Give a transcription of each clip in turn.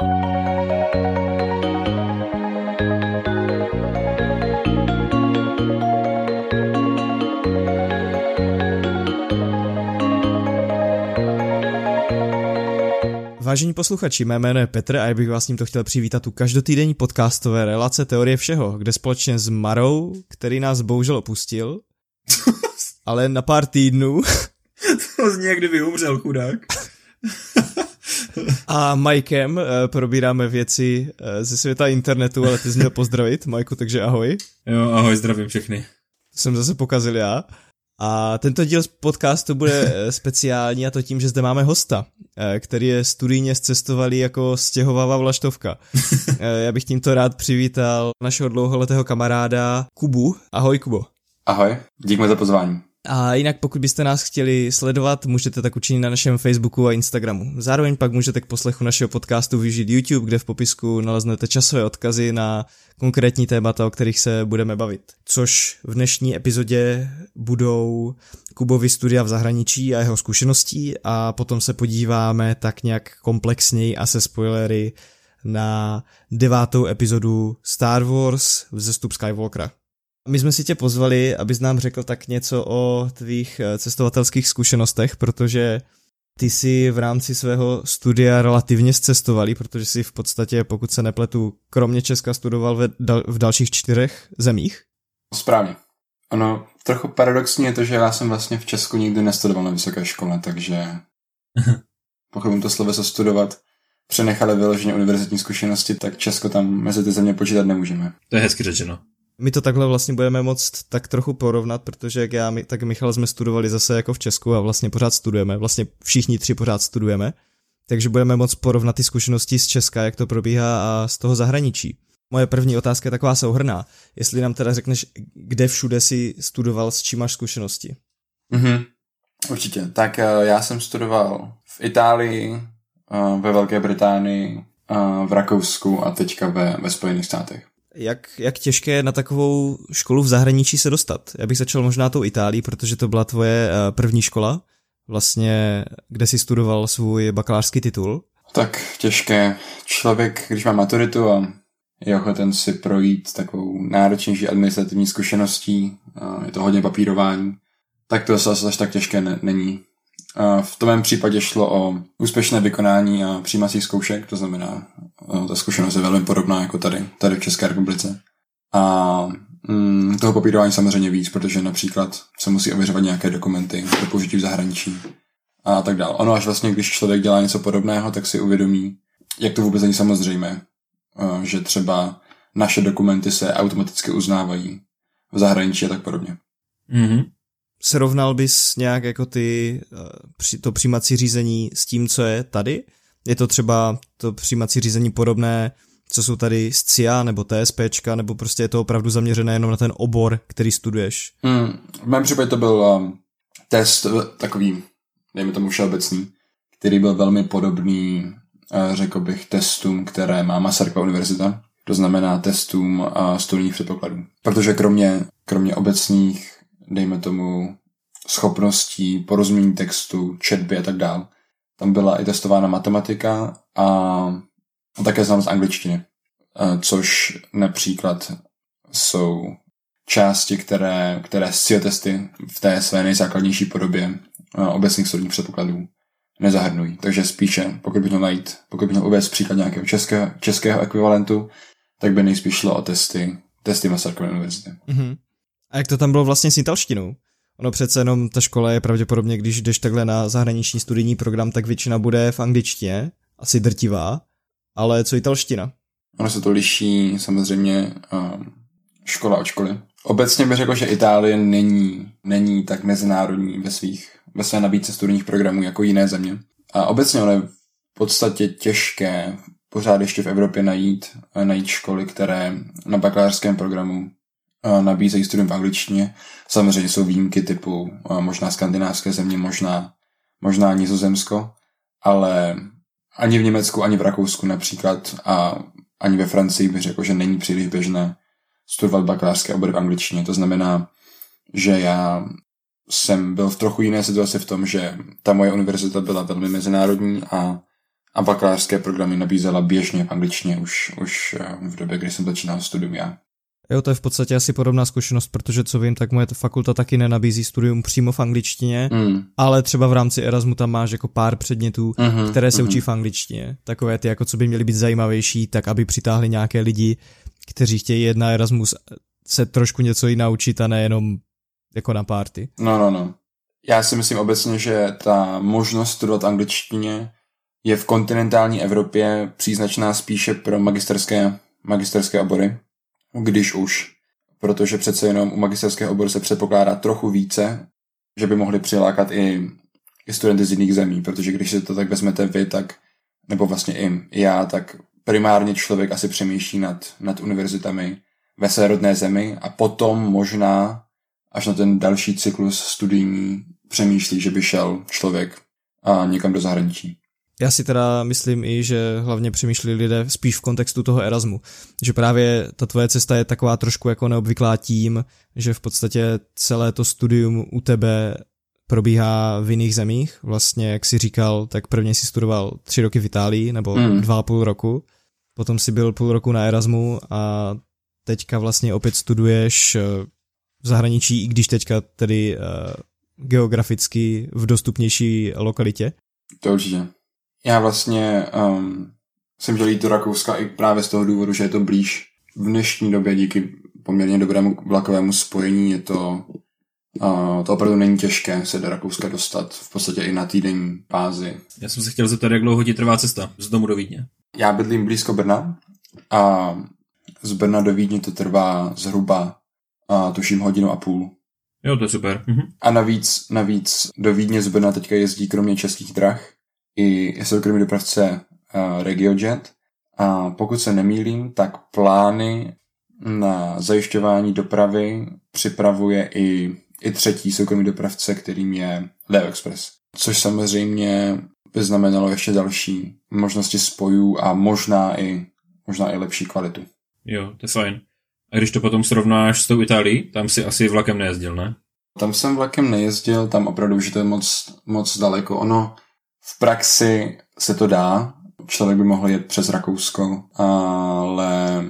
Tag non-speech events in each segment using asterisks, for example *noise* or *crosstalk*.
Vážení posluchači, mé jméno je Petr a já bych vás tímto chtěl přivítat u každotýdenní podcastové relace Teorie všeho, kde společně s Marou, který nás bohužel opustil, *laughs* ale na pár týdnů. to zní, jak kdyby umřel, chudák. *laughs* a Mikem eh, probíráme věci eh, ze světa internetu, ale ty jsi měl pozdravit, Majku, takže ahoj. Jo, ahoj, zdravím všechny. To jsem zase pokazil já. A tento díl z podcastu bude eh, speciální a to tím, že zde máme hosta, který je studijně zcestovali jako stěhovavá vlaštovka. *laughs* Já bych tímto rád přivítal našeho dlouholetého kamaráda Kubu. Ahoj Kubo. Ahoj, díky za pozvání. A jinak pokud byste nás chtěli sledovat, můžete tak učinit na našem Facebooku a Instagramu. Zároveň pak můžete k poslechu našeho podcastu využít YouTube, kde v popisku naleznete časové odkazy na konkrétní témata, o kterých se budeme bavit. Což v dnešní epizodě budou Kubovi studia v zahraničí a jeho zkušeností a potom se podíváme tak nějak komplexněji a se spoilery na devátou epizodu Star Wars Vzestup Skywalkera. My jsme si tě pozvali, abys nám řekl tak něco o tvých eh, cestovatelských zkušenostech, protože ty jsi v rámci svého studia relativně zcestovali, protože jsi v podstatě, pokud se nepletu, kromě Česka studoval ve, dal, v dalších čtyřech zemích? Správně. Ono, trochu paradoxní je to, že já jsem vlastně v Česku nikdy nestudoval na vysoké škole, takže *laughs* pokud to sloveso studovat přenechali vyloženě univerzitní zkušenosti, tak Česko tam mezi ty země počítat nemůžeme. To je hezky řečeno my to takhle vlastně budeme moct tak trochu porovnat, protože jak já, tak Michal jsme studovali zase jako v Česku a vlastně pořád studujeme, vlastně všichni tři pořád studujeme, takže budeme moct porovnat ty zkušenosti z Česka, jak to probíhá a z toho zahraničí. Moje první otázka je taková souhrná. Jestli nám teda řekneš, kde všude si studoval, s čím máš zkušenosti? Mhm, určitě. Tak eh, já jsem studoval v Itálii, eh, ve Velké Británii, eh, v Rakousku a teďka ve, ve Spojených státech jak, jak těžké je na takovou školu v zahraničí se dostat? Já bych začal možná tou Itálií, protože to byla tvoje eh, první škola, vlastně, kde jsi studoval svůj bakalářský titul. Tak těžké. Člověk, když má maturitu a je ochoten si projít takovou náročnější administrativní zkušeností, je to hodně papírování, tak to zase až tak těžké ne- není. V tom případě šlo o úspěšné vykonání a přijímacích zkoušek, to znamená, ta zkušenost je velmi podobná jako tady, tady v České republice. A mm, toho papírování samozřejmě víc, protože například se musí ověřovat nějaké dokumenty pro použití v zahraničí a tak dále. Ono až vlastně, když člověk dělá něco podobného, tak si uvědomí, jak to vůbec není samozřejmé, že třeba naše dokumenty se automaticky uznávají v zahraničí a tak podobně. Mm-hmm srovnal bys nějak jako ty, eh, to přijímací řízení s tím, co je tady? Je to třeba to přijímací řízení podobné, co jsou tady z CIA nebo TSPčka, nebo prostě je to opravdu zaměřené jenom na ten obor, který studuješ? Hmm, v mém případě to byl um, test takový, dejme tomu všeobecný, který byl velmi podobný, uh, řekl bych, testům, které má Masarykova univerzita, to znamená testům a studijních předpokladů. Protože kromě, kromě obecných dejme tomu, schopností porozumění textu, četby a tak dále. Tam byla i testována matematika a, a také znalost angličtiny, což například jsou části, které, které SCIO testy v té své nejzákladnější podobě obecných studijních předpokladů nezahrnují. Takže spíše, pokud bych měl najít, pokud bych měl uvést příklad nějakého českého, českého ekvivalentu, tak by nejspíš šlo o testy, testy Masarykovy univerzity. Mm-hmm. A jak to tam bylo vlastně s italštinou? Ono přece jenom ta škola je pravděpodobně, když jdeš takhle na zahraniční studijní program, tak většina bude v angličtině, asi drtivá, ale co italština? Ono se to liší samozřejmě um, škola od školy. Obecně bych řekl, že Itálie není, není tak mezinárodní ve, svých, ve své nabídce studijních programů jako jiné země. A obecně ono je v podstatě těžké pořád ještě v Evropě najít, najít školy, které na bakalářském programu nabízejí studium v angličtině. Samozřejmě jsou výjimky typu možná skandinávské země, možná, možná Nizozemsko, ale ani v Německu, ani v Rakousku například a ani ve Francii bych řekl, že není příliš běžné studovat bakalářské obory v angličtině. To znamená, že já jsem byl v trochu jiné situaci v tom, že ta moje univerzita byla velmi mezinárodní a a bakalářské programy nabízela běžně v angličtině už, už eh, v době, kdy jsem začínal studium já. Jo, to je v podstatě asi podobná zkušenost, protože co vím, tak moje fakulta taky nenabízí studium přímo v angličtině, mm. ale třeba v rámci Erasmu tam máš jako pár předmětů, mm-hmm, které se mm-hmm. učí v angličtině. Takové ty, jako co by měly být zajímavější, tak aby přitáhli nějaké lidi, kteří chtějí jedna Erasmus se trošku něco i naučit a nejenom jako na párty. No, no, no. Já si myslím obecně, že ta možnost studovat angličtině je v kontinentální Evropě příznačná spíše pro magisterské, magisterské obory, když už, protože přece jenom u magisterského oboru se předpokládá trochu více, že by mohli přilákat i, i studenty z jiných zemí, protože když si to tak vezmete vy, tak, nebo vlastně i já, tak primárně člověk asi přemýšlí nad, nad univerzitami ve své rodné zemi a potom možná až na ten další cyklus studijní přemýšlí, že by šel člověk a někam do zahraničí. Já si teda myslím i, že hlavně přemýšlí lidé spíš v kontextu toho Erasmu. Že právě ta tvoje cesta je taková trošku jako neobvyklá tím, že v podstatě celé to studium u tebe probíhá v jiných zemích. Vlastně, jak si říkal, tak prvně si studoval tři roky v Itálii, nebo mm. dva a půl roku. Potom si byl půl roku na Erasmu a teďka vlastně opět studuješ eh, v zahraničí, i když teďka tedy uh, geograficky v dostupnější lokalitě. To určitě. Já vlastně um, jsem chtěl jít do Rakouska i právě z toho důvodu, že je to blíž. V dnešní době díky poměrně dobrému vlakovému spojení je to Uh, to opravdu není těžké se do Rakouska dostat, v podstatě i na týdenní bázi. Já jsem se chtěl zeptat, jak dlouho ti trvá cesta z domu do Vídně? Já bydlím blízko Brna a z Brna do Vídně to trvá zhruba, uh, tuším, hodinu a půl. Jo, to je super. Mhm. A navíc, navíc do Vídně z Brna teďka jezdí kromě českých drah i soukromý dopravce uh, RegioJet. A pokud se nemýlím, tak plány na zajišťování dopravy připravuje i, i třetí soukromý dopravce, kterým je Leo Express. Což samozřejmě by znamenalo ještě další možnosti spojů a možná i, možná i lepší kvalitu. Jo, to je fajn. A když to potom srovnáš s tou Itálií, tam si asi vlakem nejezdil, ne? Tam jsem vlakem nejezdil, tam opravdu už to je moc, moc daleko. Ono v praxi se to dá, člověk by mohl jet přes Rakousko, ale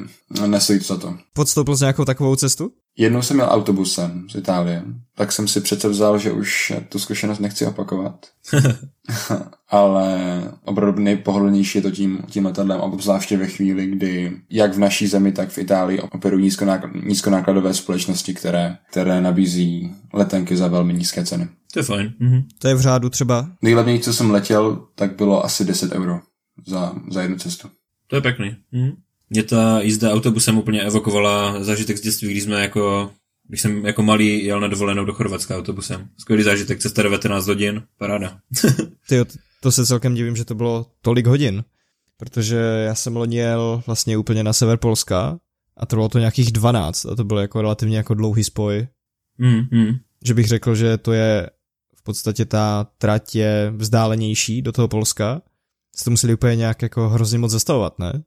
nestojí to za to. Podstoupil jsi nějakou takovou cestu? Jednou jsem měl autobusem z Itálie, tak jsem si přece vzal, že už tu zkušenost nechci opakovat. *laughs* Ale opravdu nejpohodlnější je to tím, tím letadlem, obzvláště ve chvíli, kdy jak v naší zemi, tak v Itálii operují nízkonákladové společnosti, které, které nabízí letenky za velmi nízké ceny. To je fajn. Mhm. To je v řádu třeba? Nejlevnější, co jsem letěl, tak bylo asi 10 euro za, za jednu cestu. To je pěkný. Mhm. Mě ta jízda autobusem úplně evokovala zážitek z dětství, když jsme jako, když jsem jako malý jel na dovolenou do Chorvatska autobusem. Skvělý zážitek, cesta 19 hodin, paráda. *laughs* Ty, to se celkem divím, že to bylo tolik hodin, protože já jsem loni jel vlastně úplně na sever Polska a trvalo to nějakých 12 a to byl jako relativně jako dlouhý spoj. Mm, mm. Že bych řekl, že to je v podstatě ta trať je vzdálenější do toho Polska. Jste to museli úplně nějak jako hrozně moc zastavovat, ne?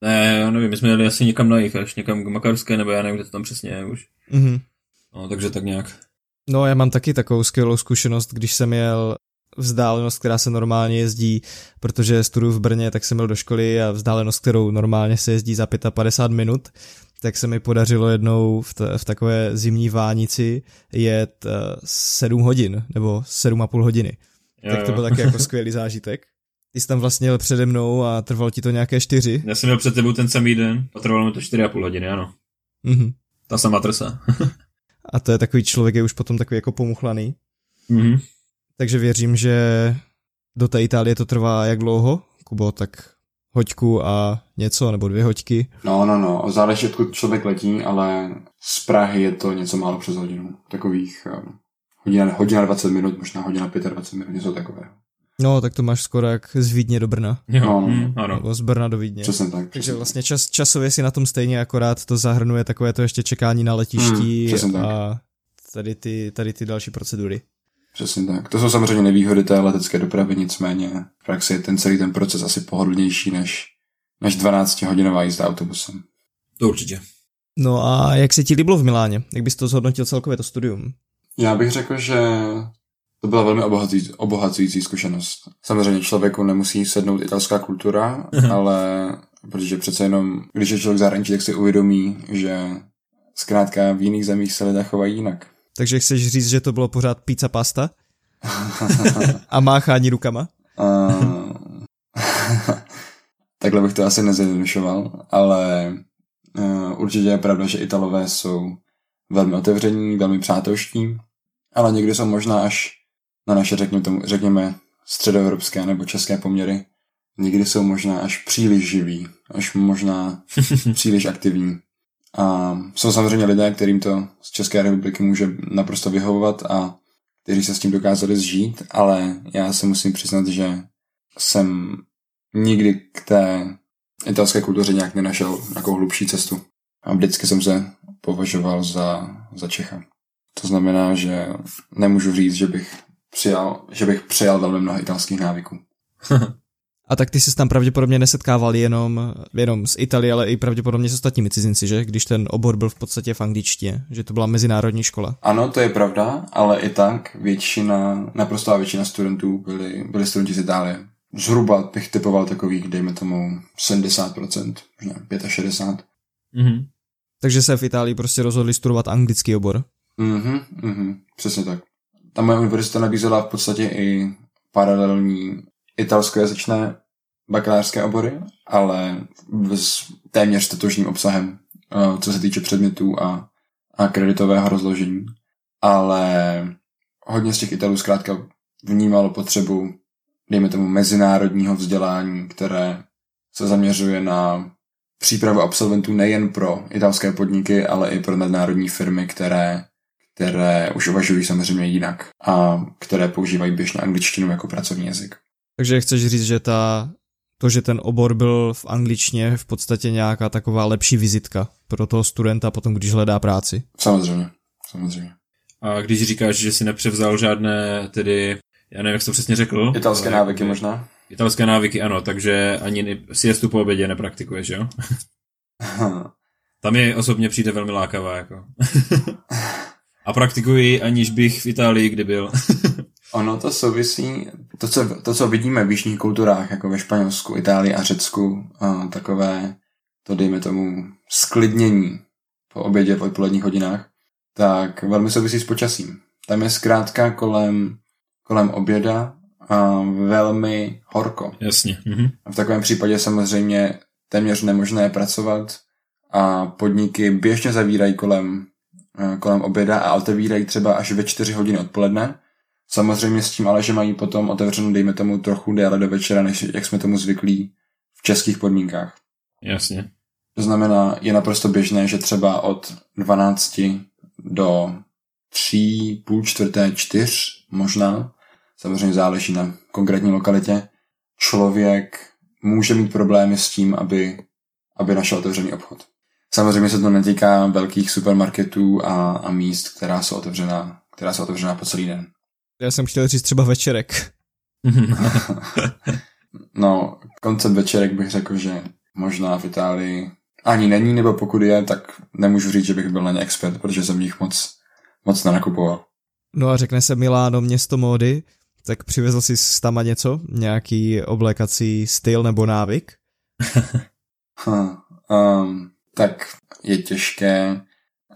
Ne, já nevím, my jsme jeli asi někam na jich, až někam k Makarské, nebo já nevím, kde to tam přesně je už. Mm-hmm. No, takže tak nějak. No, já mám taky takovou skvělou zkušenost, když jsem jel vzdálenost, která se normálně jezdí, protože studuju v Brně, tak jsem byl do školy a vzdálenost, kterou normálně se jezdí za 55 minut, tak se mi podařilo jednou v, t- v takové zimní vánici jet uh, 7 hodin, nebo 7,5 hodiny. Jo, tak to byl taky jako *laughs* skvělý zážitek. Ty jsi tam vlastně jel přede mnou a trvalo ti to nějaké čtyři. Já jsem měl před tebou ten samý den a trvalo mi to čtyři a půl hodiny, ano. Mhm. Ta sama trsa. *laughs* a to je takový člověk, je už potom takový jako pomuchlaný. Mhm. Takže věřím, že do té Itálie to trvá jak dlouho, Kubo, tak hoďku a něco, nebo dvě hoďky. No, no, no, záleží, odkud člověk letí, ale z Prahy je to něco málo přes hodinu. Takových um, hodina, hodina 20 minut, možná hodina 25 minut, něco takového. No, tak to máš skoro jak z Vídně do Brna. Jo, No, no, mm, ano. Nebo z Brna do Vídně. Přesně tak. Takže Přesně vlastně čas, časově si na tom stejně, akorát to zahrnuje takové to ještě čekání na letišti Mm, tak. a tady ty, tady ty další procedury. Přesně tak. To jsou samozřejmě nevýhody té letecké dopravy, nicméně v praxi je ten celý ten proces asi pohodlnější než, než 12-hodinová jízda autobusem. To určitě. No a jak se ti líbilo v Miláně? Jak bys to zhodnotil celkově to studium? Já bych řekl, že to byla velmi obohacující, obohacující zkušenost. Samozřejmě člověku nemusí sednout italská kultura, ale protože přece jenom, když je člověk zahraničí, tak si uvědomí, že zkrátka v jiných zemích se lidé chovají jinak. Takže chceš říct, že to bylo pořád pizza pasta? *laughs* A máchání rukama? Uh, *laughs* takhle bych to asi nezjednodušoval, ale uh, určitě je pravda, že Italové jsou velmi otevření, velmi přátelští, ale někdy jsou možná až na naše, řekněme, tomu, řekněme středoevropské nebo české poměry, někdy jsou možná až příliš živí, až možná *laughs* příliš aktivní. A jsou samozřejmě lidé, kterým to z České republiky může naprosto vyhovovat a kteří se s tím dokázali zžít, ale já se musím přiznat, že jsem nikdy k té italské kultuře nějak nenašel nějakou hlubší cestu. A vždycky jsem se považoval za, za Čecha. To znamená, že nemůžu říct, že bych přijal, že bych přijal velmi mnoho italských návyků. *laughs* A tak ty jsi tam pravděpodobně nesetkával jenom, jenom z Itálie, ale i pravděpodobně s ostatními cizinci, že? Když ten obor byl v podstatě v angličtině, že to byla mezinárodní škola. Ano, to je pravda, ale i tak většina, naprostá většina studentů byli, byli studenti z Itálie. Zhruba bych typoval takových, dejme tomu, 70%, možná 65%. Mm-hmm. Takže se v Itálii prostě rozhodli studovat anglický obor. Mhm, mhm, přesně tak. Ta moje univerzita nabízela v podstatě i paralelní italskojazyčné bakalářské obory, ale s téměř totožným obsahem, eh, co se týče předmětů a, a kreditového rozložení. Ale hodně z těch Italů zkrátka vnímalo potřebu, dejme tomu, mezinárodního vzdělání, které se zaměřuje na přípravu absolventů nejen pro italské podniky, ale i pro nadnárodní firmy, které, které už uvažují samozřejmě jinak a které používají běžně angličtinu jako pracovní jazyk. Takže chceš říct, že ta, to, že ten obor byl v angličtině, je v podstatě nějaká taková lepší vizitka pro toho studenta potom, když hledá práci? Samozřejmě, samozřejmě. A když říkáš, že si nepřevzal žádné, tedy, já nevím, jak jsi to přesně řekl. Italské návyky možná. Italské návyky, ano, takže ani siestu po obědě nepraktikuješ, jo? *laughs* Tam je osobně přijde velmi lákavá, jako. *laughs* A praktikuji, aniž bych v Itálii kdy byl. *laughs* ono to souvisí, to co, to, co vidíme v jižních kulturách, jako ve Španělsku, Itálii a Řecku, a takové, to dejme tomu, sklidnění po obědě v odpoledních hodinách, tak velmi souvisí s počasím. Tam je zkrátka kolem, kolem oběda a velmi horko. Jasně. Mhm. A v takovém případě samozřejmě téměř nemožné pracovat a podniky běžně zavírají kolem, kolem oběda a otevírají třeba až ve 4 hodiny odpoledne. Samozřejmě s tím ale, že mají potom otevřenou, dejme tomu, trochu déle do večera, než jak jsme tomu zvyklí v českých podmínkách. Jasně. To znamená, je naprosto běžné, že třeba od 12 do 3, půl čtvrté, čtyř možná, samozřejmě záleží na konkrétní lokalitě, člověk může mít problémy s tím, aby, aby našel otevřený obchod. Samozřejmě se to netýká velkých supermarketů a, a míst, která jsou otevřená, která jsou otevřená po celý den. Já jsem chtěl říct třeba večerek. *laughs* no, koncept večerek bych řekl, že možná v Itálii ani není, nebo pokud je, tak nemůžu říct, že bych byl na ně expert, protože jsem jich moc, moc nenakupoval. No a řekne se Miláno město módy, tak přivezl jsi tam něco? Nějaký oblékací styl nebo návyk? *laughs* um, tak je těžké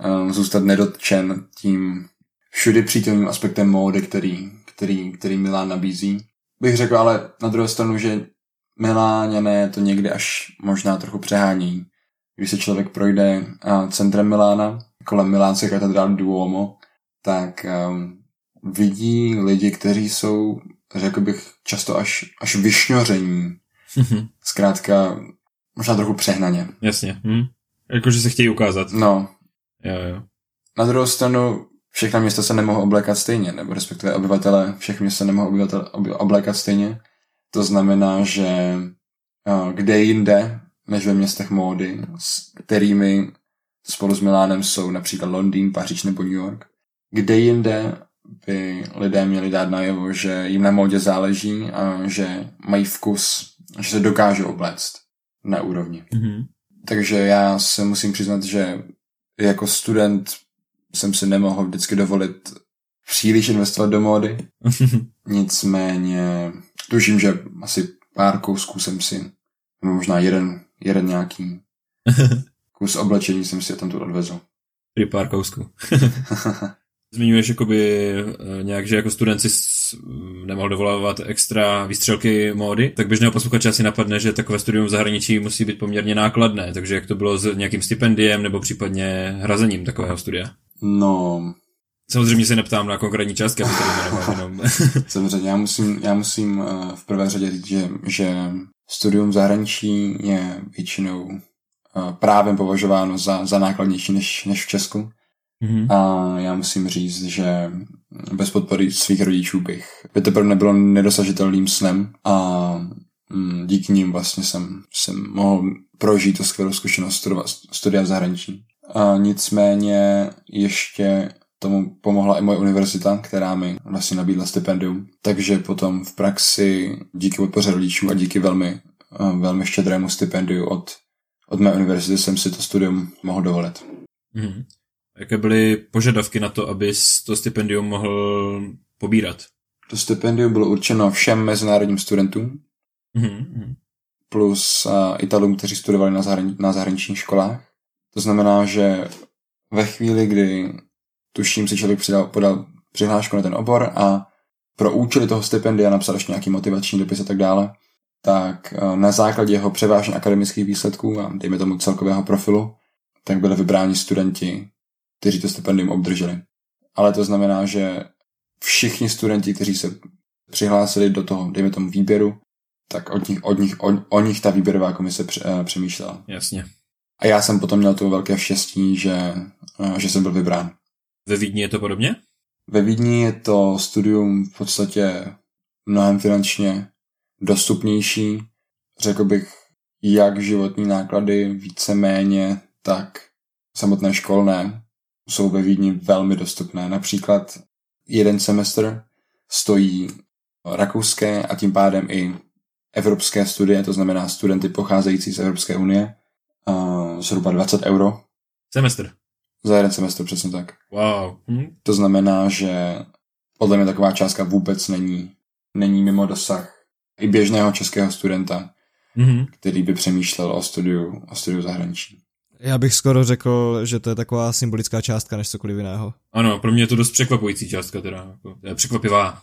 um, zůstat nedotčen tím všudy přítomným aspektem módy, který, který, který Milán nabízí. Bych řekl ale na druhou stranu, že Miláňané to někdy až možná trochu přehání. Když se člověk projde centrem Milána, kolem milánské katedrály Duomo, tak um, vidí lidi, kteří jsou, řekl bych, často až, až vyšňoření. Zkrátka, možná trochu přehnaně. Jasně. Hm. Jakože se chtějí ukázat. No. Jo, jo. Na druhou stranu, všechna města se nemohou oblékat stejně, nebo respektive obyvatele všech měst se nemohou obyvatel, oblékat stejně. To znamená, že kde jinde, než ve městech módy, s kterými spolu s Milánem jsou například Londýn, Paříž nebo New York, kde jinde by lidé měli dát najevo, že jim na módě záleží a že mají vkus, že se dokážou obléct na úrovni. Mm-hmm. Takže já se musím přiznat, že jako student jsem si nemohl vždycky dovolit příliš investovat do módy. *laughs* Nicméně tuším, že asi pár kousků jsem si, nebo možná jeden, jeden nějaký *laughs* kus oblečení jsem si tam tu odvezl. Při pár kousků. *laughs* Zmiňuješ jakoby eh, nějak, že jako student si nemohl dovolávat extra výstřelky módy, tak běžného posluchače asi napadne, že takové studium v zahraničí musí být poměrně nákladné, takže jak to bylo s nějakým stipendiem nebo případně hrazením takového studia? No, Samozřejmě se neptám na konkrétní částky, aby to jenom... *laughs* Samozřejmě, já musím, já musím eh, v prvé řadě říct, že, že studium v zahraničí je většinou eh, právem považováno za, za nákladnější než, než v Česku. Mm-hmm. A já musím říct, že bez podpory svých rodičů bych, by to pro mě bylo nedosažitelným snem a mm, díky nim vlastně jsem, jsem mohl prožít to skvělou zkušenost studovat, studia v zahraničí. A nicméně ještě tomu pomohla i moje univerzita, která mi vlastně nabídla stipendium. Takže potom v praxi díky podpoře rodičů a díky velmi, velmi štědrému stipendiu od, od mé univerzity jsem si to studium mohl dovolit. Mm. Jaké byly požadavky na to, aby to stipendium mohl pobírat? To stipendium bylo určeno všem mezinárodním studentům, mm-hmm. plus uh, Italům, kteří studovali na, zahrani- na zahraničních školách. To znamená, že ve chvíli, kdy tuším si člověk přidal, podal přihlášku na ten obor a pro účely toho stipendia napsal ještě nějaký motivační dopis a tak dále, tak na základě jeho převážně akademických výsledků a dejme tomu celkového profilu, tak byly vybráni studenti, kteří to stipendium obdrželi. Ale to znamená, že všichni studenti, kteří se přihlásili do toho, dejme tomu výběru, tak od nich, od nich, o, o nich ta výběrová komise uh, přemýšlela. Jasně. A já jsem potom měl to velké štěstí, že, uh, že jsem byl vybrán. Ve Vídni je to podobně? Ve Vídni je to studium v podstatě mnohem finančně dostupnější. Řekl bych, jak životní náklady víceméně, tak samotné školné jsou ve Vídni velmi dostupné. Například jeden semestr stojí rakouské a tím pádem i evropské studie, to znamená studenty pocházející z Evropské unie, zhruba 20 euro. Semestr. Za jeden semestr, přesně tak. Wow. Hm. To znamená, že podle mě taková částka vůbec není, není mimo dosah i běžného českého studenta, mm-hmm. který by přemýšlel o studiu, o studiu zahraničí. Já bych skoro řekl, že to je taková symbolická částka než cokoliv jiného. Ano, pro mě je to dost překvapující částka, teda. Jako, je překvapivá.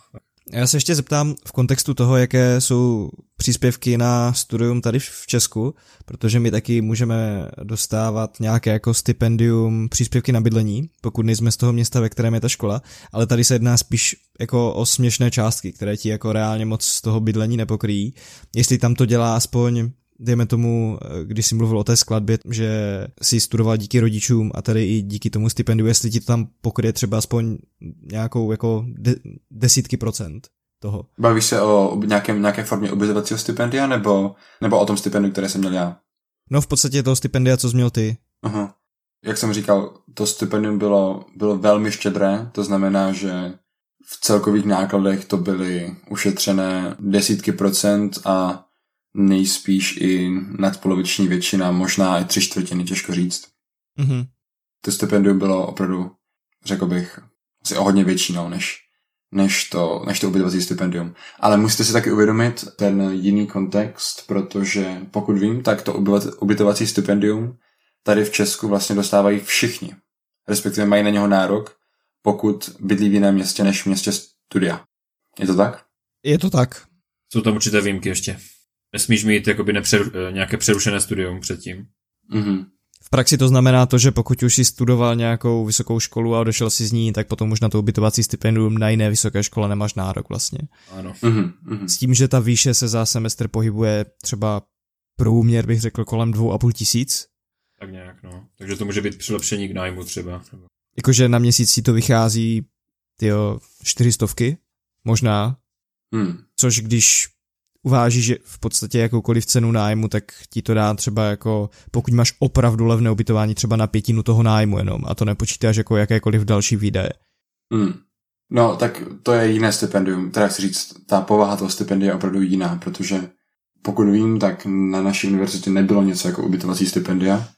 Já se ještě zeptám v kontextu toho, jaké jsou příspěvky na studium tady v Česku, protože my taky můžeme dostávat nějaké jako stipendium, příspěvky na bydlení, pokud nejsme z toho města, ve kterém je ta škola, ale tady se jedná spíš jako o směšné částky, které ti jako reálně moc z toho bydlení nepokryjí. Jestli tam to dělá aspoň dejme tomu, když jsi mluvil o té skladbě, že jsi studoval díky rodičům a tady i díky tomu stipendiu, jestli ti to tam pokryje třeba aspoň nějakou jako de- desítky procent toho. Bavíš se o nějakém, nějaké formě ubytovacího stipendia nebo, nebo o tom stipendiu, které jsem měl já? No v podstatě toho stipendia, co jsi měl ty. Aha. Jak jsem říkal, to stipendium bylo, bylo velmi štědré, to znamená, že v celkových nákladech to byly ušetřené desítky procent a nejspíš i nadpoloviční většina, možná i tři čtvrtiny, těžko říct. Mm-hmm. To stipendium bylo opravdu, řekl bych, asi o hodně větší, no, než, než to, než to ubytovací stipendium. Ale musíte si taky uvědomit ten jiný kontext, protože pokud vím, tak to ubytovací stipendium tady v Česku vlastně dostávají všichni. Respektive mají na něho nárok, pokud bydlí v jiném městě než v městě studia. Je to tak? Je to tak. Jsou tam určité výjimky ještě. Nesmíš mít jakoby nepřeru, eh, nějaké přerušené studium předtím. Mm-hmm. V praxi to znamená to, že pokud už jsi studoval nějakou vysokou školu a odešel si z ní, tak potom už na to ubytovací stipendium na jiné vysoké škole nemáš nárok vlastně. Ano. Mm-hmm. S tím, že ta výše se za semestr pohybuje třeba průměr bych řekl kolem dvou a půl tisíc. Tak nějak, no. Takže to může být přilepšení k nájmu třeba. Jakože na měsíc si to vychází tyjo, čtyřistovky, možná. Hmm. Což když uváží, že v podstatě jakoukoliv cenu nájmu, tak ti to dá třeba jako, pokud máš opravdu levné ubytování, třeba na pětinu toho nájmu jenom a to nepočítáš jako jakékoliv další výdaje. Hmm. No, tak to je jiné stipendium, teda chci říct, ta povaha toho stipendia je opravdu jiná, protože pokud vím, tak na naší univerzitě nebylo něco jako ubytovací stipendia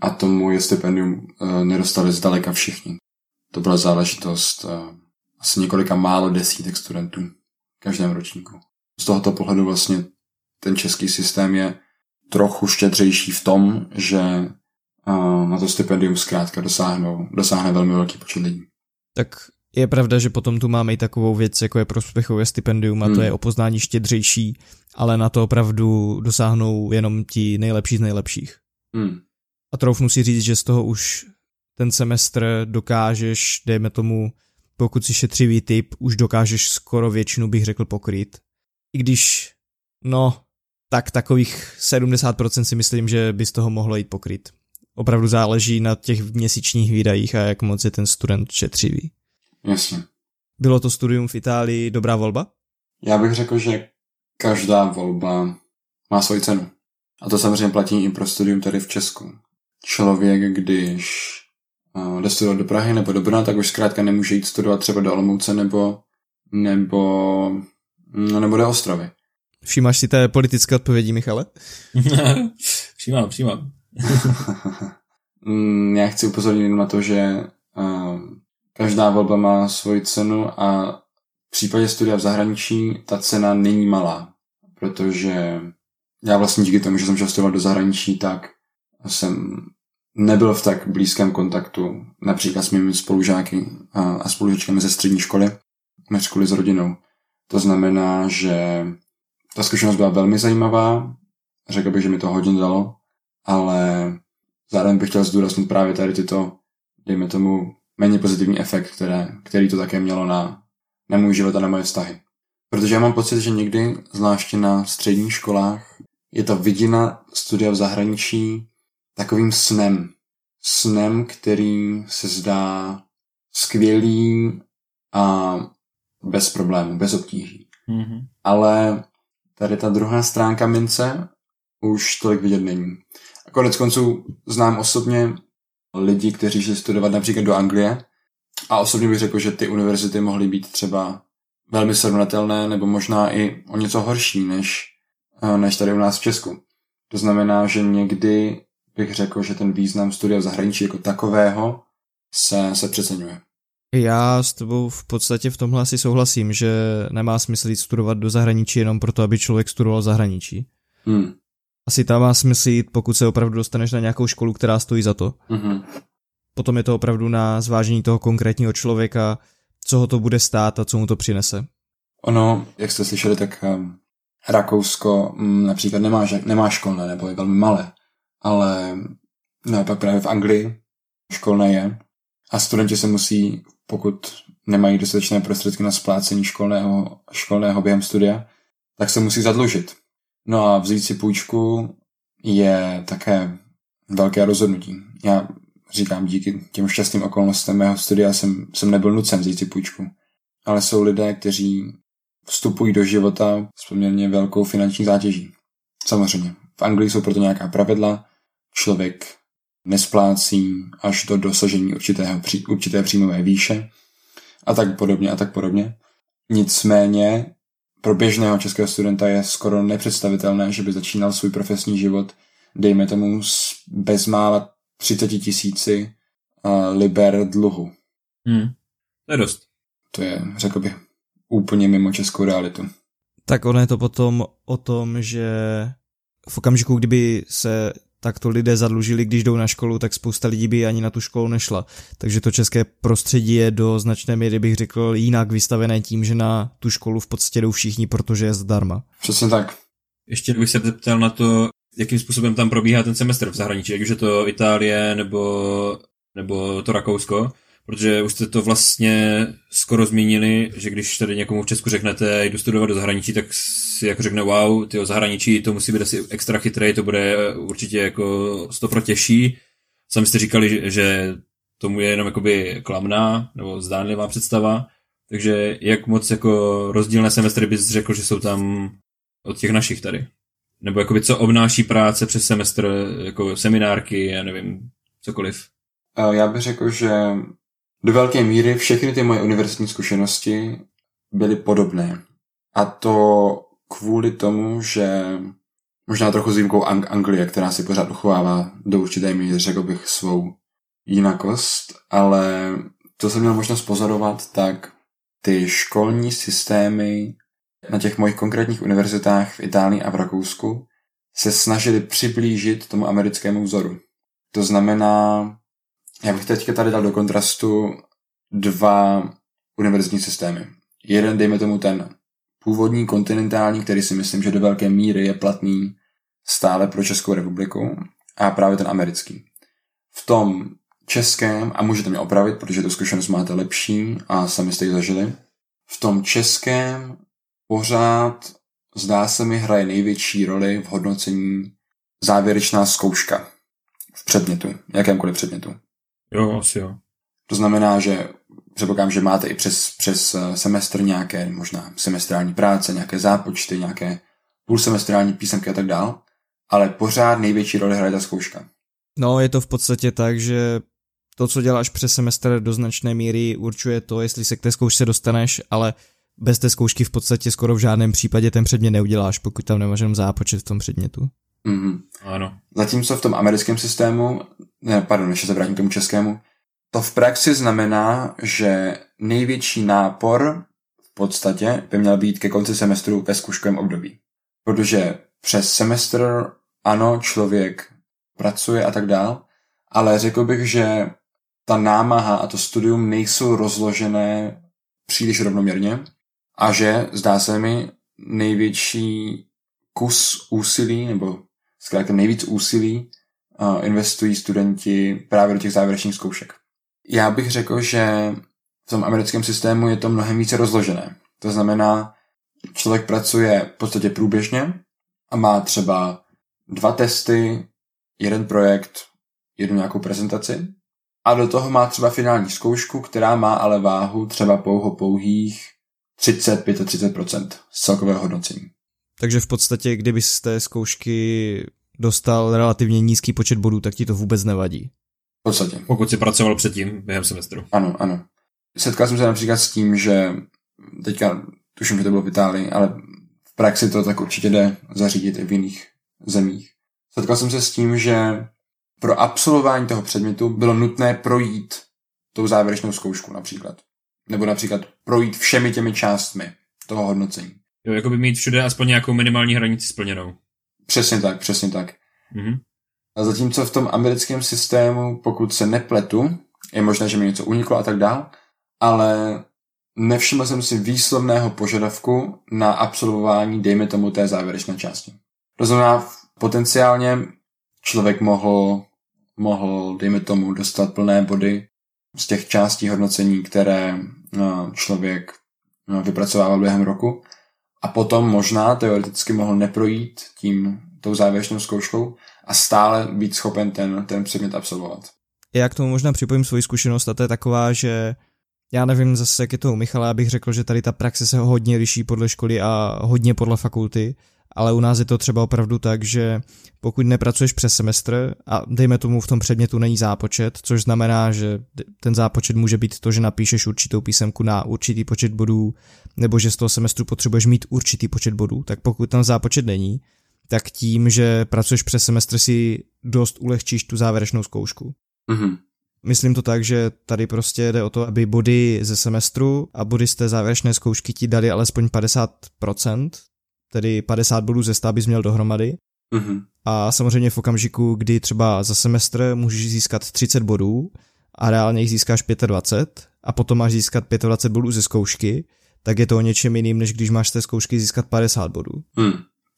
a tomu je stipendium uh, nedostali zdaleka všichni. To byla záležitost uh, asi několika málo desítek studentů v každém ročníku. Z tohoto pohledu vlastně ten český systém je trochu štědřejší v tom, že na to stipendium zkrátka dosáhnou, dosáhne velmi velký počet lidí. Tak je pravda, že potom tu máme i takovou věc, jako je prospěchové stipendium a hmm. to je opoznání štědřejší, ale na to opravdu dosáhnou jenom ti nejlepší z nejlepších. Hmm. A troufnu si říct, že z toho už ten semestr dokážeš, dejme tomu, pokud si šetřivý typ, už dokážeš skoro většinu, bych řekl, pokryt. I když, no, tak takových 70% si myslím, že by z toho mohlo jít pokryt. Opravdu záleží na těch měsíčních výdajích a jak moc je ten student šetřivý. Jasně. Bylo to studium v Itálii dobrá volba? Já bych řekl, že každá volba má svoji cenu. A to samozřejmě platí i pro studium tady v Česku. Člověk, když uh, jde studovat do Prahy nebo do Brna, tak už zkrátka nemůže jít studovat třeba do Olomouce nebo, nebo, no, nebo do Ostravy. Všimáš si té politické odpovědi, Michale? *laughs* všímám, všímám. *laughs* Mm, já chci upozornit na to, že uh, každá volba má svoji cenu a v případě studia v zahraničí ta cena není malá, protože já vlastně díky tomu, že jsem šel studovat do zahraničí, tak jsem nebyl v tak blízkém kontaktu například s mými spolužáky a spolužačkami ze střední školy, než školy s rodinou. To znamená, že ta zkušenost byla velmi zajímavá, řekl bych, že mi to hodně dalo, ale zároveň bych chtěl zdůraznit právě tady tyto, dejme tomu, méně pozitivní efekt, které, který to také mělo na, na můj život a na moje vztahy. Protože já mám pocit, že někdy, zvláště na středních školách, je ta vidina studia v zahraničí takovým snem. Snem, který se zdá skvělý a bez problémů, bez obtíží. Mm-hmm. Ale tady ta druhá stránka mince už tolik vidět není. A konec konců znám osobně lidi, kteří šli studovat například do Anglie a osobně bych řekl, že ty univerzity mohly být třeba velmi srovnatelné nebo možná i o něco horší než, eh, než tady u nás v Česku. To znamená, že někdy bych řekl, že ten význam studia v zahraničí jako takového se, se přeceňuje. Já s tebou v podstatě v tomhle asi souhlasím, že nemá smysl jít studovat do zahraničí jenom proto, aby člověk studoval zahraničí. Hmm. Asi tam má smysl jít, pokud se opravdu dostaneš na nějakou školu, která stojí za to. Mm-hmm. Potom je to opravdu na zvážení toho konkrétního člověka, co ho to bude stát a co mu to přinese. Ono, jak jste slyšeli, tak um, Rakousko um, například nemá, nemá školné, nebo je velmi malé, ale no, pak právě v Anglii školné je a studenti se musí, pokud nemají dostatečné prostředky na splácení školného, školného během studia, tak se musí zadlužit. No a vzít si půjčku je také velké rozhodnutí. Já říkám, díky těm šťastným okolnostem mého studia jsem, jsem nebyl nucen vzít si půjčku. Ale jsou lidé, kteří vstupují do života s poměrně velkou finanční zátěží. Samozřejmě. V Anglii jsou proto nějaká pravidla. Člověk nesplácí až do dosažení určitého, určité příjmové výše a tak podobně a tak podobně. Nicméně pro běžného českého studenta je skoro nepředstavitelné, že by začínal svůj profesní život, dejme tomu, s bezmála 30 tisíci uh, liber dluhu. Hmm. To je dost. To je, řekl bych, úplně mimo českou realitu. Tak ono je to potom o tom, že v okamžiku, kdyby se takto lidé zadlužili, když jdou na školu, tak spousta lidí by ani na tu školu nešla. Takže to české prostředí je do značné míry, bych řekl, jinak vystavené tím, že na tu školu v podstatě jdou všichni, protože je zdarma. Přesně tak. Ještě bych se zeptal na to, jakým způsobem tam probíhá ten semestr v zahraničí, ať už je to Itálie nebo, nebo to Rakousko, protože už jste to vlastně skoro zmínili, že když tady někomu v Česku řeknete, jdu studovat do zahraničí, tak si jako řekne, wow, ty zahraničí, to musí být asi extra chytré, to bude určitě jako stopro těžší. Sami jste říkali, že tomu je jenom jakoby klamná nebo zdánlivá představa, takže jak moc jako rozdílné semestry bys řekl, že jsou tam od těch našich tady? Nebo jakoby co obnáší práce přes semestr, jako seminárky, já nevím, cokoliv? Já bych řekl, že do velké míry všechny ty moje univerzitní zkušenosti byly podobné. A to kvůli tomu, že možná trochu s výjimkou Ang- Anglie, která si pořád uchovává do určité míry, řekl bych, svou jinakost, ale to jsem měl možnost pozorovat, tak ty školní systémy na těch mojich konkrétních univerzitách v Itálii a v Rakousku se snažili přiblížit tomu americkému vzoru. To znamená, já bych teďka tady dal do kontrastu dva univerzitní systémy. Jeden, dejme tomu ten původní kontinentální, který si myslím, že do velké míry je platný stále pro Českou republiku, a právě ten americký. V tom českém, a můžete mě opravit, protože tu zkušenost máte lepší a sami jste ji zažili, v tom českém pořád zdá se mi hraje největší roli v hodnocení závěrečná zkouška v předmětu, jakémkoliv předmětu. Jo, asi jo. To znamená, že předpokládám, že máte i přes, přes eh, semestr nějaké možná semestrální práce, nějaké zápočty, nějaké půlsemestrální písemky a tak dál, ale pořád největší roli hraje ta zkouška. No, je to v podstatě tak, že to, co děláš přes semestr do značné míry určuje to, jestli se k té zkoušce dostaneš, ale bez té zkoušky v podstatě skoro v žádném případě ten předmět neuděláš, pokud tam nemáš jenom zápočet v tom předmětu. Mm-hmm. Ano. Zatímco v tom americkém systému, ne, pardon, ještě se vrátím k tomu českému, to v praxi znamená, že největší nápor v podstatě by měl být ke konci semestru ve zkuškovém období. Protože přes semestr, ano, člověk pracuje a tak dál, ale řekl bych, že ta námaha a to studium nejsou rozložené příliš rovnoměrně a že, zdá se mi, největší kus úsilí, nebo zkrátka nejvíc úsilí uh, investují studenti právě do těch závěrečných zkoušek. Já bych řekl, že v tom americkém systému je to mnohem více rozložené. To znamená, člověk pracuje v podstatě průběžně a má třeba dva testy, jeden projekt, jednu nějakou prezentaci a do toho má třeba finální zkoušku, která má ale váhu třeba pouho pouhých 30-35% z celkového hodnocení. Takže v podstatě, kdyby z té zkoušky dostal relativně nízký počet bodů, tak ti to vůbec nevadí. V podstatě. Pokud si pracoval předtím během semestru. Ano, ano. Setkal jsem se například s tím, že teďka tuším, že to bylo v Itálii, ale v praxi to tak určitě jde zařídit i v jiných zemích. Setkal jsem se s tím, že pro absolvování toho předmětu bylo nutné projít tou závěrečnou zkoušku například. Nebo například projít všemi těmi částmi toho hodnocení. Jo, jako by mít všude aspoň nějakou minimální hranici splněnou. Přesně tak, přesně tak. Mhm. A zatímco v tom americkém systému, pokud se nepletu, je možné, že mi něco uniklo a tak dál, ale nevšiml jsem si výslovného požadavku na absolvování, dejme tomu, té závěrečné části. To znamená, potenciálně člověk mohl, mohl, dejme tomu, dostat plné body z těch částí hodnocení, které no, člověk no, vypracovával během roku a potom možná teoreticky mohl neprojít tím tou závěrečnou zkouškou a stále být schopen ten, ten předmět absolvovat. Já k tomu možná připojím svoji zkušenost a to je taková, že já nevím zase, jak je to u Michala, abych řekl, že tady ta praxe se hodně liší podle školy a hodně podle fakulty, ale u nás je to třeba opravdu tak, že pokud nepracuješ přes semestr a dejme tomu v tom předmětu není zápočet, což znamená, že ten zápočet může být to, že napíšeš určitou písemku na určitý počet bodů, nebo že z toho semestru potřebuješ mít určitý počet bodů, tak pokud tam zápočet není, tak tím, že pracuješ přes semestr si dost ulehčíš tu závěrečnou zkoušku. Mm-hmm. Myslím to tak, že tady prostě jde o to, aby body ze semestru a body z té závěrečné zkoušky ti dali alespoň 50%, tedy 50 bodů ze 100 bys měl dohromady. Mm-hmm. A samozřejmě v okamžiku, kdy třeba za semestr můžeš získat 30 bodů a reálně jich získáš 25 a potom máš získat 25 bodů ze zkoušky, tak je to o něčem jiným, než když máš z té zkoušky získat 50 bodů. Mm,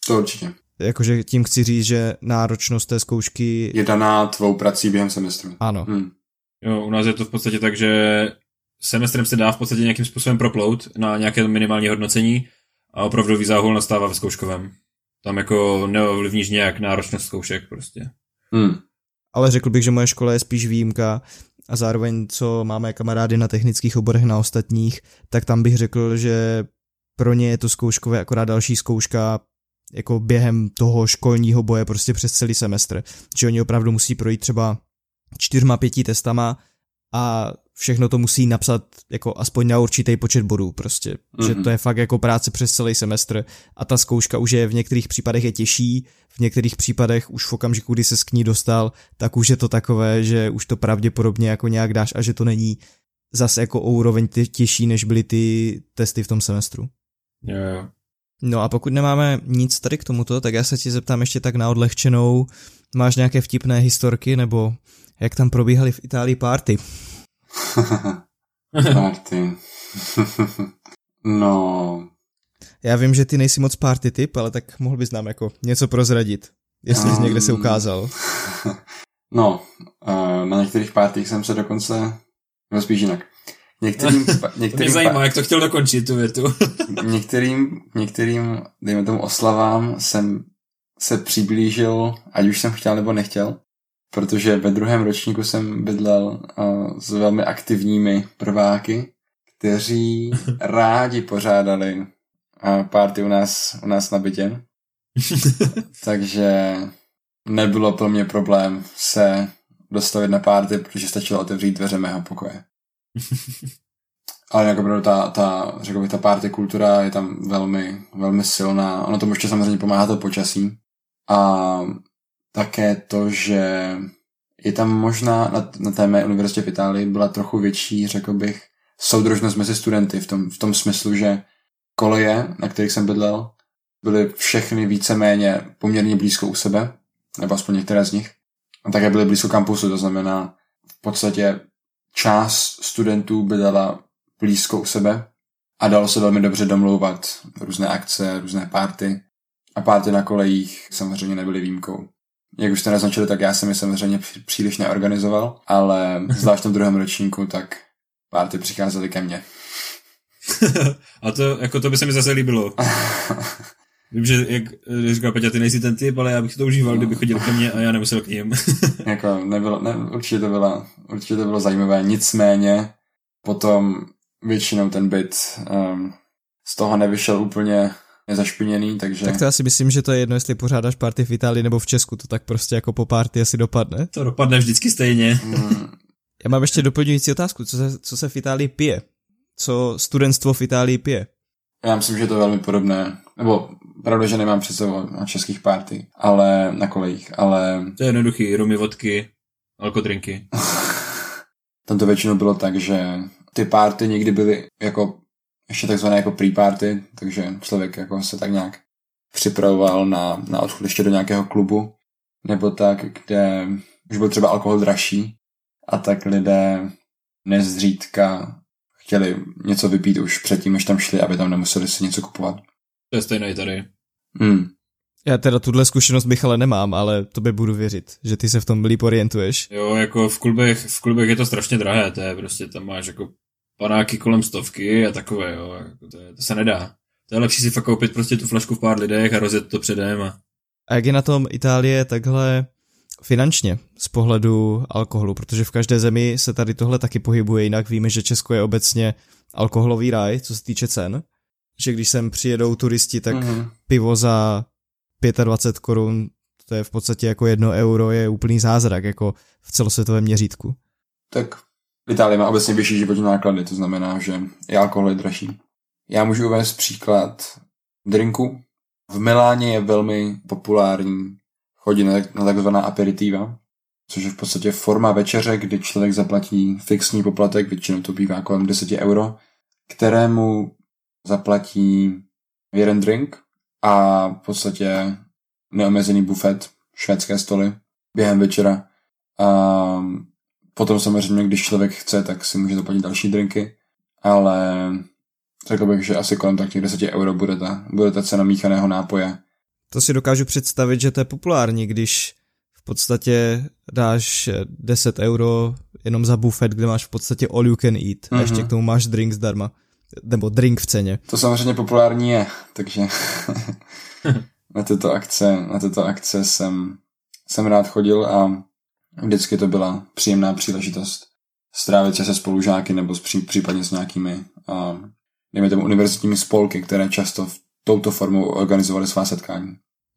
to určitě. Jakože tím chci říct, že náročnost té zkoušky... Je daná tvou prací během semestru. Ano. Mm. Jo, u nás je to v podstatě tak, že semestrem se dá v podstatě nějakým způsobem proplout na nějaké minimální hodnocení a opravdový záhul nastává ve zkouškovém. Tam jako neovlivníš nějak náročnost zkoušek prostě. Hmm. Ale řekl bych, že moje škola je spíš výjimka a zároveň, co máme kamarády na technických oborech na ostatních, tak tam bych řekl, že pro ně je to zkouškové akorát další zkouška jako během toho školního boje prostě přes celý semestr. Že oni opravdu musí projít třeba čtyřma, pěti testama a všechno to musí napsat jako aspoň na určitý počet bodů prostě, mm-hmm. že to je fakt jako práce přes celý semestr a ta zkouška už je v některých případech je těžší, v některých případech už v okamžiku, kdy se k ní dostal, tak už je to takové, že už to pravděpodobně jako nějak dáš a že to není zase jako o úroveň těžší, než byly ty testy v tom semestru. Jo. No a pokud nemáme nic tady k tomuto, tak já se ti zeptám ještě tak na odlehčenou, máš nějaké vtipné historky, nebo jak tam probíhaly v Itálii party? *laughs* party. no. Já vím, že ty nejsi moc party typ, ale tak mohl bys nám jako něco prozradit, jestli um, jsi někde se ukázal. *laughs* No, uh, na některých partích jsem se dokonce, nebo spíš jinak, Některým, *laughs* některým to mě zajímá, jak to chtěl dokončit tu větu. některým, některým, dejme tomu oslavám, jsem se přiblížil, ať už jsem chtěl nebo nechtěl, protože ve druhém ročníku jsem bydlel uh, s velmi aktivními prváky, kteří *laughs* rádi pořádali uh, party u nás, u nás na bytě. *laughs* Takže nebylo pro mě problém se dostavit na párty, protože stačilo otevřít dveře mého pokoje. *laughs* Ale jako ta, ta, řekl bych, ta party kultura je tam velmi, velmi silná. Ono tomu ještě samozřejmě pomáhá to počasí. A také to, že je tam možná na, na té mé univerzitě v Itálii byla trochu větší, řekl bych, soudržnost mezi studenty v tom, v tom smyslu, že koleje, na kterých jsem bydlel, byly všechny víceméně poměrně blízko u sebe, nebo aspoň některé z nich. A také byly blízko kampusu, to znamená v podstatě část studentů bydlela blízko u sebe a dalo se velmi dobře domlouvat různé akce, různé párty a párty na kolejích samozřejmě nebyly výjimkou. Jak už jste naznačili, tak já jsem je samozřejmě příliš neorganizoval, ale zvlášť v druhém ročníku, tak párty přicházely ke mně. *laughs* a to, jako to by se mi zase líbilo. *laughs* Vím, že jak říkal Peťa, ty nejsi ten typ, ale já bych to užíval, no. kdyby chodil ke mně a já nemusel k ním. *laughs* jako nebylo, ne, určitě, to bylo, určitě to bylo zajímavé, nicméně potom většinou ten byt um, z toho nevyšel úplně nezašpiněný, takže... Tak to já si myslím, že to je jedno, jestli pořádáš party v Itálii nebo v Česku, to tak prostě jako po party asi dopadne. To dopadne vždycky stejně. Mm. *laughs* Já mám ještě doplňující otázku, co se, co se v Itálii pije? Co studentstvo v Itálii pije? Já myslím, že je to velmi podobné. Nebo pravda, že nemám před sebou na českých party, ale na kolejích, ale... To je jednoduchý, rumy, vodky, alkodrinky. *laughs* Tam to většinou bylo tak, že ty party někdy byly jako ještě takzvané jako pre-party, takže člověk jako se tak nějak připravoval na, na odchod ještě do nějakého klubu, nebo tak, kde už byl třeba alkohol dražší a tak lidé nezřídka chtěli něco vypít už předtím, než tam šli, aby tam nemuseli si něco kupovat. To je stejné tady. Hmm. Já teda tuhle zkušenost bych ale nemám, ale to by budu věřit, že ty se v tom líp orientuješ. Jo, jako v klubech, v klubech je to strašně drahé, to je prostě, tam máš jako panáky kolem stovky a takové, jo, jako to, je, to se nedá. To je lepší si fakt koupit prostě tu flašku v pár lidech a rozjet to předem. A... a jak je na tom Itálie takhle finančně z pohledu alkoholu, protože v každé zemi se tady tohle taky pohybuje jinak. Víme, že Česko je obecně alkoholový ráj, co se týče cen. Že když sem přijedou turisti, tak mm-hmm. pivo za 25 korun, to je v podstatě jako jedno euro, je úplný zázrak, jako v celosvětovém měřítku. Tak Itálie má obecně vyšší životní náklady, to znamená, že i alkohol je dražší. Já můžu uvést příklad drinku. V Miláně je velmi populární chodit na, takzvaná aperitiva, což je v podstatě forma večeře, kdy člověk zaplatí fixní poplatek, většinou to bývá kolem 10 euro, kterému zaplatí jeden drink a v podstatě neomezený bufet, švédské stoly během večera. A potom samozřejmě, když člověk chce, tak si může zaplatit další drinky, ale řekl bych, že asi kolem tak těch 10 euro bude ta, bude ta cena míchaného nápoje. To si dokážu představit, že to je populární, když v podstatě dáš 10 euro jenom za bufet, kde máš v podstatě all you can eat mm-hmm. a ještě mhm. k tomu máš drink zdarma. Nebo drink v ceně. To samozřejmě populární je, takže *laughs* na tyto akce, na tyto akce jsem, jsem rád chodil a vždycky to byla příjemná příležitost strávit se se spolužáky nebo s, pří, případně s nějakými uh, dejme tomu univerzitními spolky, které často v touto formou organizovali svá setkání.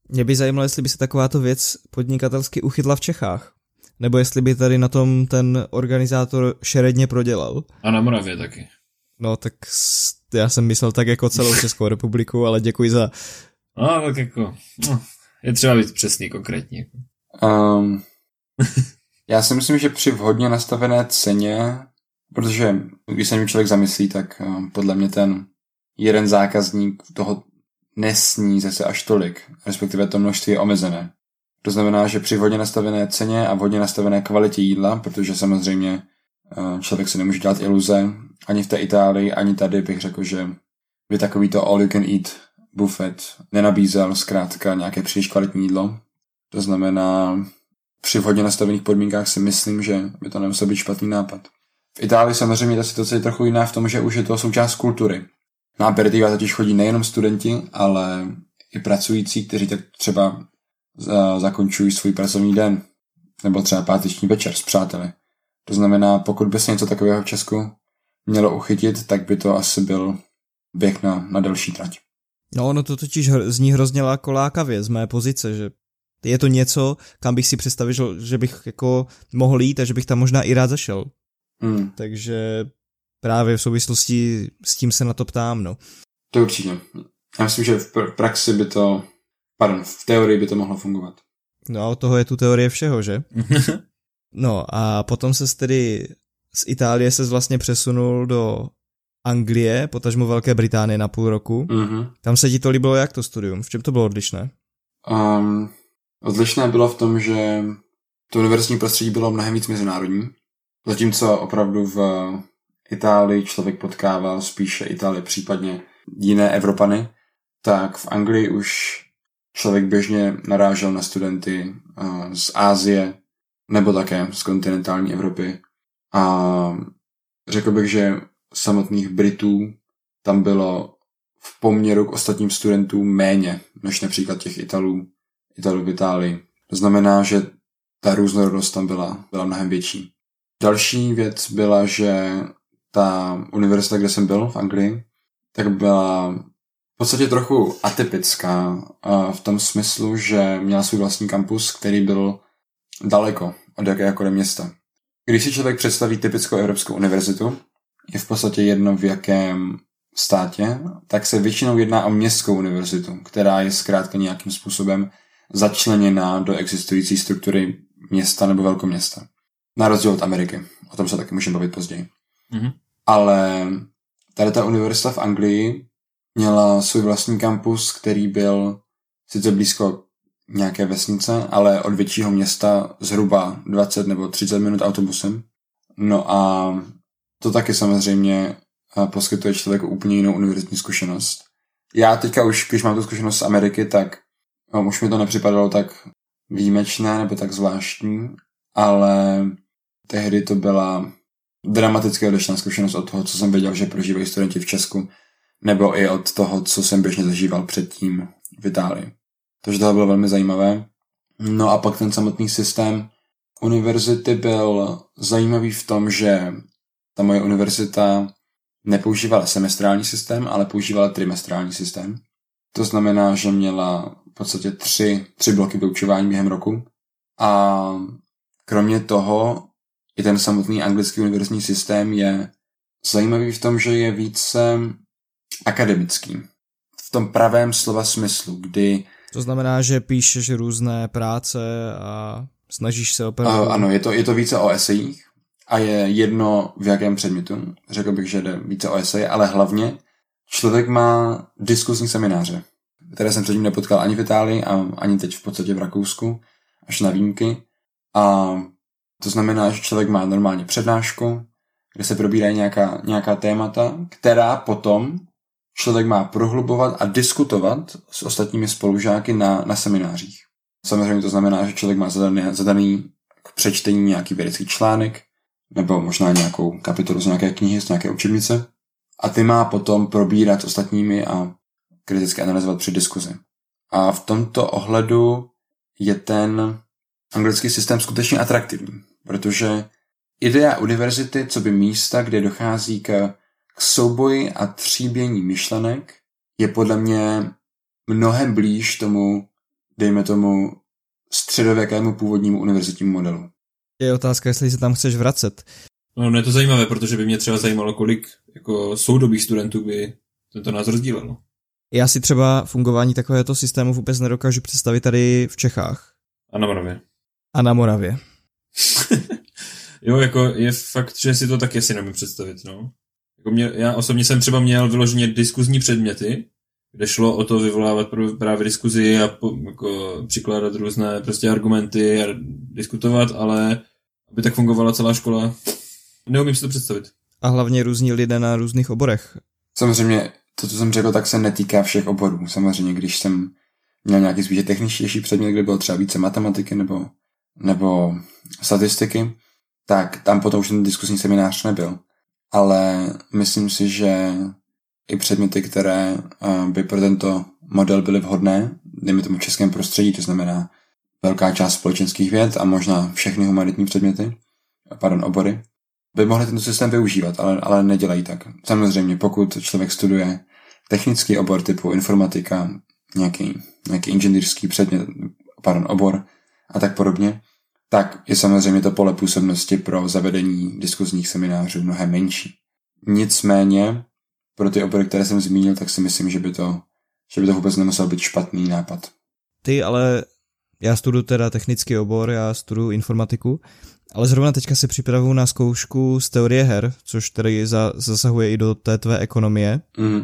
Mě by zajímalo, jestli by se takováto věc podnikatelsky uchytla v Čechách. Nebo jestli by tady na tom ten organizátor šeredně prodělal. A na Moravě taky. No tak já jsem myslel tak jako celou Českou republiku, ale děkuji za... No tak jako, no, je třeba být přesný, konkrétní. Um, já si myslím, že při vhodně nastavené ceně Protože když se mi člověk zamyslí, tak uh, podle mě ten jeden zákazník toho nesní zase až tolik, respektive to množství je omezené. To znamená, že při vhodně nastavené ceně a vhodně nastavené kvalitě jídla, protože samozřejmě eh, člověk si nemůže dělat iluze, ani v té Itálii, ani tady bych řekl, že by takovýto all you can eat buffet nenabízel zkrátka nějaké příliš kvalitní jídlo. To znamená, při vhodně nastavených podmínkách si myslím, že by to nemusel být špatný nápad. V Itálii samozřejmě ta situace je trochu jiná v tom, že už je to součást kultury. Na aperitiva totiž chodí nejenom studenti, ale i pracující, kteří tak třeba zakončují svůj pracovní den, nebo třeba páteční večer s přáteli. To znamená, pokud by se něco takového v Česku mělo uchytit, tak by to asi byl běh na, na delší trať. No ono to totiž zní hrozně lákavě z mé pozice, že je to něco, kam bych si představil, že bych jako mohl jít a že bych tam možná i rád zašel. Hmm. Takže právě v souvislosti s tím se na to ptám, no. To určitě. Já myslím, že v praxi by to, pardon, v teorii by to mohlo fungovat. No a od toho je tu teorie všeho, že? *laughs* no a potom se tedy z Itálie se vlastně přesunul do Anglie, potažmo Velké Británie na půl roku. Mm-hmm. Tam se ti to líbilo jak to studium? V čem to bylo odlišné? Um, odlišné bylo v tom, že to univerzitní prostředí bylo mnohem víc mezinárodní, zatímco opravdu v Itálii člověk potkával spíše Itálie, případně jiné Evropany, tak v Anglii už člověk běžně narážel na studenty z Ázie nebo také z kontinentální Evropy. A řekl bych, že samotných Britů tam bylo v poměru k ostatním studentům méně než například těch Italů, Italů v Itálii. To znamená, že ta různorodost tam byla, byla mnohem větší. Další věc byla, že ta univerzita, kde jsem byl v Anglii, tak byla v podstatě trochu atypická v tom smyslu, že měla svůj vlastní kampus, který byl daleko od jakéhokoliv města. Když si člověk představí typickou evropskou univerzitu, je v podstatě jedno v jakém státě, tak se většinou jedná o městskou univerzitu, která je zkrátka nějakým způsobem začleněná do existující struktury města nebo velkoměsta. Na rozdíl od Ameriky. O tom se taky můžeme bavit později. Mm-hmm. Ale tady ta univerzita v Anglii měla svůj vlastní kampus, který byl sice blízko nějaké vesnice, ale od většího města zhruba 20 nebo 30 minut autobusem. No a to taky samozřejmě eh, poskytuje člověku úplně jinou univerzitní zkušenost. Já teďka už, když mám tu zkušenost z Ameriky, tak no, už mi to nepřipadalo tak výjimečné nebo tak zvláštní, ale tehdy to byla dramaticky odlišná zkušenost od toho, co jsem věděl, že prožívají studenti v Česku, nebo i od toho, co jsem běžně zažíval předtím v Itálii. Takže to bylo velmi zajímavé. No a pak ten samotný systém univerzity byl zajímavý v tom, že ta moje univerzita nepoužívala semestrální systém, ale používala trimestrální systém. To znamená, že měla v podstatě tři, tři bloky vyučování během roku a kromě toho i ten samotný anglický univerzitní systém je zajímavý v tom, že je více akademický. V tom pravém slova smyslu, kdy... To znamená, že píšeš různé práce a snažíš se opravdu... Uh, ano, je to, je to více o esejích a je jedno v jakém předmětu. Řekl bych, že jde více o eseje, ale hlavně člověk má diskuzní semináře, které jsem předtím nepotkal ani v Itálii a ani teď v podstatě v Rakousku, až na výjimky. A to znamená, že člověk má normálně přednášku, kde se probírají nějaká, nějaká témata, která potom člověk má prohlubovat a diskutovat s ostatními spolužáky na, na seminářích. Samozřejmě to znamená, že člověk má zadaný, zadaný k přečtení nějaký vědecký článek, nebo možná nějakou kapitolu z nějaké knihy, z nějaké učebnice. A ty má potom probírat s ostatními a kriticky analyzovat při diskuzi. A v tomto ohledu je ten anglický systém skutečně atraktivní protože idea univerzity, co by místa, kde dochází k, k souboji a tříbění myšlenek, je podle mě mnohem blíž tomu, dejme tomu, středověkému původnímu univerzitnímu modelu. Je otázka, jestli se tam chceš vracet. No, no je to zajímavé, protože by mě třeba zajímalo, kolik jako soudobých studentů by tento názor sdílelo. Já si třeba fungování takovéhoto systému vůbec nedokážu představit tady v Čechách. A na Moravě. A na Moravě. *laughs* jo, jako je fakt, že si to taky si nemůžu představit, no. Jako mě, já osobně jsem třeba měl vyloženě diskuzní předměty, kde šlo o to vyvolávat právě diskuzi a po, jako přikládat různé prostě argumenty a diskutovat, ale aby tak fungovala celá škola, neumím si to představit. A hlavně různí lidé na různých oborech. Samozřejmě, to, co jsem řekl, tak se netýká všech oborů. Samozřejmě, když jsem měl nějaký spíše techničtější předmět, kde bylo třeba více matematiky nebo, nebo statistiky, tak tam potom už ten diskusní seminář nebyl. Ale myslím si, že i předměty, které eh, by pro tento model byly vhodné, dejme tomu v českém prostředí, to znamená velká část společenských věd a možná všechny humanitní předměty, pardon, obory, by mohli tento systém využívat, ale, ale nedělají tak. Samozřejmě, pokud člověk studuje technický obor typu informatika, nějaký, nějaký inženýrský předmět, pardon, obor a tak podobně, tak je samozřejmě to pole působnosti pro zavedení diskuzních seminářů mnohem menší. Nicméně, pro ty obory, které jsem zmínil, tak si myslím, že by to, že by to vůbec nemusel být špatný nápad. Ty ale, já studuju teda technický obor, já studuju informatiku, ale zrovna teďka se připravuju na zkoušku z teorie her, což tedy za, zasahuje i do té tvé ekonomie. Mm.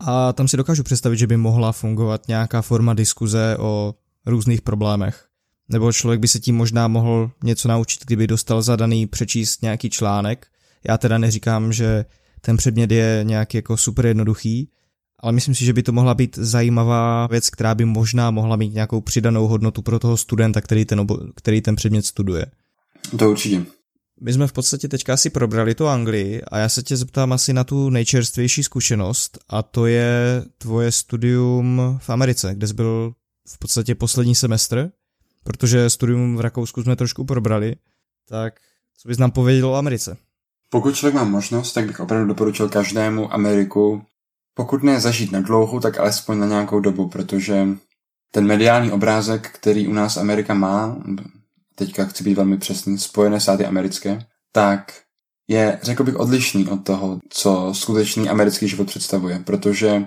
A tam si dokážu představit, že by mohla fungovat nějaká forma diskuze o různých problémech. Nebo člověk by se tím možná mohl něco naučit, kdyby dostal zadaný přečíst nějaký článek. Já teda neříkám, že ten předmět je nějak jako super jednoduchý, ale myslím si, že by to mohla být zajímavá věc, která by možná mohla mít nějakou přidanou hodnotu pro toho studenta, který ten, obo- který ten předmět studuje. To určitě. My jsme v podstatě teďka asi probrali tu Anglii a já se tě zeptám asi na tu nejčerstvější zkušenost a to je tvoje studium v Americe, kde jsi byl v podstatě poslední semestr, protože studium v Rakousku jsme trošku probrali, tak co bys nám pověděl o Americe? Pokud člověk má možnost, tak bych opravdu doporučil každému Ameriku, pokud ne zažít na dlouhou, tak alespoň na nějakou dobu, protože ten mediální obrázek, který u nás Amerika má, teďka chci být velmi přesný, Spojené státy americké, tak je, řekl bych, odlišný od toho, co skutečný americký život představuje, protože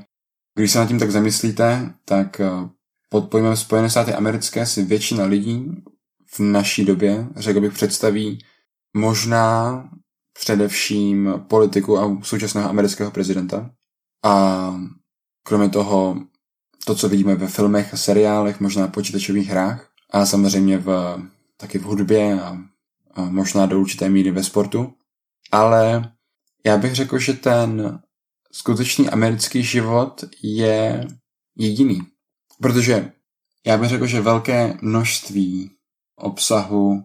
když se nad tím tak zamyslíte, tak eh, pod pojmem Spojené státy americké si většina lidí v naší době, řekl bych, představí možná především politiku a současného amerického prezidenta. A kromě toho, to, co vidíme ve filmech a seriálech, možná počítačových hrách a samozřejmě v taky v hudbě a, a možná do určité míry ve sportu. Ale já bych řekl, že ten skutečný americký život je jediný. Protože já bych řekl, že velké množství obsahu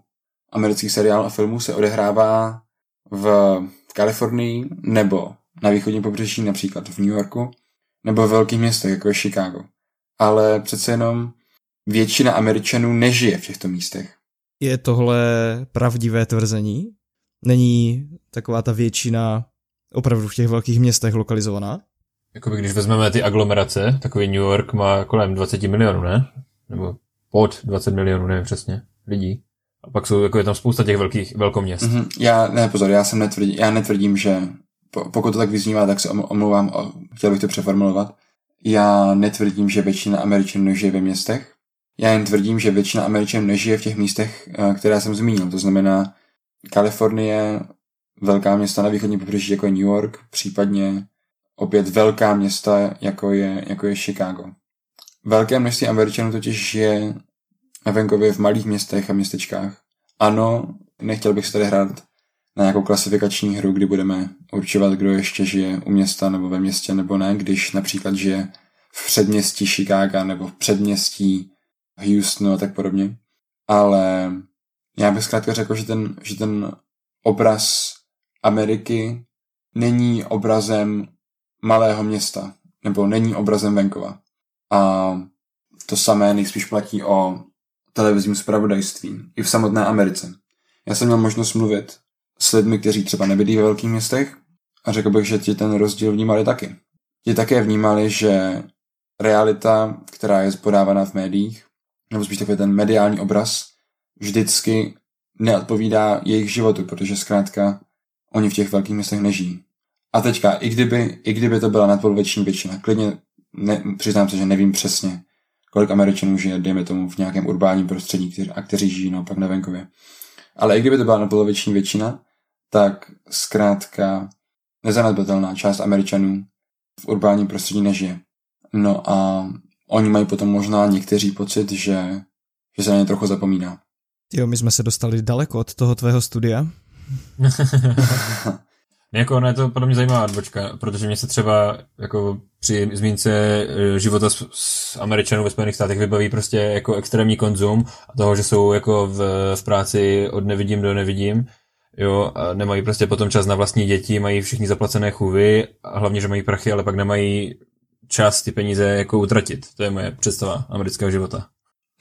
amerických seriálů a filmů se odehrává v Kalifornii nebo na východním pobřeží, například v New Yorku, nebo v velkých městech, jako je Chicago. Ale přece jenom většina Američanů nežije v těchto místech. Je tohle pravdivé tvrzení? Není taková ta většina opravdu v těch velkých městech lokalizovaná? Jakoby když vezmeme ty aglomerace, takový New York má kolem 20 milionů, ne? Nebo pod 20 milionů, nevím přesně, lidí. A pak jsou, jako je tam spousta těch velkých velkoměst. Mm-hmm. Já, ne, pozor, já jsem netvrdí, já netvrdím, že pokud to tak vyznívá, tak se omlouvám, chtěl bych to přeformulovat. Já netvrdím, že většina Američanů žije ve městech. Já jen tvrdím, že většina Američanů nežije v těch místech, eh, které jsem zmínil. To znamená Kalifornie, velká města na východní pobřeží, jako je New York, případně opět velká města, jako je, jako je Chicago. Velké množství Američanů totiž žije na venkově v malých městech a městečkách. Ano, nechtěl bych se tady hrát na nějakou klasifikační hru, kdy budeme určovat, kdo ještě žije u města nebo ve městě nebo ne, když například žije v předměstí Chicago nebo v předměstí Houstonu a tak podobně. Ale já bych zkrátka řekl, že ten, že ten obraz Ameriky není obrazem malého města, nebo není obrazem venkova. A to samé nejspíš platí o televizním zpravodajství i v samotné Americe. Já jsem měl možnost mluvit s lidmi, kteří třeba nebydlí ve velkých městech a řekl bych, že ti ten rozdíl vnímali taky. Ti také vnímali, že realita, která je podávaná v médiích, nebo spíš takový ten mediální obraz, vždycky neodpovídá jejich životu, protože zkrátka oni v těch velkých městech nežijí. A teďka, i kdyby, i kdyby to byla nadpoloviční většina, klidně ne, přiznám se, že nevím přesně, kolik Američanů žije, dejme tomu, v nějakém urbánním prostředí kteři, a kteří žijí naopak na venkově. Ale i kdyby to byla nadpoloviční většina, tak zkrátka nezanedbatelná část Američanů v urbánním prostředí nežije. No a oni mají potom možná někteří pocit, že, že se na ně trochu zapomíná. Jo, my jsme se dostali daleko od toho tvého studia. *laughs* jako ono je to podle mě zajímavá odbočka, protože mě se třeba jako při zmínce eh, života s, s Američanů ve Spojených státech vybaví prostě jako extrémní konzum a toho, že jsou jako v, v práci od nevidím do nevidím, jo, a nemají prostě potom čas na vlastní děti, mají všichni zaplacené chůvy a hlavně, že mají prachy, ale pak nemají čas ty peníze jako utratit. To je moje představa amerického života.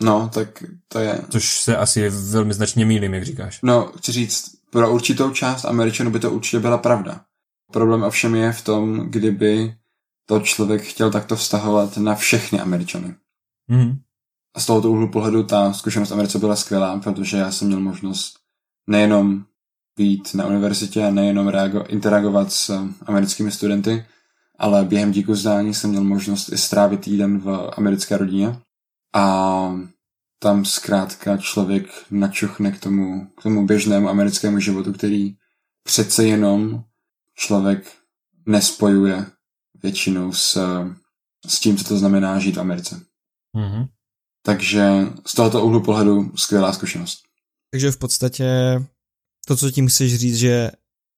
No, tak to je... Což se asi velmi značně mýlím, jak říkáš. No, chci říct, pro určitou část Američanů by to určitě byla pravda. Problém ovšem je v tom, kdyby to člověk chtěl takto vztahovat na všechny Američany. Mm. A z tohoto úhlu pohledu ta zkušenost Americe byla skvělá, protože já jsem měl možnost nejenom být na univerzitě a nejenom reago- interagovat s americkými studenty, ale během díku zdání jsem měl možnost i strávit týden v americké rodině a tam zkrátka člověk načuchne k tomu, k tomu běžnému americkému životu, který přece jenom člověk nespojuje většinou s, s tím, co to znamená žít v Americe. Mm-hmm. Takže z tohoto úhlu pohledu skvělá zkušenost. Takže v podstatě to, co tím chceš říct, že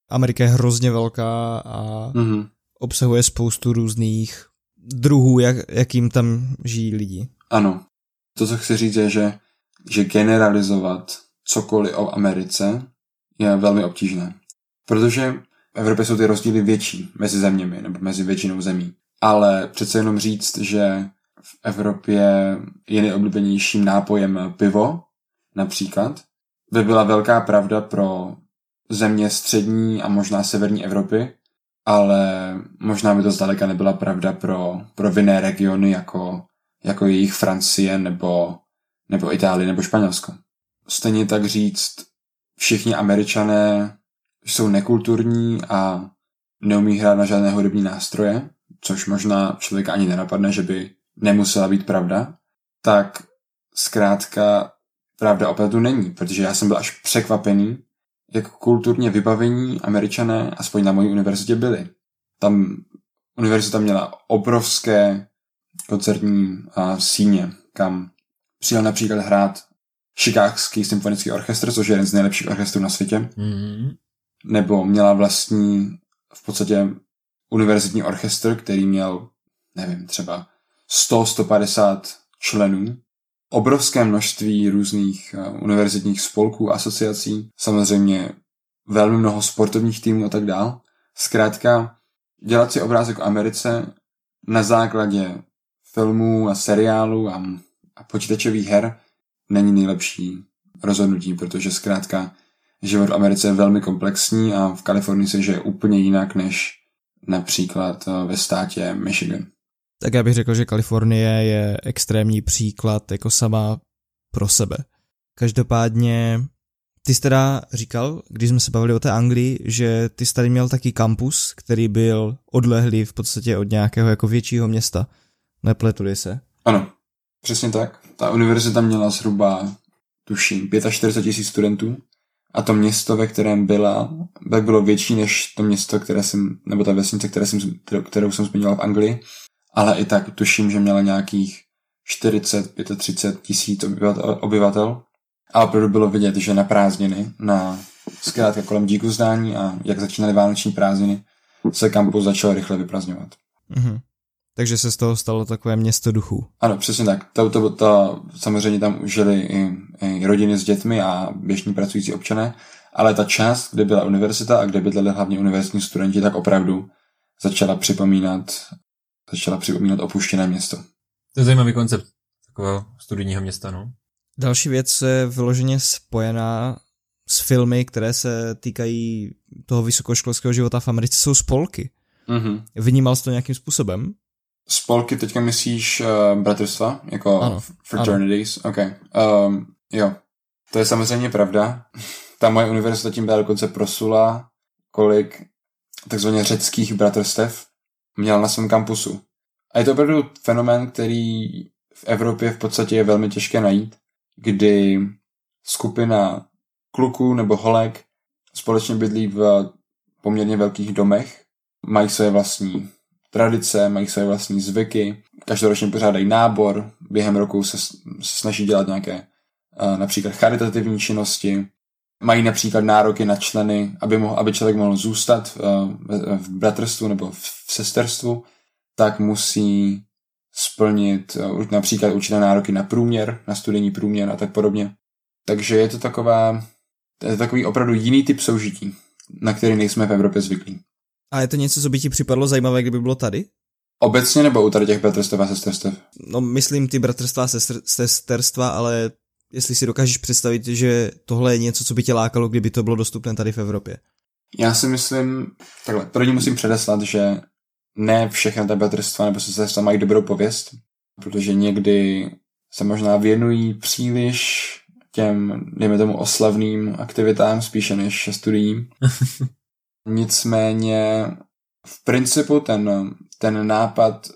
Amerika je hrozně velká a mm-hmm. Obsahuje spoustu různých druhů, jak, jakým tam žijí lidi. Ano. To, co chci říct, je, že, že generalizovat cokoliv o Americe je velmi obtížné. Protože v Evropě jsou ty rozdíly větší mezi zeměmi nebo mezi většinou zemí. Ale přece jenom říct, že v Evropě je nejoblíbenějším nápojem pivo, například, by byla velká pravda pro země střední a možná severní Evropy, ale možná by to zdaleka nebyla pravda pro, pro vinné regiony jako, jako jejich Francie nebo, nebo Itálie nebo Španělsko. Stejně tak říct, všichni američané jsou nekulturní a neumí hrát na žádné hudební nástroje, což možná člověka ani nenapadne, že by nemusela být pravda, tak zkrátka pravda opravdu není, protože já jsem byl až překvapený, jak kulturně vybavení američané, aspoň na mojí univerzitě, byli. Tam univerzita měla obrovské koncertní a síně, kam přijel například hrát Chicagský symfonický orchestr, což je jeden z nejlepších orchestrů na světě. Mm-hmm. Nebo měla vlastní v podstatě univerzitní orchestr, který měl, nevím, třeba 100-150 členů obrovské množství různých uh, univerzitních spolků, asociací, samozřejmě velmi mnoho sportovních týmů a tak dál. Zkrátka, dělat si obrázek o Americe na základě filmů a seriálů a, a počítačových her není nejlepší rozhodnutí, protože zkrátka život v Americe je velmi komplexní a v Kalifornii se žije úplně jinak než například uh, ve státě Michigan. Tak já bych řekl, že Kalifornie je extrémní příklad jako sama pro sebe. Každopádně ty jsi teda říkal, když jsme se bavili o té Anglii, že ty jsi tady měl taky kampus, který byl odlehlý v podstatě od nějakého jako většího města. Nepletuli se? Ano, přesně tak. Ta univerzita měla zhruba, tuším, 45 tisíc studentů a to město, ve kterém byla, tak bylo větší než to město, které jsem, nebo ta vesnice, které jsem, kterou jsem zmiňoval v Anglii ale i tak tuším, že měla nějakých 40-35 tisíc obyvatel. A opravdu bylo vidět, že na prázdniny, na zkrátka kolem díku zdání a jak začínaly vánoční prázdniny, se kampus začal rychle vyprazňovat. Mm-hmm. Takže se z toho stalo takové město duchů. Ano, přesně tak. To, to, to, samozřejmě tam žili i, i rodiny s dětmi a běžní pracující občané, ale ta část, kde byla univerzita a kde bydleli hlavně univerzitní studenti, tak opravdu začala připomínat začala připomínat opuštěné město. To je zajímavý koncept takového studijního města, no. Další věc je vyloženě spojená s filmy, které se týkají toho vysokoškolského života v Americe, jsou spolky. Mm-hmm. Vnímal jsi to nějakým způsobem? Spolky teďka myslíš uh, bratrstva? Jako ano, fraternities? Ano. OK. Um, jo. To je samozřejmě pravda. *laughs* Ta moje univerzita tím byla dokonce prosula, kolik takzvaně řeckých bratrstev měl na svém kampusu. A je to opravdu fenomén, který v Evropě v podstatě je velmi těžké najít, kdy skupina kluků nebo holek společně bydlí v poměrně velkých domech, mají své vlastní tradice, mají své vlastní zvyky, každoročně pořádají nábor, během roku se, se snaží dělat nějaké uh, například charitativní činnosti, mají například nároky na členy, aby, mohl, aby člověk mohl zůstat v, v bratrstvu nebo v, v sesterstvu, tak musí splnit uh, například určité nároky na průměr, na studijní průměr a tak podobně. Takže je to taková, to je takový opravdu jiný typ soužití, na který nejsme v Evropě zvyklí. A je to něco, co by ti připadlo zajímavé, kdyby bylo tady? Obecně nebo u tady těch bratrstv a sesterstv? No myslím ty bratrstva a sesterstva, ale jestli si dokážeš představit, že tohle je něco, co by tě lákalo, kdyby to bylo dostupné tady v Evropě. Já si myslím, takhle, první musím předeslat, že ne všechny ta bratrstva nebo sesterstva mají dobrou pověst, protože někdy se možná věnují příliš těm, dejme tomu, oslavným aktivitám spíše než studiím. *laughs* Nicméně v principu ten, ten nápad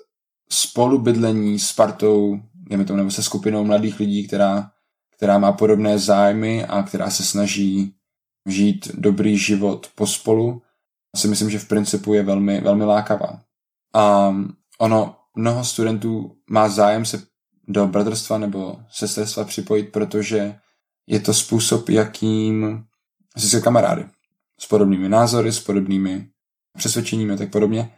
spolubydlení s partou, dejme tomu, nebo se skupinou mladých lidí, která, která má podobné zájmy a která se snaží žít dobrý život pospolu, si myslím, že v principu je velmi, velmi lákavá. A ono, mnoho studentů má zájem se do bratrstva nebo sesterstva připojit, protože je to způsob, jakým si kamarády s podobnými názory, s podobnými přesvědčeními a tak podobně.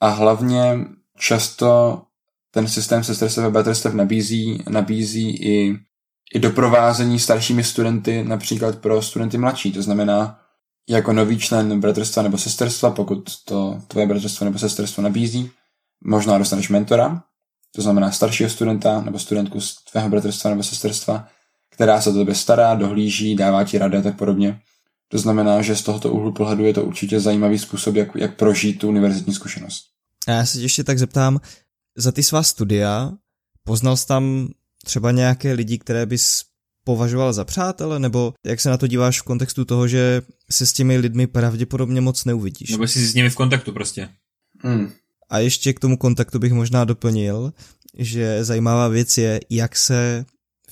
A hlavně často ten systém sesterstev a bratrstev nabízí, nabízí i, i doprovázení staršími studenty, například pro studenty mladší. To znamená, jako nový člen bratrstva nebo sesterstva, pokud to tvoje bratrstvo nebo sesterstvo nabízí, možná dostaneš mentora, to znamená staršího studenta nebo studentku z tvého bratrstva nebo sesterstva, která se o tebe stará, dohlíží, dává ti rady a tak podobně. To znamená, že z tohoto úhlu pohledu je to určitě zajímavý způsob, jak, jak prožít tu univerzitní zkušenost. A já se ještě tak zeptám, za ty svá studia poznal jsi tam třeba nějaké lidi, které bys považoval za přátele, nebo jak se na to díváš v kontextu toho, že se s těmi lidmi pravděpodobně moc neuvidíš? Nebo jsi s nimi v kontaktu prostě. Hmm. A ještě k tomu kontaktu bych možná doplnil, že zajímavá věc je, jak se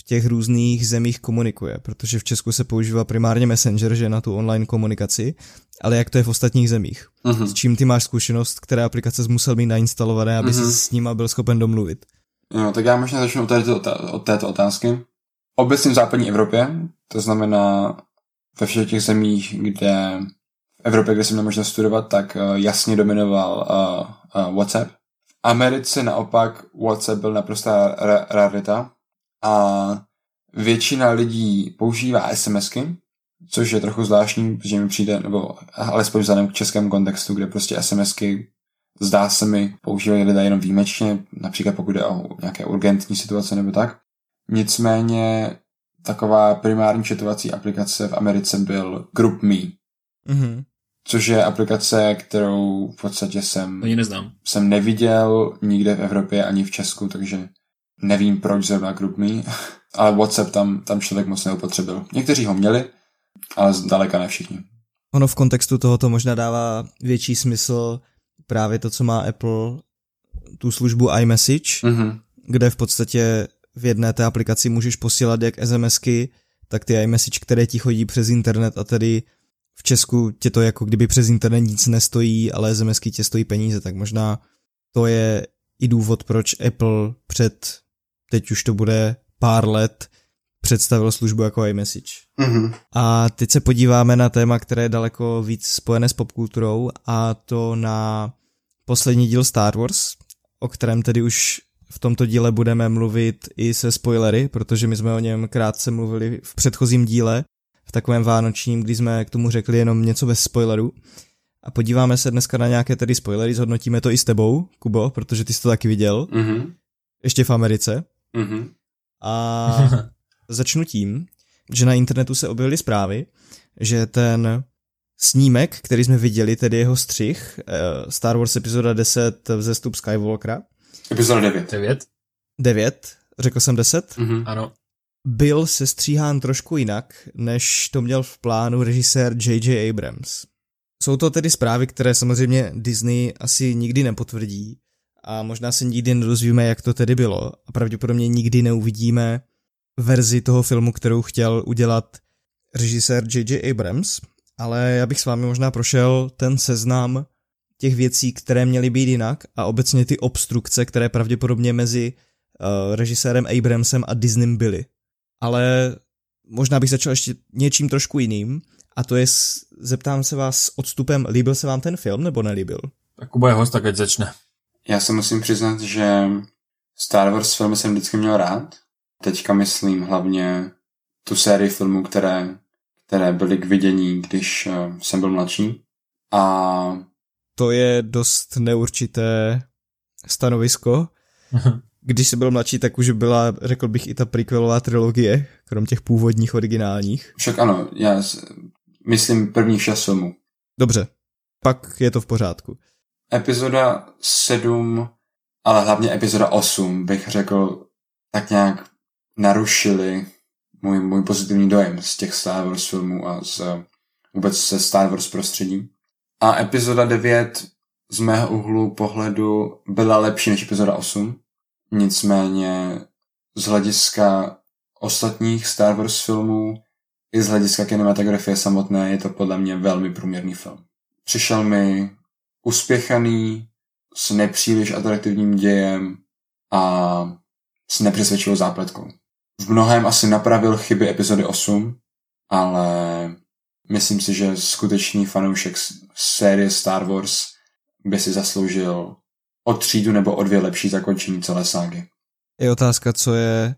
těch různých zemích komunikuje, protože v Česku se používá primárně Messenger, že na tu online komunikaci, ale jak to je v ostatních zemích? Uh-huh. S čím ty máš zkušenost, které aplikace jsi musel mít nainstalované, aby uh-huh. s nima byl schopen domluvit? No, tak já možná začnu od této, od této otázky. Obecně v západní Evropě, to znamená ve všech těch zemích, kde v Evropě, kde jsem měl možnost studovat, tak uh, jasně dominoval uh, uh, WhatsApp. V Americe naopak WhatsApp byl naprostá ra- rarita, a většina lidí používá SMSky, což je trochu zvláštní, protože mi přijde, nebo alespoň vzhledem k českému kontextu, kde prostě SMSky zdá se mi používají lidé jenom výjimečně, například pokud je o nějaké urgentní situace nebo tak. Nicméně taková primární četovací aplikace v Americe byl GroupMe. Mm-hmm. Což je aplikace, kterou v podstatě jsem, Ani neznám. jsem neviděl nikde v Evropě ani v Česku, takže Nevím, proč zrovna GroupMe, *laughs* ale WhatsApp tam, tam člověk moc neupotřebil. Někteří ho měli, ale zdaleka ne všichni. Ono v kontextu tohoto možná dává větší smysl právě to, co má Apple, tu službu iMessage, mm-hmm. kde v podstatě v jedné té aplikaci můžeš posílat jak SMSky, tak ty iMessage, které ti chodí přes internet a tedy v Česku tě to jako kdyby přes internet nic nestojí, ale SMSky tě stojí peníze, tak možná to je i důvod, proč Apple před teď už to bude pár let, představil službu jako iMessage. Mm-hmm. A teď se podíváme na téma, které je daleko víc spojené s popkulturou a to na poslední díl Star Wars, o kterém tedy už v tomto díle budeme mluvit i se spoilery, protože my jsme o něm krátce mluvili v předchozím díle, v takovém vánočním, kdy jsme k tomu řekli jenom něco bez spoilerů. A podíváme se dneska na nějaké tedy spoilery, zhodnotíme to i s tebou, Kubo, protože ty jsi to taky viděl. Mm-hmm. Ještě v Americe. Mm-hmm. A *laughs* začnu tím, že na internetu se objevily zprávy, že ten snímek, který jsme viděli, tedy jeho střih, eh, Star Wars epizoda 10 Vzestup Skywalkera. Epizoda 9. 9? 9, řekl jsem 10? Mm-hmm. Ano. Byl sestříhán trošku jinak, než to měl v plánu režisér J.J. Abrams. Jsou to tedy zprávy, které samozřejmě Disney asi nikdy nepotvrdí, a možná se nikdy nedozvíme, jak to tedy bylo a pravděpodobně nikdy neuvidíme verzi toho filmu, kterou chtěl udělat režisér J.J. Abrams, ale já bych s vámi možná prošel ten seznam těch věcí, které měly být jinak a obecně ty obstrukce, které pravděpodobně mezi uh, režisérem Abramsem a Disneym byly. Ale možná bych začal ještě něčím trošku jiným a to je, zeptám se vás s odstupem, líbil se vám ten film nebo nelíbil? Tak Kuba je host, tak ať začne. Já se musím přiznat, že Star Wars filmy jsem vždycky měl rád. Teďka myslím hlavně tu sérii filmů, které, které byly k vidění, když uh, jsem byl mladší. A... To je dost neurčité stanovisko. Když jsem byl mladší, tak už byla, řekl bych, i ta prequelová trilogie, krom těch původních originálních. Však ano, já myslím prvních šest filmů. Dobře, pak je to v pořádku. Epizoda 7, ale hlavně epizoda 8 bych řekl tak nějak narušili můj, můj pozitivní dojem z těch Star Wars filmů a z, vůbec se Star Wars prostředí. A epizoda 9 z mého úhlu pohledu byla lepší než epizoda 8. Nicméně z hlediska ostatních Star Wars filmů i z hlediska kinematografie samotné je to podle mě velmi průměrný film. Přišel mi uspěchaný, s nepříliš atraktivním dějem a s nepřesvědčivou zápletkou. V mnohem asi napravil chyby epizody 8, ale myslím si, že skutečný fanoušek série Star Wars by si zasloužil o třídu nebo o dvě lepší zakončení celé ságy. Je otázka, co je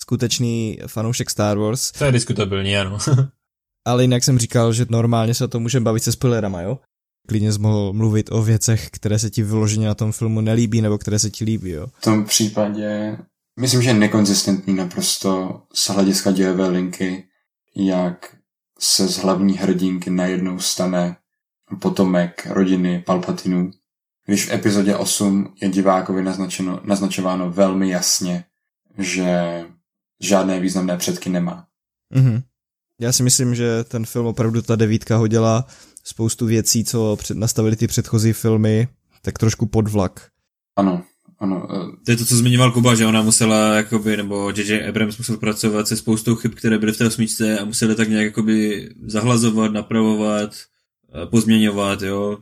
skutečný fanoušek Star Wars. To je diskutabilní, ano. *laughs* Ale jinak jsem říkal, že normálně se o tom můžeme bavit se spoilerama, jo? Klidně jsi mohl mluvit o věcech, které se ti vyloženě na tom filmu nelíbí, nebo které se ti líbí, jo? V tom případě myslím, že je nekonzistentní naprosto z hlediska dějové linky, jak se z hlavní hrdinky najednou stane potomek rodiny Palpatinů, když v epizodě 8 je divákovi naznačeno, naznačováno velmi jasně, že žádné významné předky nemá. Mm-hmm. Já si myslím, že ten film opravdu ta devítka hodila spoustu věcí, co před, nastavili ty předchozí filmy, tak trošku pod vlak. Ano, ano. To je to, co zmiňoval Kuba, že ona musela, jakoby, nebo J.J. Abrams musel pracovat se spoustou chyb, které byly v té osmičce a museli tak nějak jakoby zahlazovat, napravovat, pozměňovat, jo.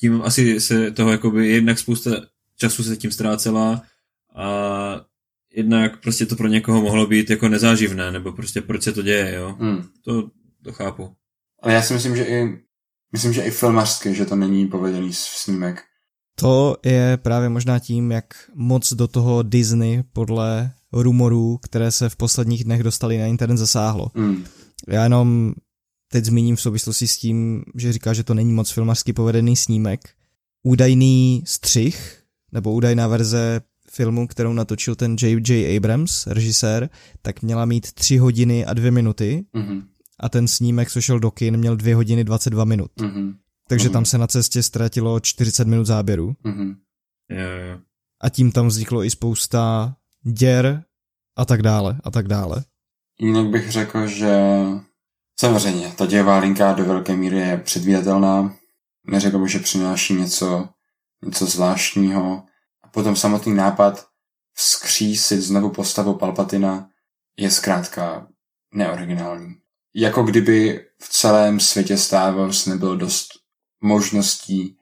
Tím asi se toho jakoby jednak spousta času se tím ztrácela a jednak prostě to pro někoho mohlo být jako nezáživné, nebo prostě proč se to děje, jo. Hmm. To, to chápu. Ale já si myslím, že i myslím, že i filmařsky, že to není povedený snímek. To je právě možná tím, jak moc do toho Disney podle rumorů, které se v posledních dnech dostali na internet, zasáhlo. Mm. Já jenom teď zmíním v souvislosti s tím, že říká, že to není moc filmařsky povedený snímek. Údajný střih, nebo údajná verze filmu, kterou natočil ten J.J. Abrams, režisér, tak měla mít 3 hodiny a 2 minuty mm-hmm. a ten snímek, co šel do kin, měl 2 hodiny 22 minut. Mm-hmm. Takže mm-hmm. tam se na cestě ztratilo 40 minut záběru. Mm-hmm. Yeah, yeah. A tím tam vzniklo i spousta děr a tak dále a tak dále. Jinak bych řekl, že samozřejmě ta dějová linka do velké míry je předvídatelná. Neřekl bych, že přináší něco, něco zvláštního. A potom samotný nápad vzkřísit znovu postavu Palpatina je zkrátka neoriginální. Jako kdyby v celém světě Star Wars nebylo dost možností,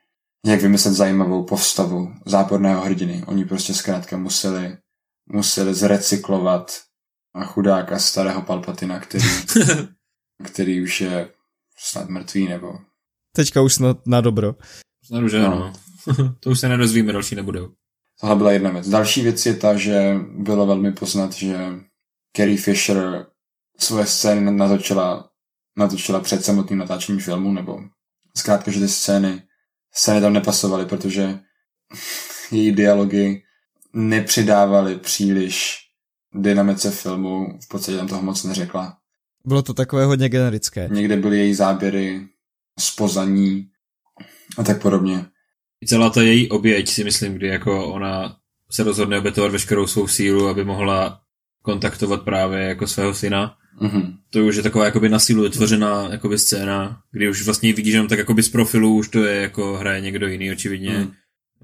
jak vymyslet zajímavou postavu záporného hrdiny. Oni prostě zkrátka museli, museli zrecyklovat a chudáka starého Palpatina, který, *laughs* který už je snad mrtvý, nebo... Teďka už snad na dobro. Snad už no. no. *laughs* to už se nedozvíme, další nebudou. Tohle byla jedna věc. Další věc je ta, že bylo velmi poznat, že Carrie Fisher svoje scény natočila, natočila před samotným natáčením filmu, nebo zkrátka, že ty scény, scény tam nepasovaly, protože její dialogy nepřidávaly příliš dynamice filmu, v podstatě tam toho moc neřekla. Bylo to takové hodně generické. Někde byly její záběry z pozaní a tak podobně. Celá ta její oběť si myslím, kdy jako ona se rozhodne obětovat veškerou svou sílu, aby mohla kontaktovat právě jako svého syna Mm-hmm. To už je taková jakoby na sílu vytvořená jakoby scéna, kdy už vlastně vidíš jenom tak jakoby z profilu, už to je jako hraje někdo jiný očividně. Mm.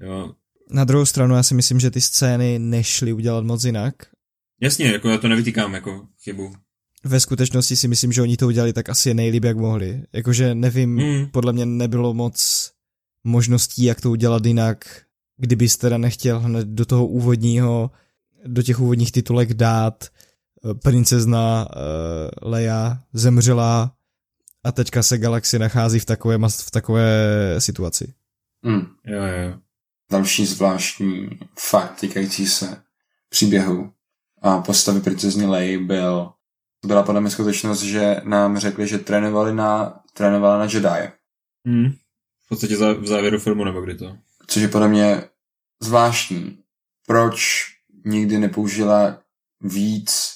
Jo. Na druhou stranu já si myslím, že ty scény nešly udělat moc jinak. Jasně, jako já to nevytýkám jako chybu. ve skutečnosti si myslím, že oni to udělali tak asi nejlíp, jak mohli. Jakože nevím, mm. podle mě nebylo moc možností, jak to udělat jinak, kdybys teda nechtěl hned do toho úvodního, do těch úvodních titulek dát princezna uh, Leia zemřela a teďka se galaxie nachází v takové, v takové situaci. Mm. Jo, jo. Další zvláštní fakt týkající se příběhu a postavy princezny Leia byl byla podle mě skutečnost, že nám řekli, že trénovali na, trénovala na Jedi. Hmm. V podstatě za, v závěru filmu nebo kdy to? Což je podle mě zvláštní. Proč nikdy nepoužila víc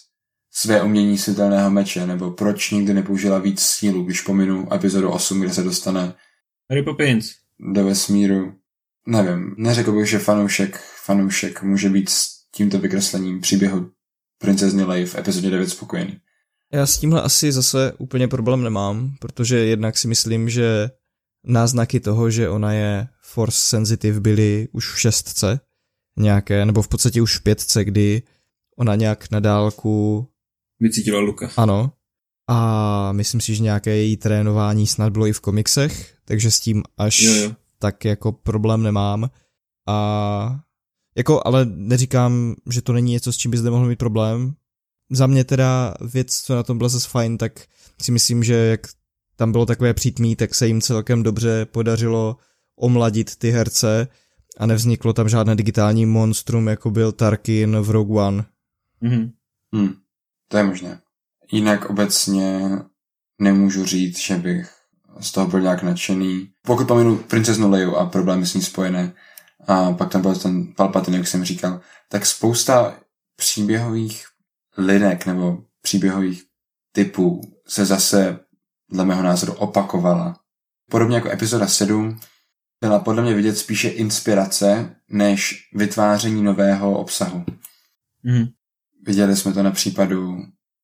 své umění světelného meče, nebo proč nikdy nepoužila víc sílu, když pominu epizodu 8, kde se dostane Harry Poppins. do vesmíru. Nevím, neřekl bych, že fanoušek, fanoušek může být s tímto vykreslením příběhu princezny Leia v epizodě 9 spokojený. Já s tímhle asi zase úplně problém nemám, protože jednak si myslím, že náznaky toho, že ona je force sensitive byly už v šestce nějaké, nebo v podstatě už v pětce, kdy ona nějak na dálku vycítila Luka. Ano. A myslím si, že nějaké její trénování snad bylo i v komiksech, takže s tím až jo, jo. tak jako problém nemám. A jako, ale neříkám, že to není něco, s čím by zde mohl mít problém, za mě teda věc, co na tom byla zase fajn, tak si myslím, že jak tam bylo takové přítmí, tak se jim celkem dobře podařilo omladit ty herce a nevzniklo tam žádné digitální monstrum, jako byl Tarkin v Rogue One. Mm-hmm. Hmm, to je možné. Jinak obecně nemůžu říct, že bych z toho byl nějak nadšený. Pokud pominu princeznu Leju a problémy s ní spojené, a pak tam byl ten Palpatine, jak jsem říkal, tak spousta příběhových linek nebo příběhových typů se zase dle mého názoru opakovala. Podobně jako epizoda 7 byla podle mě vidět spíše inspirace než vytváření nového obsahu. Mm. Viděli jsme to na případu,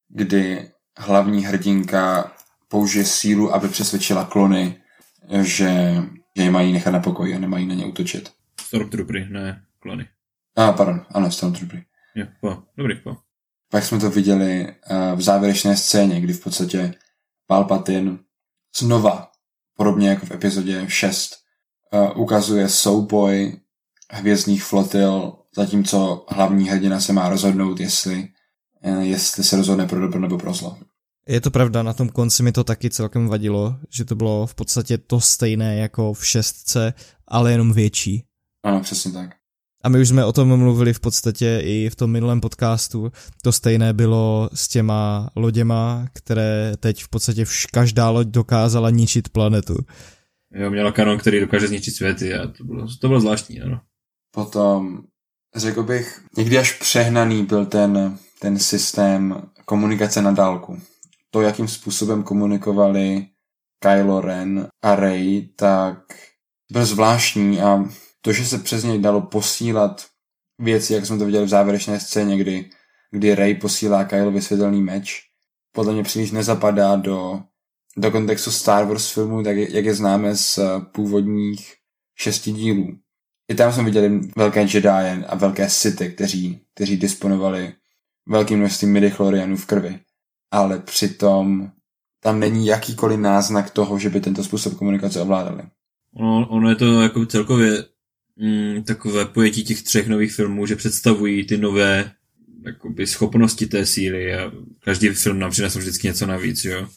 kdy hlavní hrdinka použije sílu, aby přesvědčila klony, že, že je mají nechat na pokoji a nemají na ně útočit. Stormtroopery, ne klony. A, ah, pardon, ano, Stormtroopery. Jo, po, dobrý, po. Pak jsme to viděli uh, v závěrečné scéně, kdy v podstatě Palpatine znova, podobně jako v epizodě 6, uh, eh, ukazuje souboj hvězdných flotil, zatímco hlavní hrdina se má rozhodnout, jestli, uh, jestli se rozhodne pro dobro nebo pro zlo. Je to pravda, na tom konci mi to taky celkem vadilo, že to bylo v podstatě to stejné jako v šestce, ale jenom větší. Ano, přesně tak. A my už jsme o tom mluvili v podstatě i v tom minulém podcastu. To stejné bylo s těma loděma, které teď v podstatě vš- každá loď dokázala ničit planetu. Jo, měla kanon, který dokáže zničit světy a to bylo, to bylo zvláštní, ano. Potom, řekl bych, někdy až přehnaný byl ten, ten systém komunikace na dálku. To, jakým způsobem komunikovali Kylo Ren a Rey, tak byl zvláštní a to, že se přes něj dalo posílat věci, jak jsme to viděli v závěrečné scéně, kdy, kdy Ray posílá Kylovi světelný meč, podle mě příliš nezapadá do, do kontextu Star Wars filmu, tak jak je známe z původních šesti dílů. I tam jsme viděli velké Jedi a velké Sity, kteří, kteří disponovali velkým množstvím midichlorianů v krvi. Ale přitom tam není jakýkoliv náznak toho, že by tento způsob komunikace ovládali. Ono, ono je to jako celkově mm, takové pojetí těch třech nových filmů, že představují ty nové jakoby, schopnosti té síly a každý film nám přinesl vždycky něco navíc, jo.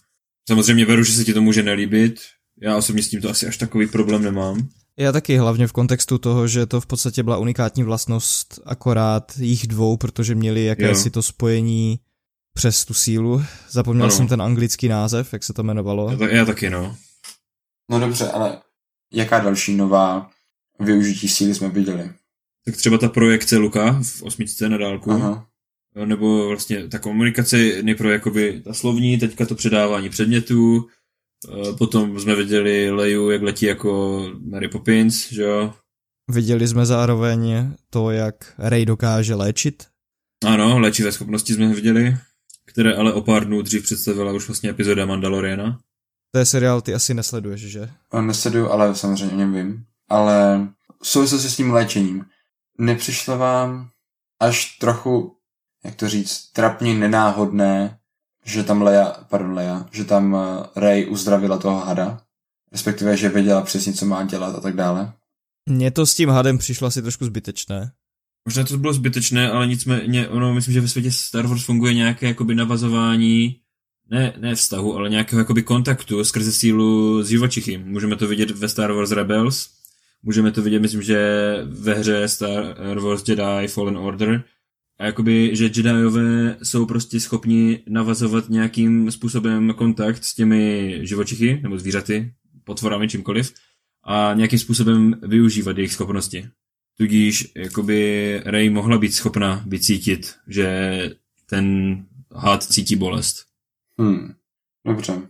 Samozřejmě veru, že se ti to může nelíbit, já osobně s tím to asi až takový problém nemám. Já taky, hlavně v kontextu toho, že to v podstatě byla unikátní vlastnost akorát jich dvou, protože měli jakési jo. to spojení přes tu sílu. Zapomněl ano. jsem ten anglický název, jak se to jmenovalo. Já, já taky, no. No dobře, ale jaká další nová využití síly jsme viděli. Tak třeba ta projekce Luka v osmičce na dálku. Aha. Nebo vlastně ta komunikace nejprve jakoby ta slovní, teďka to předávání předmětů, potom jsme viděli Leju, jak letí jako Mary Poppins, že jo? Viděli jsme zároveň to, jak Rey dokáže léčit. Ano, léčivé schopnosti jsme viděli, které ale o pár dnů dřív představila už vlastně epizoda Mandaloriana. To je seriál, ty asi nesleduješ, že? Nesleduju, ale samozřejmě o něm vím ale v souvislosti s tím léčením, nepřišlo vám až trochu, jak to říct, trapně nenáhodné, že tam Leia, pardon Leia, že tam eh, Rey uzdravila toho hada, respektive, že věděla přesně, co má dělat a tak dále. Mně to s tím hadem přišlo asi trošku zbytečné. Možná to bylo zbytečné, ale nicméně, ono, myslím, že ve světě Star Wars funguje nějaké jakoby navazování, ne, ne vztahu, ale nějakého jakoby kontaktu skrze sílu s živočichy. Můžeme to vidět ve Star Wars Rebels, můžeme to vidět, myslím, že ve hře Star Wars Jedi Fallen Order, a jakoby, že Jediové jsou prostě schopni navazovat nějakým způsobem kontakt s těmi živočichy, nebo zvířaty, potvorami, čímkoliv, a nějakým způsobem využívat jejich schopnosti. Tudíž jakoby Rey mohla být schopna vycítit, že ten had cítí bolest. Hmm, dobře.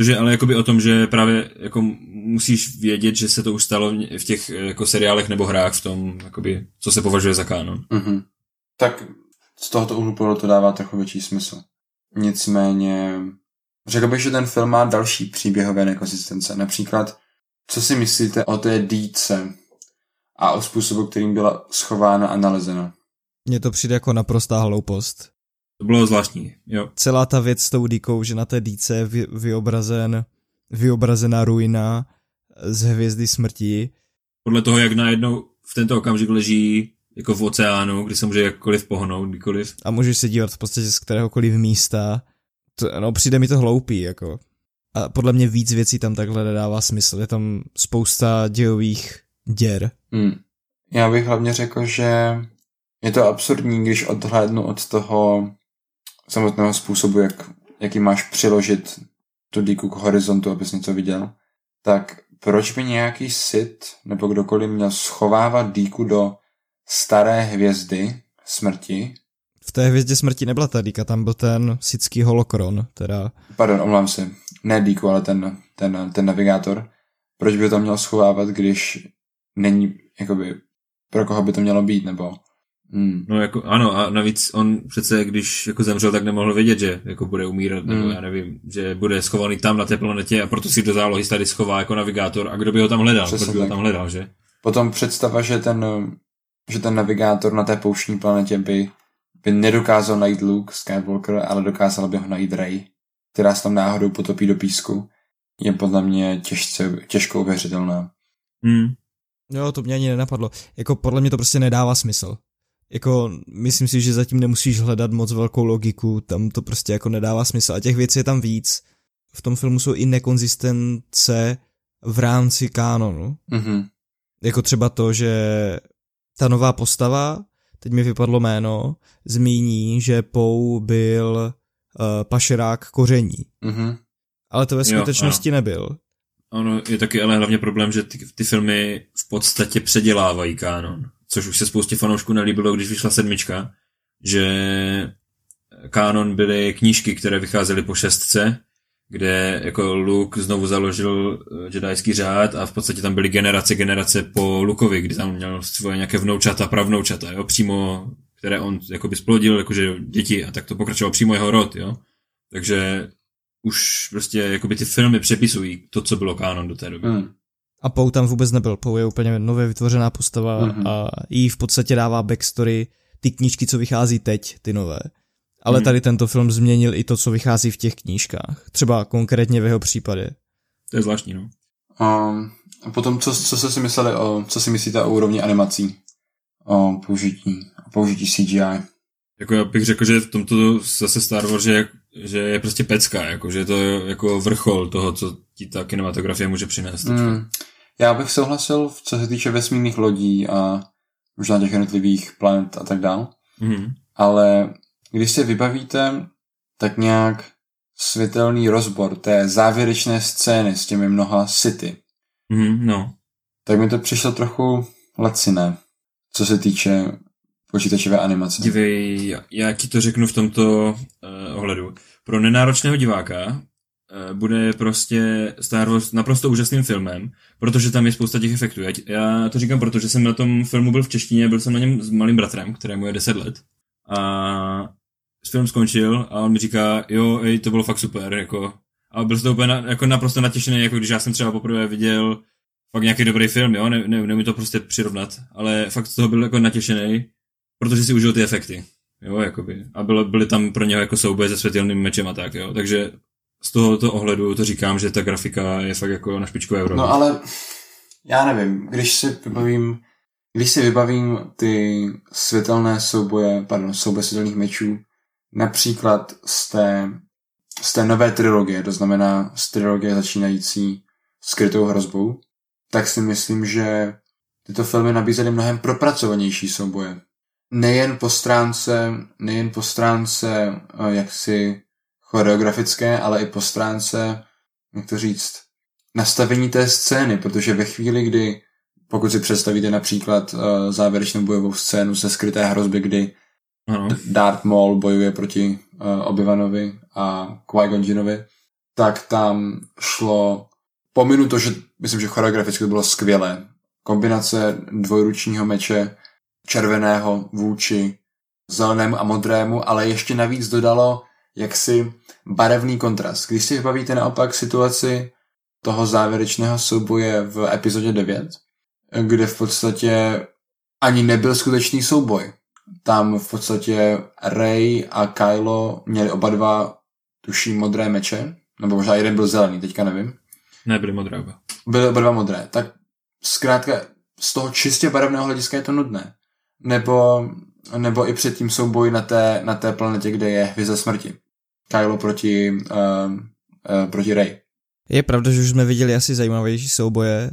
Což je ale jakoby o tom, že právě jako musíš vědět, že se to už stalo v těch jako seriálech nebo hrách v tom, jakoby, co se považuje za kánon. Mm-hmm. Tak z tohoto úhlu to dává trochu větší smysl. Nicméně, řekl bych, že ten film má další příběhové nekonsistence. Například, co si myslíte o té dýce a o způsobu, kterým byla schována a nalezena? Mně to přijde jako naprostá hloupost. To bylo zvláštní, jo. Celá ta věc s tou dýkou, že na té dýce je vy, vyobrazen, vyobrazená ruina z hvězdy smrti. Podle toho, jak najednou v tento okamžik leží jako v oceánu, kdy se může jakkoliv pohnout, kdykoliv. A můžeš se dívat v podstatě z kteréhokoliv místa. To, no, přijde mi to hloupý, jako. A podle mě víc věcí tam takhle nedává smysl. Je tam spousta dějových děr. Hmm. Já bych hlavně řekl, že je to absurdní, když odhlédnu od toho samotného způsobu, jak, jaký máš přiložit tu díku k horizontu, abys něco viděl, tak proč by nějaký sit nebo kdokoliv měl schovávat díku do staré hvězdy smrti? V té hvězdě smrti nebyla ta díka, tam byl ten sický holokron, teda... Pardon, omlám se. Ne díku, ale ten, ten, ten navigátor. Proč by to měl schovávat, když není, jakoby, pro koho by to mělo být, nebo Hmm. No jako ano a navíc on přece, když jako zemřel, tak nemohl vědět, že jako bude umírat, hmm. nebo já nevím, že bude schovaný tam na té planetě a proto si do zálohy tady schová jako navigátor a kdo by ho tam hledal, Přesně by ho tam hledal, že? Potom představa, že ten, že ten navigátor na té pouštní planetě by, by nedokázal najít Luke Skywalker, ale dokázal by ho najít Rey, která se tam náhodou potopí do písku, je podle mě těžce, těžko uvěřitelná. Hmm. Jo, to mě ani nenapadlo. Jako podle mě to prostě nedává smysl jako myslím si, že zatím nemusíš hledat moc velkou logiku, tam to prostě jako nedává smysl a těch věcí je tam víc. V tom filmu jsou i nekonzistence v rámci kánonu. Mm-hmm. Jako třeba to, že ta nová postava, teď mi vypadlo jméno, zmíní, že Pou byl uh, pašerák koření. Mm-hmm. Ale to ve skutečnosti jo, nebyl. Ono je taky ale hlavně problém, že ty, ty filmy v podstatě předělávají kánon což už se spoustě fanoušků nelíbilo, když vyšla sedmička, že kánon byly knížky, které vycházely po šestce, kde jako Luke znovu založil eh, jedajský řád a v podstatě tam byly generace, generace po Lukovi, kdy tam měl svoje nějaké vnoučata, pravnoučata, jo, přímo, které on jakoby splodil, jakože děti a tak to pokračoval přímo jeho rod, jo. Takže už prostě jakoby ty filmy přepisují to, co bylo kánon do té doby. Hmm. A Pou tam vůbec nebyl. Pou je úplně nově vytvořená postava mm-hmm. a jí v podstatě dává backstory ty knížky, co vychází teď, ty nové. Ale mm. tady tento film změnil i to, co vychází v těch knížkách. Třeba konkrétně v jeho případě. To je zvláštní, no. Um, a potom, co, co jste si mysleli o, co si myslíte o úrovni animací? O použití, o použití CGI? Jako já bych řekl, že v tomto zase Star Wars, že, že je prostě pecka, jako, že je to jako vrchol toho, co ti ta kinematografie může přinést. Mm. Já bych souhlasil, co se týče vesmírných lodí a možná těch jednotlivých planet a tak dál. Mm. Ale když si vybavíte tak nějak světelný rozbor té závěrečné scény s těmi mnoha city, mm, no. tak mi to přišlo trochu laciné, co se týče počítačové animace. Dívej, já, já ti to řeknu v tomto uh, ohledu. Pro nenáročného diváka Eh, bude prostě Star Wars naprosto úžasným filmem, protože tam je spousta těch efektů. Já, já to říkám, protože jsem na tom filmu byl v češtině, byl jsem na něm s malým bratrem, kterému je 10 let. A film skončil a on mi říká, jo, ej, to bylo fakt super, jako. A byl to úplně na, jako naprosto natěšený, jako když já jsem třeba poprvé viděl fakt nějaký dobrý film, jo, ne, ne, ne mi to prostě přirovnat, ale fakt z toho byl jako natěšený, protože si užil ty efekty. Jo, jakoby. A bylo, byly tam pro něho jako souboje se světelným mečem a tak, jo. Takže z tohoto ohledu to říkám, že ta grafika je fakt jako na špičku euro. No ale já nevím, když si vybavím, když si vybavím ty světelné souboje, pardon, souboje světelných mečů, například z té, z té nové trilogie, to znamená z trilogie začínající skrytou hrozbou, tak si myslím, že tyto filmy nabízely mnohem propracovanější souboje. Nejen po stránce, nejen po stránce eh, jaksi choreografické, ale i po stránce, jak to říct, nastavení té scény, protože ve chvíli, kdy pokud si představíte například uh, závěrečnou bojovou scénu ze skryté hrozby, kdy ano. Darth Maul bojuje proti uh, Obi-Wanovi a Qui-Gon tak tam šlo, pominu to, že myslím, že choreograficky to bylo skvělé. Kombinace dvojručního meče červeného vůči zelenému a modrému, ale ještě navíc dodalo jaksi barevný kontrast. Když si vybavíte naopak situaci toho závěrečného souboje v epizodě 9, kde v podstatě ani nebyl skutečný souboj. Tam v podstatě Ray a Kylo měli oba dva, tuším, modré meče, nebo možná jeden byl zelený, teďka nevím. Ne, byly modré oba. Byly oba dva modré. Tak zkrátka z toho čistě barevného hlediska je to nudné. Nebo, nebo i před tím souboj na té, na té planetě, kde je hvězda smrti. Kylo proti, uh, uh, proti Ray. Je pravda, že už jsme viděli asi zajímavější souboje.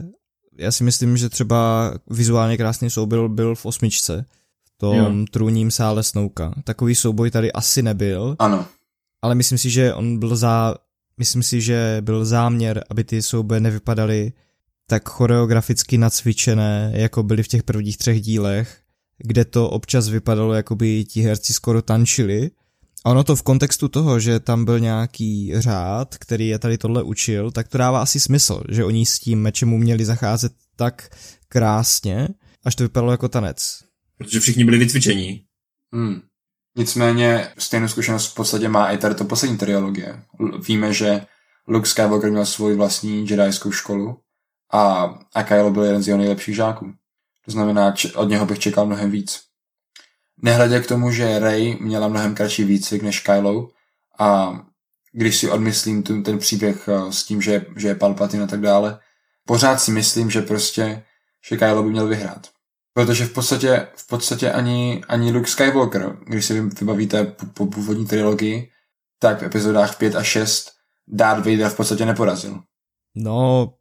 Já si myslím, že třeba vizuálně krásný souboj byl v osmičce, v tom jo. trůním sále Snouka. Takový souboj tady asi nebyl. Ano. Ale myslím si, že on byl za... Myslím si, že byl záměr, aby ty souboje nevypadaly tak choreograficky nacvičené, jako byly v těch prvních třech dílech, kde to občas vypadalo, jako by ti herci skoro tančili, a ono to v kontextu toho, že tam byl nějaký řád, který je tady tohle učil, tak to dává asi smysl, že oni s tím mečem uměli zacházet tak krásně, až to vypadalo jako tanec. Protože všichni byli vycvičení. Hmm. Nicméně stejnou zkušenost v podstatě má i tady to poslední triologie. Víme, že Luke Skywalker měl svou vlastní jedajskou školu a, a Kylo byl jeden z jeho nejlepších žáků. To znamená, od něho bych čekal mnohem víc. Nehledě k tomu, že Rey měla mnohem kratší výcvik než Kylo a když si odmyslím tu, ten příběh eh, s tím, že, že je Palpatine a tak dále, pořád si myslím, že prostě, že Kylo by měl vyhrát. Protože v podstatě, v podstatě ani, ani Luke Skywalker, když si vybavíte po původní trilogii, tak v epizodách 5 a 6 Darth Vader v podstatě neporazil. No,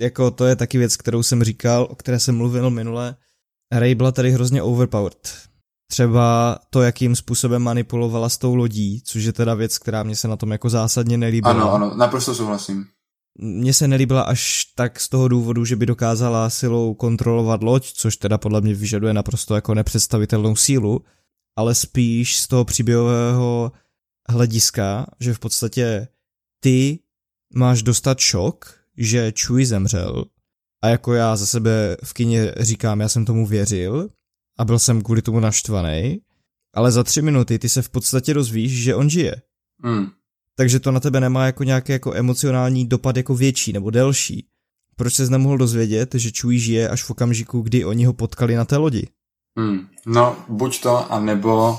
jako to je taky věc, kterou jsem říkal, o které jsem mluvil minule. Rey byla tady hrozně overpowered třeba to, jakým způsobem manipulovala s tou lodí, což je teda věc, která mě se na tom jako zásadně nelíbila. Ano, ano, naprosto souhlasím. Mně se nelíbila až tak z toho důvodu, že by dokázala silou kontrolovat loď, což teda podle mě vyžaduje naprosto jako nepředstavitelnou sílu, ale spíš z toho příběhového hlediska, že v podstatě ty máš dostat šok, že Chewie zemřel a jako já za sebe v kině říkám, já jsem tomu věřil, a byl jsem kvůli tomu naštvaný, ale za tři minuty ty se v podstatě rozvíš, že on žije. Mm. Takže to na tebe nemá jako nějaký jako emocionální dopad jako větší nebo delší. Proč se nemohl dozvědět, že Chewie žije až v okamžiku, kdy oni ho potkali na té lodi? Mm. No, buď to, a nebo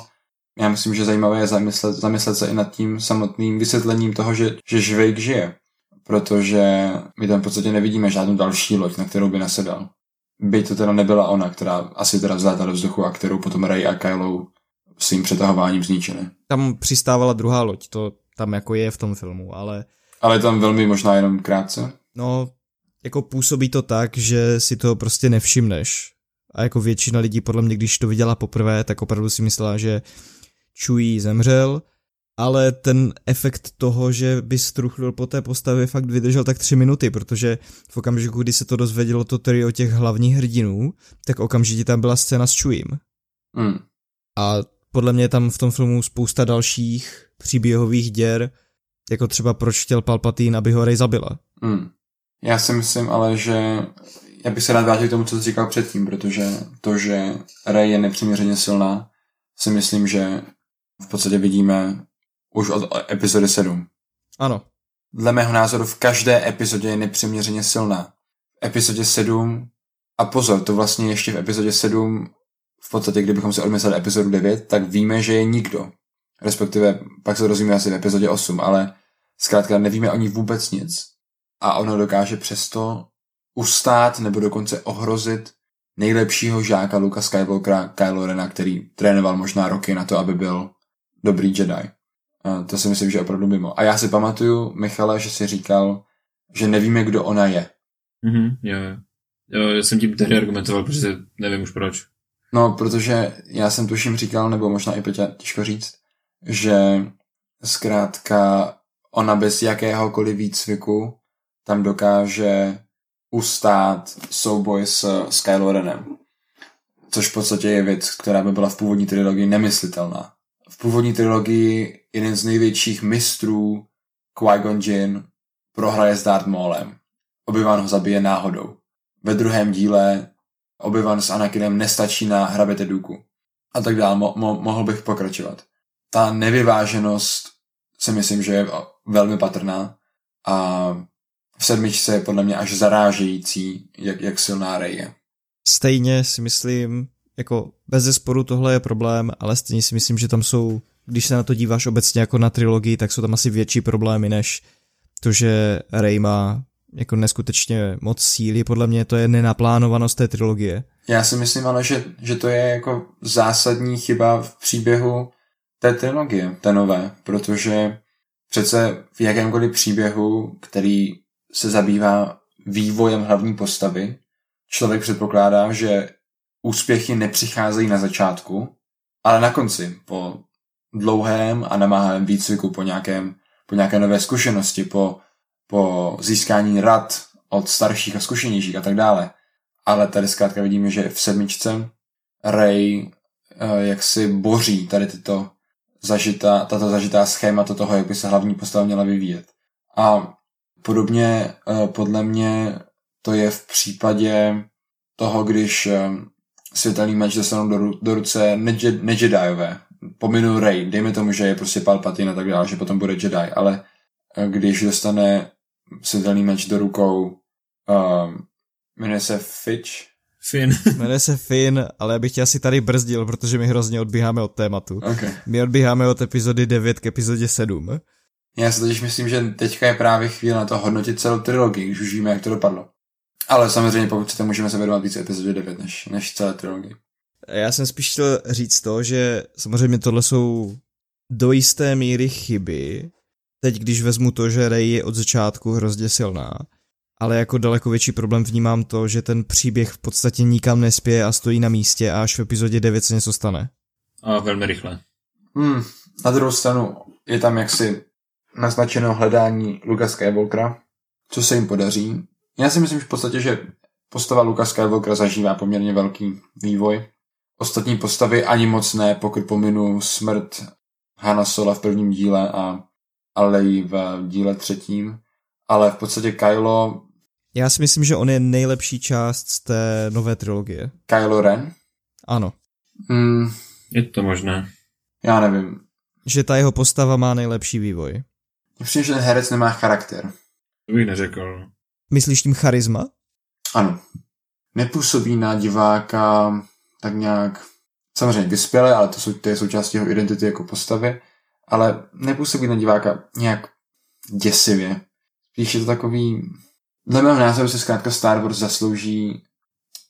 já myslím, že zajímavé je zamyslet, zamyslet se i nad tím samotným vysvětlením toho, že, že Žvejk žije. Protože my tam v podstatě nevidíme žádnou další loď, na kterou by nasedal by to teda nebyla ona, která asi teda vzala do vzduchu a kterou potom Ray a Kylo svým přetahováním zničili. Tam přistávala druhá loď, to tam jako je v tom filmu, ale... Ale tam velmi možná jenom krátce. No, jako působí to tak, že si to prostě nevšimneš. A jako většina lidí podle mě, když to viděla poprvé, tak opravdu si myslela, že Chewie zemřel ale ten efekt toho, že by struchlil po té postavě fakt vydržel tak tři minuty, protože v okamžiku, kdy se to dozvědělo to o těch hlavních hrdinů, tak okamžitě tam byla scéna s Chewiem. Mm. A podle mě tam v tom filmu spousta dalších příběhových děr, jako třeba proč chtěl Palpatine, aby ho Rey zabila. Mm. Já si myslím ale, že já bych se rád vrátil k tomu, co jsi říkal předtím, protože to, že Rey je nepřiměřeně silná, si myslím, že v podstatě vidíme už od epizody 7. Ano. Dle mého názoru v každé epizodě je nepřiměřeně silná. V epizodě 7 a pozor, to vlastně ještě v epizodě 7 v podstatě, kdybychom si odmysleli epizodu 9, tak víme, že je nikdo. Respektive pak se rozumíme asi v epizodě 8, ale zkrátka nevíme o ní vůbec nic. A ono dokáže přesto ustát nebo dokonce ohrozit nejlepšího žáka Luka Skywalkera, Kylo Rena, který trénoval možná roky na to, aby byl dobrý Jedi. To si myslím, že je opravdu mimo. A já si pamatuju, Michale, že si říkal, že nevíme, kdo ona je. Mhm, jo, jo. Jo, já jsem tím tehdy argumentoval, protože nevím už proč. No, protože já jsem tuším říkal, nebo možná i Peťa, těžko říct, že zkrátka ona bez jakéhokoliv výcviku tam dokáže ustát souboj s, s Kylo Renem. Což v podstatě je věc, která by byla v původní trilogii nemyslitelná. V původní trilogii jeden z největších mistrů Qui-Gon Jinn prohraje s Darth Maulem. Obi-Wan ho zabije náhodou. Ve druhém díle Obi-Wan s Anakinem nestačí na hrabete Duku. A tak dál, mo- mo- mohl bych pokračovat. Ta nevyváženost si myslím, že je velmi patrná a v sedmičce je podle mě až zarážející, jak, jak silná Rey je. Stejně si myslím, jako bez zesporu tohle je problém, ale stejně si myslím, že tam jsou, když se na to díváš obecně jako na trilogii, tak jsou tam asi větší problémy, než to, že Rey má jako neskutečně moc síly, podle mě to je nenaplánovanost té trilogie. Já si myslím ale, že, že to je jako zásadní chyba v příběhu té trilogie, té nové, protože přece v jakémkoliv příběhu, který se zabývá vývojem hlavní postavy, člověk předpokládá, že úspěchy nepřicházejí na začátku, ale na konci, po dlouhém a namáhavém výcviku, po, nějakém, po nějaké nové zkušenosti, po, po získání rad od starších a zkušenějších a tak dále. Ale tady zkrátka vidíme, že v sedmičce Ray eh, jak si boří tady tyto zažitá, tato zažitá schémata toho, jak by se hlavní postava měla vyvíjet. A podobně eh, podle mě to je v případě toho, když eh, světelný meč dostanou do, do ruce nejedajové. Pominu Rey, dejme tomu, že je prostě Palpatine a tak dále, že potom bude Jedi, ale eh, když dostane světelný meč do rukou um, jmenuje se Fitch, Finn. *laughs* Jmenuje se Finn, ale já bych tě asi tady brzdil, protože my hrozně odbíháme od tématu. Okay. My odbíháme od epizody 9 k epizodě 7. Já si totiž myslím, že teďka je právě chvíle na to hodnotit celou trilogii, když už víme, jak to dopadlo. Ale samozřejmě, pokud chcete, můžeme se věnovat více epizodě 9 než, než celé trilogii. Já jsem spíš chtěl říct to, že samozřejmě tohle jsou do jisté míry chyby. Teď, když vezmu to, že Rey je od začátku hrozně silná, ale jako daleko větší problém vnímám to, že ten příběh v podstatě nikam nespěje a stojí na místě a až v epizodě 9 se něco stane. A velmi rychle. Hmm, na druhou stranu je tam jaksi naznačeno hledání Luka Skywalkera, co se jim podaří. Já si myslím že v podstatě, že postava Luka Skywalkera zažívá poměrně velký vývoj. Ostatní postavy ani moc ne, pokud pominu smrt Hanna Sola v prvním díle a Alei v díle třetím. Ale v podstatě Kylo já si myslím, že on je nejlepší část z té nové trilogie. Kylo Ren? Ano. Hmm. Je to možné. Já nevím. Že ta jeho postava má nejlepší vývoj. Myslím, že ten herec nemá charakter. To bych neřekl. Myslíš tím charisma? Ano. Nepůsobí na diváka tak nějak, samozřejmě vyspěle, ale to, jsou, to je součástí jeho identity jako postavy, ale nepůsobí na diváka nějak děsivě. Spíš je to takový, Dle mého názoru se zkrátka Star Wars zaslouží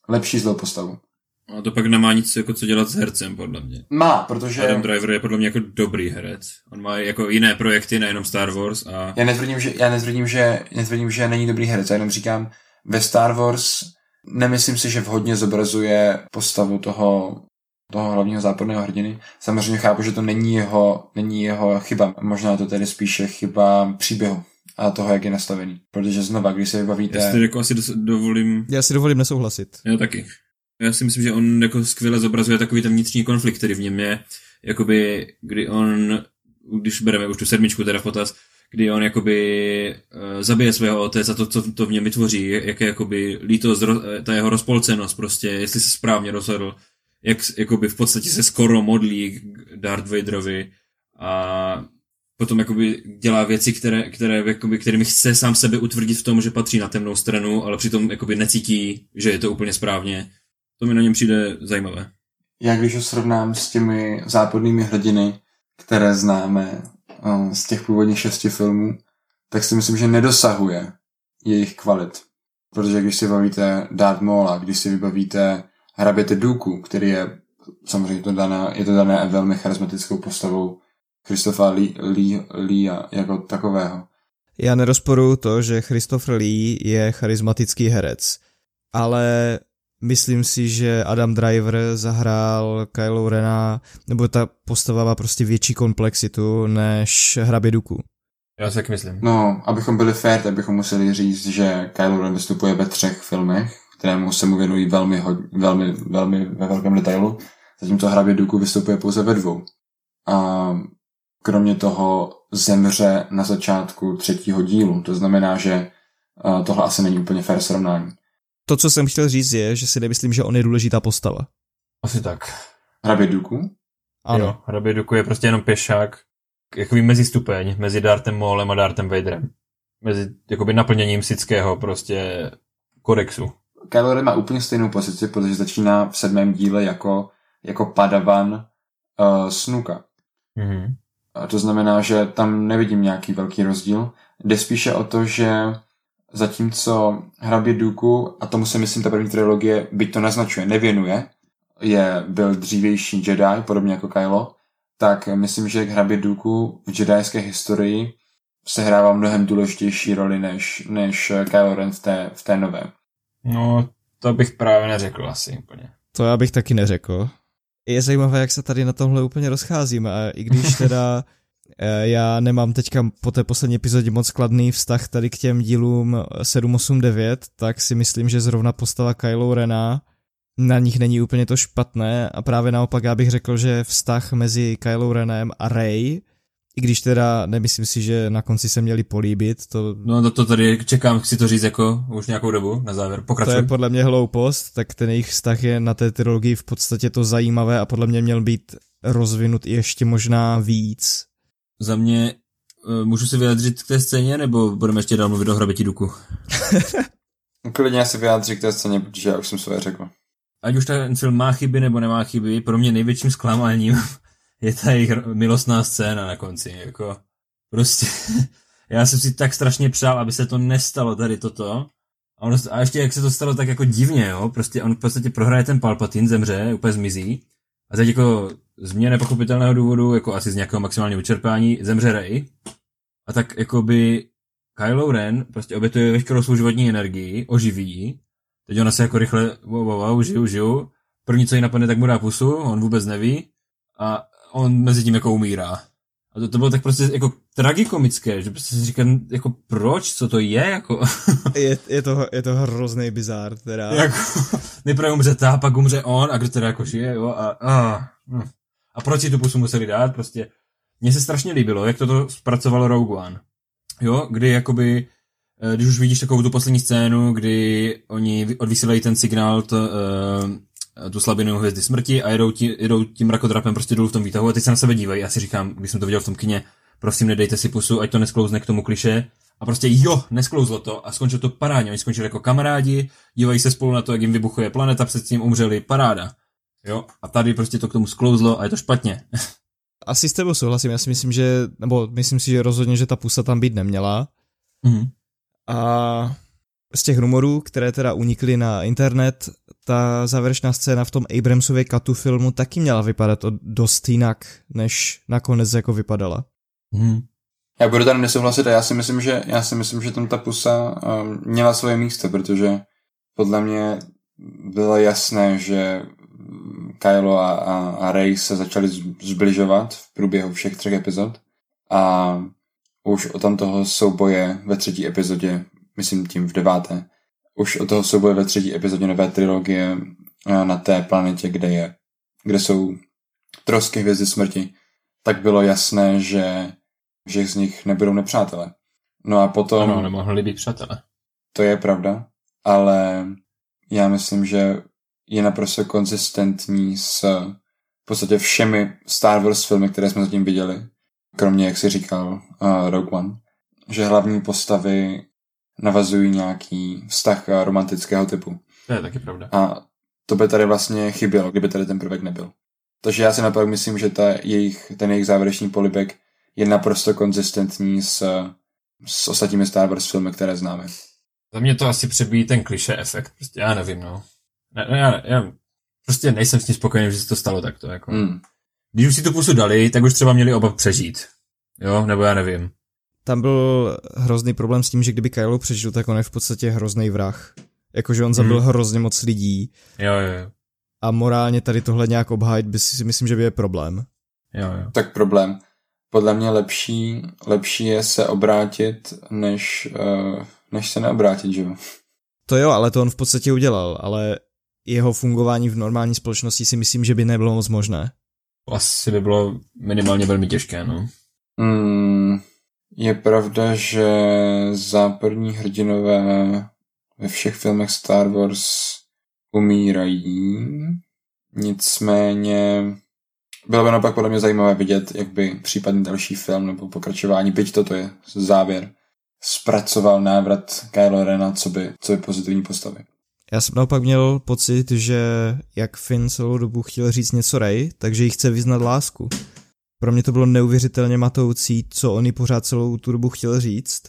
lepší zlou postavu. A to pak nemá nic jako co dělat s hercem, podle mě. Má, protože... Adam Driver je podle mě jako dobrý herec. On má jako jiné projekty, nejenom Star Wars a... Já netvrdím, že, já netvrdím, že, netvrdím, že není dobrý herec, já jenom říkám, ve Star Wars nemyslím si, že vhodně zobrazuje postavu toho, toho hlavního západného hrdiny. Samozřejmě chápu, že to není jeho, není jeho chyba. Možná to tedy spíše chyba příběhu a toho, jak je nastavený. Protože znova, když se vybavíte... Já si jako asi dovolím... Já si dovolím nesouhlasit. Já taky. Já si myslím, že on jako skvěle zobrazuje takový ten vnitřní konflikt, který v něm je, jakoby, kdy on, když bereme už tu sedmičku teda v potaz, kdy on jakoby uh, zabije svého otce a to, co to v něm vytvoří, jak je jakoby lítost, ta jeho rozpolcenost prostě, jestli se správně rozhodl, jak jakoby v podstatě se skoro modlí Darth Vaderovi a potom jakoby dělá věci, které, které jakoby, kterými chce sám sebe utvrdit v tom, že patří na temnou stranu, ale přitom jakoby necítí, že je to úplně správně. To mi na něm přijde zajímavé. já když ho srovnám s těmi západnými hrdiny, které známe z těch původních šesti filmů, tak si myslím, že nedosahuje jejich kvalit. Protože když si bavíte Darth Maula, když si vybavíte hraběte Duku, který je samozřejmě to dané, je to dané velmi charismatickou postavou Christopha Lee, Lee, Lee jako takového. Já nerozporuju to, že Christopher Lee je charismatický herec, ale myslím si, že Adam Driver zahrál Kylo Rena, nebo ta postava má prostě větší komplexitu než hrabě Duku. Já si tak myslím. No, abychom byli fair, tak bychom museli říct, že Kylo Ren vystupuje ve třech filmech, kterému se mu věnují velmi, velmi, velmi ve velkém detailu, zatímco hrabě Duku vystupuje pouze ve dvou. A kromě toho zemře na začátku třetího dílu, to znamená, že tohle asi není úplně fair srovnání. To, co jsem chtěl říct, je, že si nemyslím, že on je důležitá postava. Asi tak. Hrabě Duku? Ano. Jo, Hrabě Duku je prostě jenom pěšák, jakoby mezi stupeň, mezi Dartem Maulem a Dartem Vaderem. Mezi jakoby naplněním sického prostě kodexu. Kylo Ren má úplně stejnou pozici, protože začíná v sedmém díle jako, jako padavan uh, Snuka. Mm-hmm. A to znamená, že tam nevidím nějaký velký rozdíl. Jde spíše o to, že zatímco hrabě Duku, a tomu si myslím ta první trilogie, byť to naznačuje, nevěnuje, je, byl dřívější Jedi, podobně jako Kylo, tak myslím, že hrabě Duku v jedajské historii sehrává mnohem důležitější roli než, než Kylo Ren v té, v té nové. No, to bych právě neřekl asi úplně. To já bych taky neřekl. Je zajímavé, jak se tady na tomhle úplně rozcházíme, a i když teda *laughs* já nemám teďka po té poslední epizodě moc kladný vztah tady k těm dílům 7, 8, 9, tak si myslím, že zrovna postava Kylo Rena na nich není úplně to špatné a právě naopak já bych řekl, že vztah mezi Kylo Renem a Rey, i když teda nemyslím si, že na konci se měli políbit, to... No to, to tady čekám, chci to říct jako už nějakou dobu na závěr, pokračuj. To je podle mě hloupost, tak ten jejich vztah je na té trilogii v podstatě to zajímavé a podle mě měl být rozvinut ještě možná víc. Za mě uh, můžu se vyjádřit k té scéně, nebo budeme ještě dál mluvit o hraběti Duku? *laughs* Klidně se vyjádřit k té scéně, protože já už jsem své řekl. Ať už ten film má chyby nebo nemá chyby, pro mě největším zklamáním *laughs* je ta jejich milostná scéna na konci, jako prostě. *laughs* Já jsem si tak strašně přál, aby se to nestalo tady toto. A, on, a ještě jak se to stalo tak jako divně, jo, prostě on v podstatě prohraje ten Palpatine, zemře, úplně zmizí. A teď jako z mě nepochopitelného důvodu, jako asi z nějakého maximálního vyčerpání, zemře Rey a tak jako by Kylo Ren prostě obětuje veškerou svou životní energii, oživí Teď ona se jako rychle, wow, wow, wow, žiju, žiju. První, co jí napadne, tak mu dá pusu, on vůbec neví a on mezi tím jako umírá. A to, to bylo tak prostě jako tragikomické, že prostě si říkám, jako proč, co to je, jako... *laughs* je, je, to, je to hrozný bizár, teda. Jako, *laughs* nejprve umře ta, pak umře on, a kdo teda jako žije, jo, a, a, a proč si tu pusu museli dát, prostě. Mně se strašně líbilo, jak toto zpracovalo Rogue One. Jo, kdy jakoby Eh, když už vidíš takovou tu poslední scénu, kdy oni odvysílají ten signál, to, uh, tu slabinu hvězdy smrti a jedou, tí, jedou tím rakodrapem prostě dolů v tom výtahu a teď se na sebe dívají. Já si říkám, když jsem to viděl v tom kině, prosím nedejte si pusu, ať to nesklouzne k tomu kliše. A prostě jo, nesklouzlo to a skončilo to parádně. Oni skončili jako kamarádi, dívají se spolu na to, jak jim vybuchuje planeta, před tím umřeli, paráda. Jo, a tady prostě to k tomu sklouzlo a je to špatně. *laughs* Asi s tebou souhlasím, já si myslím, že, nebo myslím si, že rozhodně, že ta pusa tam být neměla. Mm. A z těch rumorů, které teda unikly na internet, ta závěrečná scéna v tom Abramsově katu filmu taky měla vypadat dost jinak, než nakonec jako vypadala. Hmm. Já budu tady nesouhlasit a já si myslím, že, já si myslím, že tam ta pusa um, měla svoje místo, protože podle mě bylo jasné, že Kylo a, a, a Rey se začali zbližovat v průběhu všech třech epizod a už o tam toho souboje ve třetí epizodě, myslím tím v deváté, už o toho souboje ve třetí epizodě nové trilogie eh, na té planetě, kde je, kde jsou trosky hvězdy smrti, tak bylo jasné, že, že z nich nebudou nepřátelé. No a potom... Ano, nemohli být přátelé. To je pravda, ale já myslím, že je naprosto konzistentní s v podstatě všemi Star Wars filmy, které jsme zatím viděli kromě, jak si říkal, uh, Rogue One, že hlavní postavy navazují nějaký vztah romantického typu. To je taky pravda. A to by tady vlastně chybělo, kdyby tady ten prvek nebyl. Takže já si naopak myslím, že ta jejich, ten jejich závěrečný polibek je naprosto konzistentní s, s ostatními Star Wars filmy, které známe. Za mě to asi přebíjí ten kliše efekt, prostě já nevím, no. Ne, ne, já, já prostě nejsem s tím spokojený, že se to stalo takto, jako. Hmm. Když už si tu pusu dali, tak už třeba měli oba přežít. Jo, nebo já nevím. Tam byl hrozný problém s tím, že kdyby Kylo přežil, tak on je v podstatě hrozný vrah. Jakože on zabil hmm. hrozně moc lidí. Jo, jo, jo. A morálně tady tohle nějak obhájit by si myslím, že by je problém. Jo, jo. Tak problém. Podle mě lepší, lepší je se obrátit, než, uh, než se neobrátit, že jo? To jo, ale to on v podstatě udělal, ale jeho fungování v normální společnosti si myslím, že by nebylo moc možné. Asi by bylo minimálně velmi těžké, no. Mm, je pravda, že západní hrdinové ve všech filmech Star Wars umírají, nicméně bylo by naopak podle mě zajímavé vidět, jak by případný další film nebo pokračování, byť toto je závěr, zpracoval návrat Kylo Rena, co by, co by pozitivní postavy. Já jsem naopak měl pocit, že jak Finn celou dobu chtěl říct něco Rey, takže jí chce vyznat lásku. Pro mě to bylo neuvěřitelně matoucí, co on jí pořád celou tu dobu chtěl říct.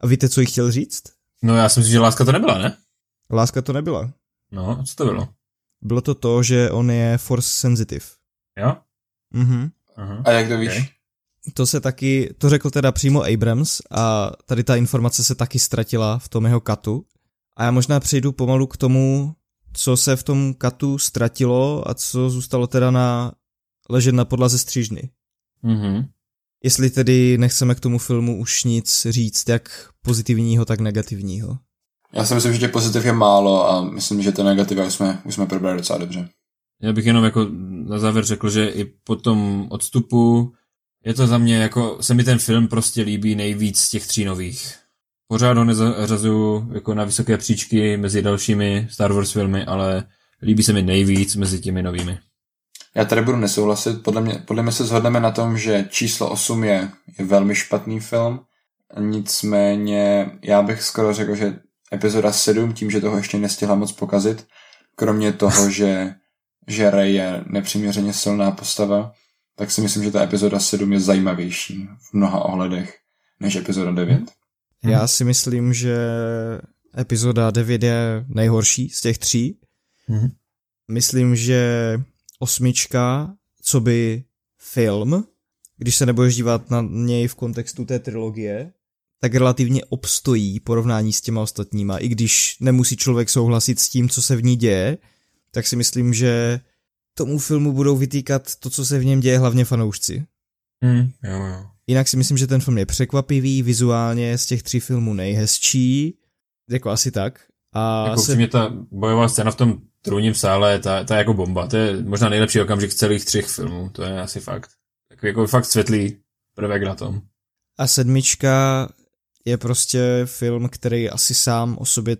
A víte, co jí chtěl říct? No já si myslím, že láska to nebyla, ne? Láska to nebyla. No, co to bylo? Bylo to to, že on je force sensitive. Jo? Mhm. Uh-huh. A jak to víš? Okay. To se taky, to řekl teda přímo Abrams a tady ta informace se taky ztratila v tom jeho katu. A já možná přejdu pomalu k tomu, co se v tom katu ztratilo a co zůstalo teda na ležet na podlaze střížny. Mhm. Jestli tedy nechceme k tomu filmu už nic říct, jak pozitivního, tak negativního. Já si myslím, že těch pozitiv je málo a myslím, že ty negativa už jsme, už jsme probrali docela dobře. Já bych jenom jako na závěr řekl, že i po tom odstupu je to za mě jako, se mi ten film prostě líbí nejvíc z těch tří nových. Pořád ho nezařazuju jako na vysoké příčky mezi dalšími Star Wars filmy, ale líbí se mi nejvíc mezi těmi novými. Já tady budu nesouhlasit. Podle mě, podle mě se shodneme na tom, že číslo 8 je, je velmi špatný film. Nicméně já bych skoro řekl, že epizoda 7, tím, že toho ještě nestihla moc pokazit, kromě toho, že, že Rey je nepřiměřeně silná postava, tak si myslím, že ta epizoda 7 je zajímavější v mnoha ohledech než epizoda 9. Já si myslím, že epizoda 9 je nejhorší z těch tří. Mm-hmm. Myslím, že osmička, co by film, když se nebudeš dívat na něj v kontextu té trilogie, tak relativně obstojí porovnání s těma ostatníma. I když nemusí člověk souhlasit s tím, co se v ní děje, tak si myslím, že tomu filmu budou vytýkat to, co se v něm děje, hlavně fanoušci. Mm, jo, jo. Jinak si myslím, že ten film je překvapivý, vizuálně z těch tří filmů nejhezčí, jako asi tak. A jako se... mě ta bojová scéna v tom trůním sále, ta, ta je jako bomba. To je možná nejlepší okamžik celých třech filmů, to je asi fakt. Takový jako fakt světlý prvek na tom. A sedmička je prostě film, který asi sám o sobě,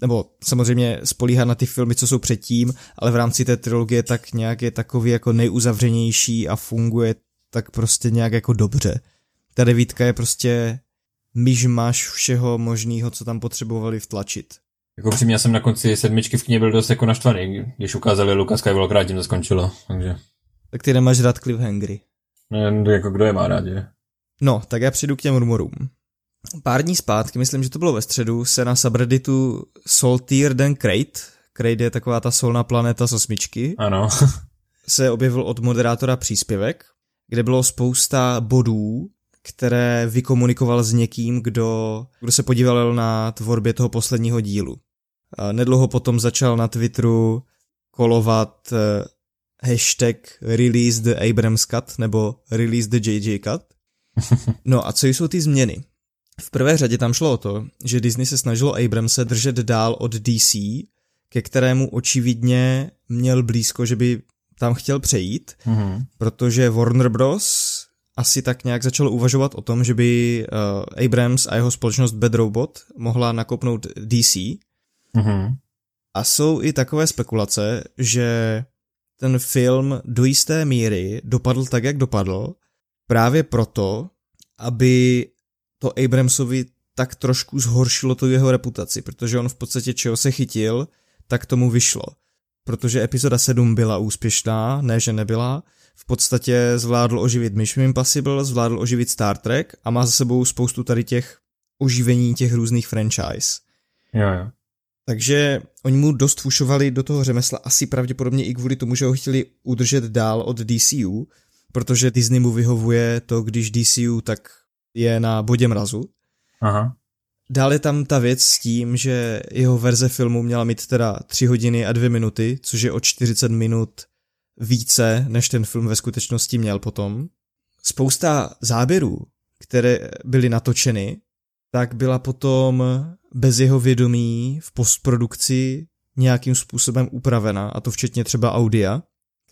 nebo samozřejmě spolíhá na ty filmy, co jsou předtím, ale v rámci té trilogie tak nějak je takový jako nejuzavřenější a funguje tak prostě nějak jako dobře. Ta devítka je prostě myžmaš všeho možného, co tam potřebovali vtlačit. Jako přímě, já jsem na konci sedmičky v knihe byl dost jako naštvaný, když ukázali Luka Skywalker a tím to skončilo, takže... Tak ty nemáš rád cliffhangery. Ne, jako kdo je má rád, že? No, tak já přijdu k těm rumorům. Pár dní zpátky, myslím, že to bylo ve středu, se na subredditu Saltier than Crate, Crate je taková ta solná planeta z osmičky, ano. se objevil od moderátora příspěvek, kde bylo spousta bodů, které vykomunikoval s někým, kdo, kdo se podíval na tvorbě toho posledního dílu. Nedlouho potom začal na Twitteru kolovat eh, hashtag release the Abrams cut nebo release the JJ cut. *laughs* No a co jsou ty změny? V prvé řadě tam šlo o to, že Disney se snažilo Abramse držet dál od DC, ke kterému očividně měl blízko, že by tam chtěl přejít, mm-hmm. protože Warner Bros. Asi tak nějak začalo uvažovat o tom, že by uh, Abrams a jeho společnost Bad Robot mohla nakopnout DC. Mm-hmm. A jsou i takové spekulace, že ten film do jisté míry dopadl tak, jak dopadl, právě proto, aby to Abramsovi tak trošku zhoršilo tu jeho reputaci, protože on v podstatě čeho se chytil, tak tomu vyšlo. protože epizoda 7 byla úspěšná, ne že nebyla, v podstatě zvládl oživit Mission Impossible, zvládl oživit Star Trek a má za sebou spoustu tady těch oživení těch různých franchise. Jo, jo. Takže oni mu dost fušovali do toho řemesla, asi pravděpodobně i kvůli tomu, že ho chtěli udržet dál od DCU, protože Disney mu vyhovuje to, když DCU tak je na bodě mrazu. Aha. Dále tam ta věc s tím, že jeho verze filmu měla mít teda 3 hodiny a 2 minuty, což je o 40 minut více, než ten film ve skutečnosti měl potom. Spousta záběrů, které byly natočeny, tak byla potom bez jeho vědomí v postprodukci nějakým způsobem upravena, a to včetně třeba audia,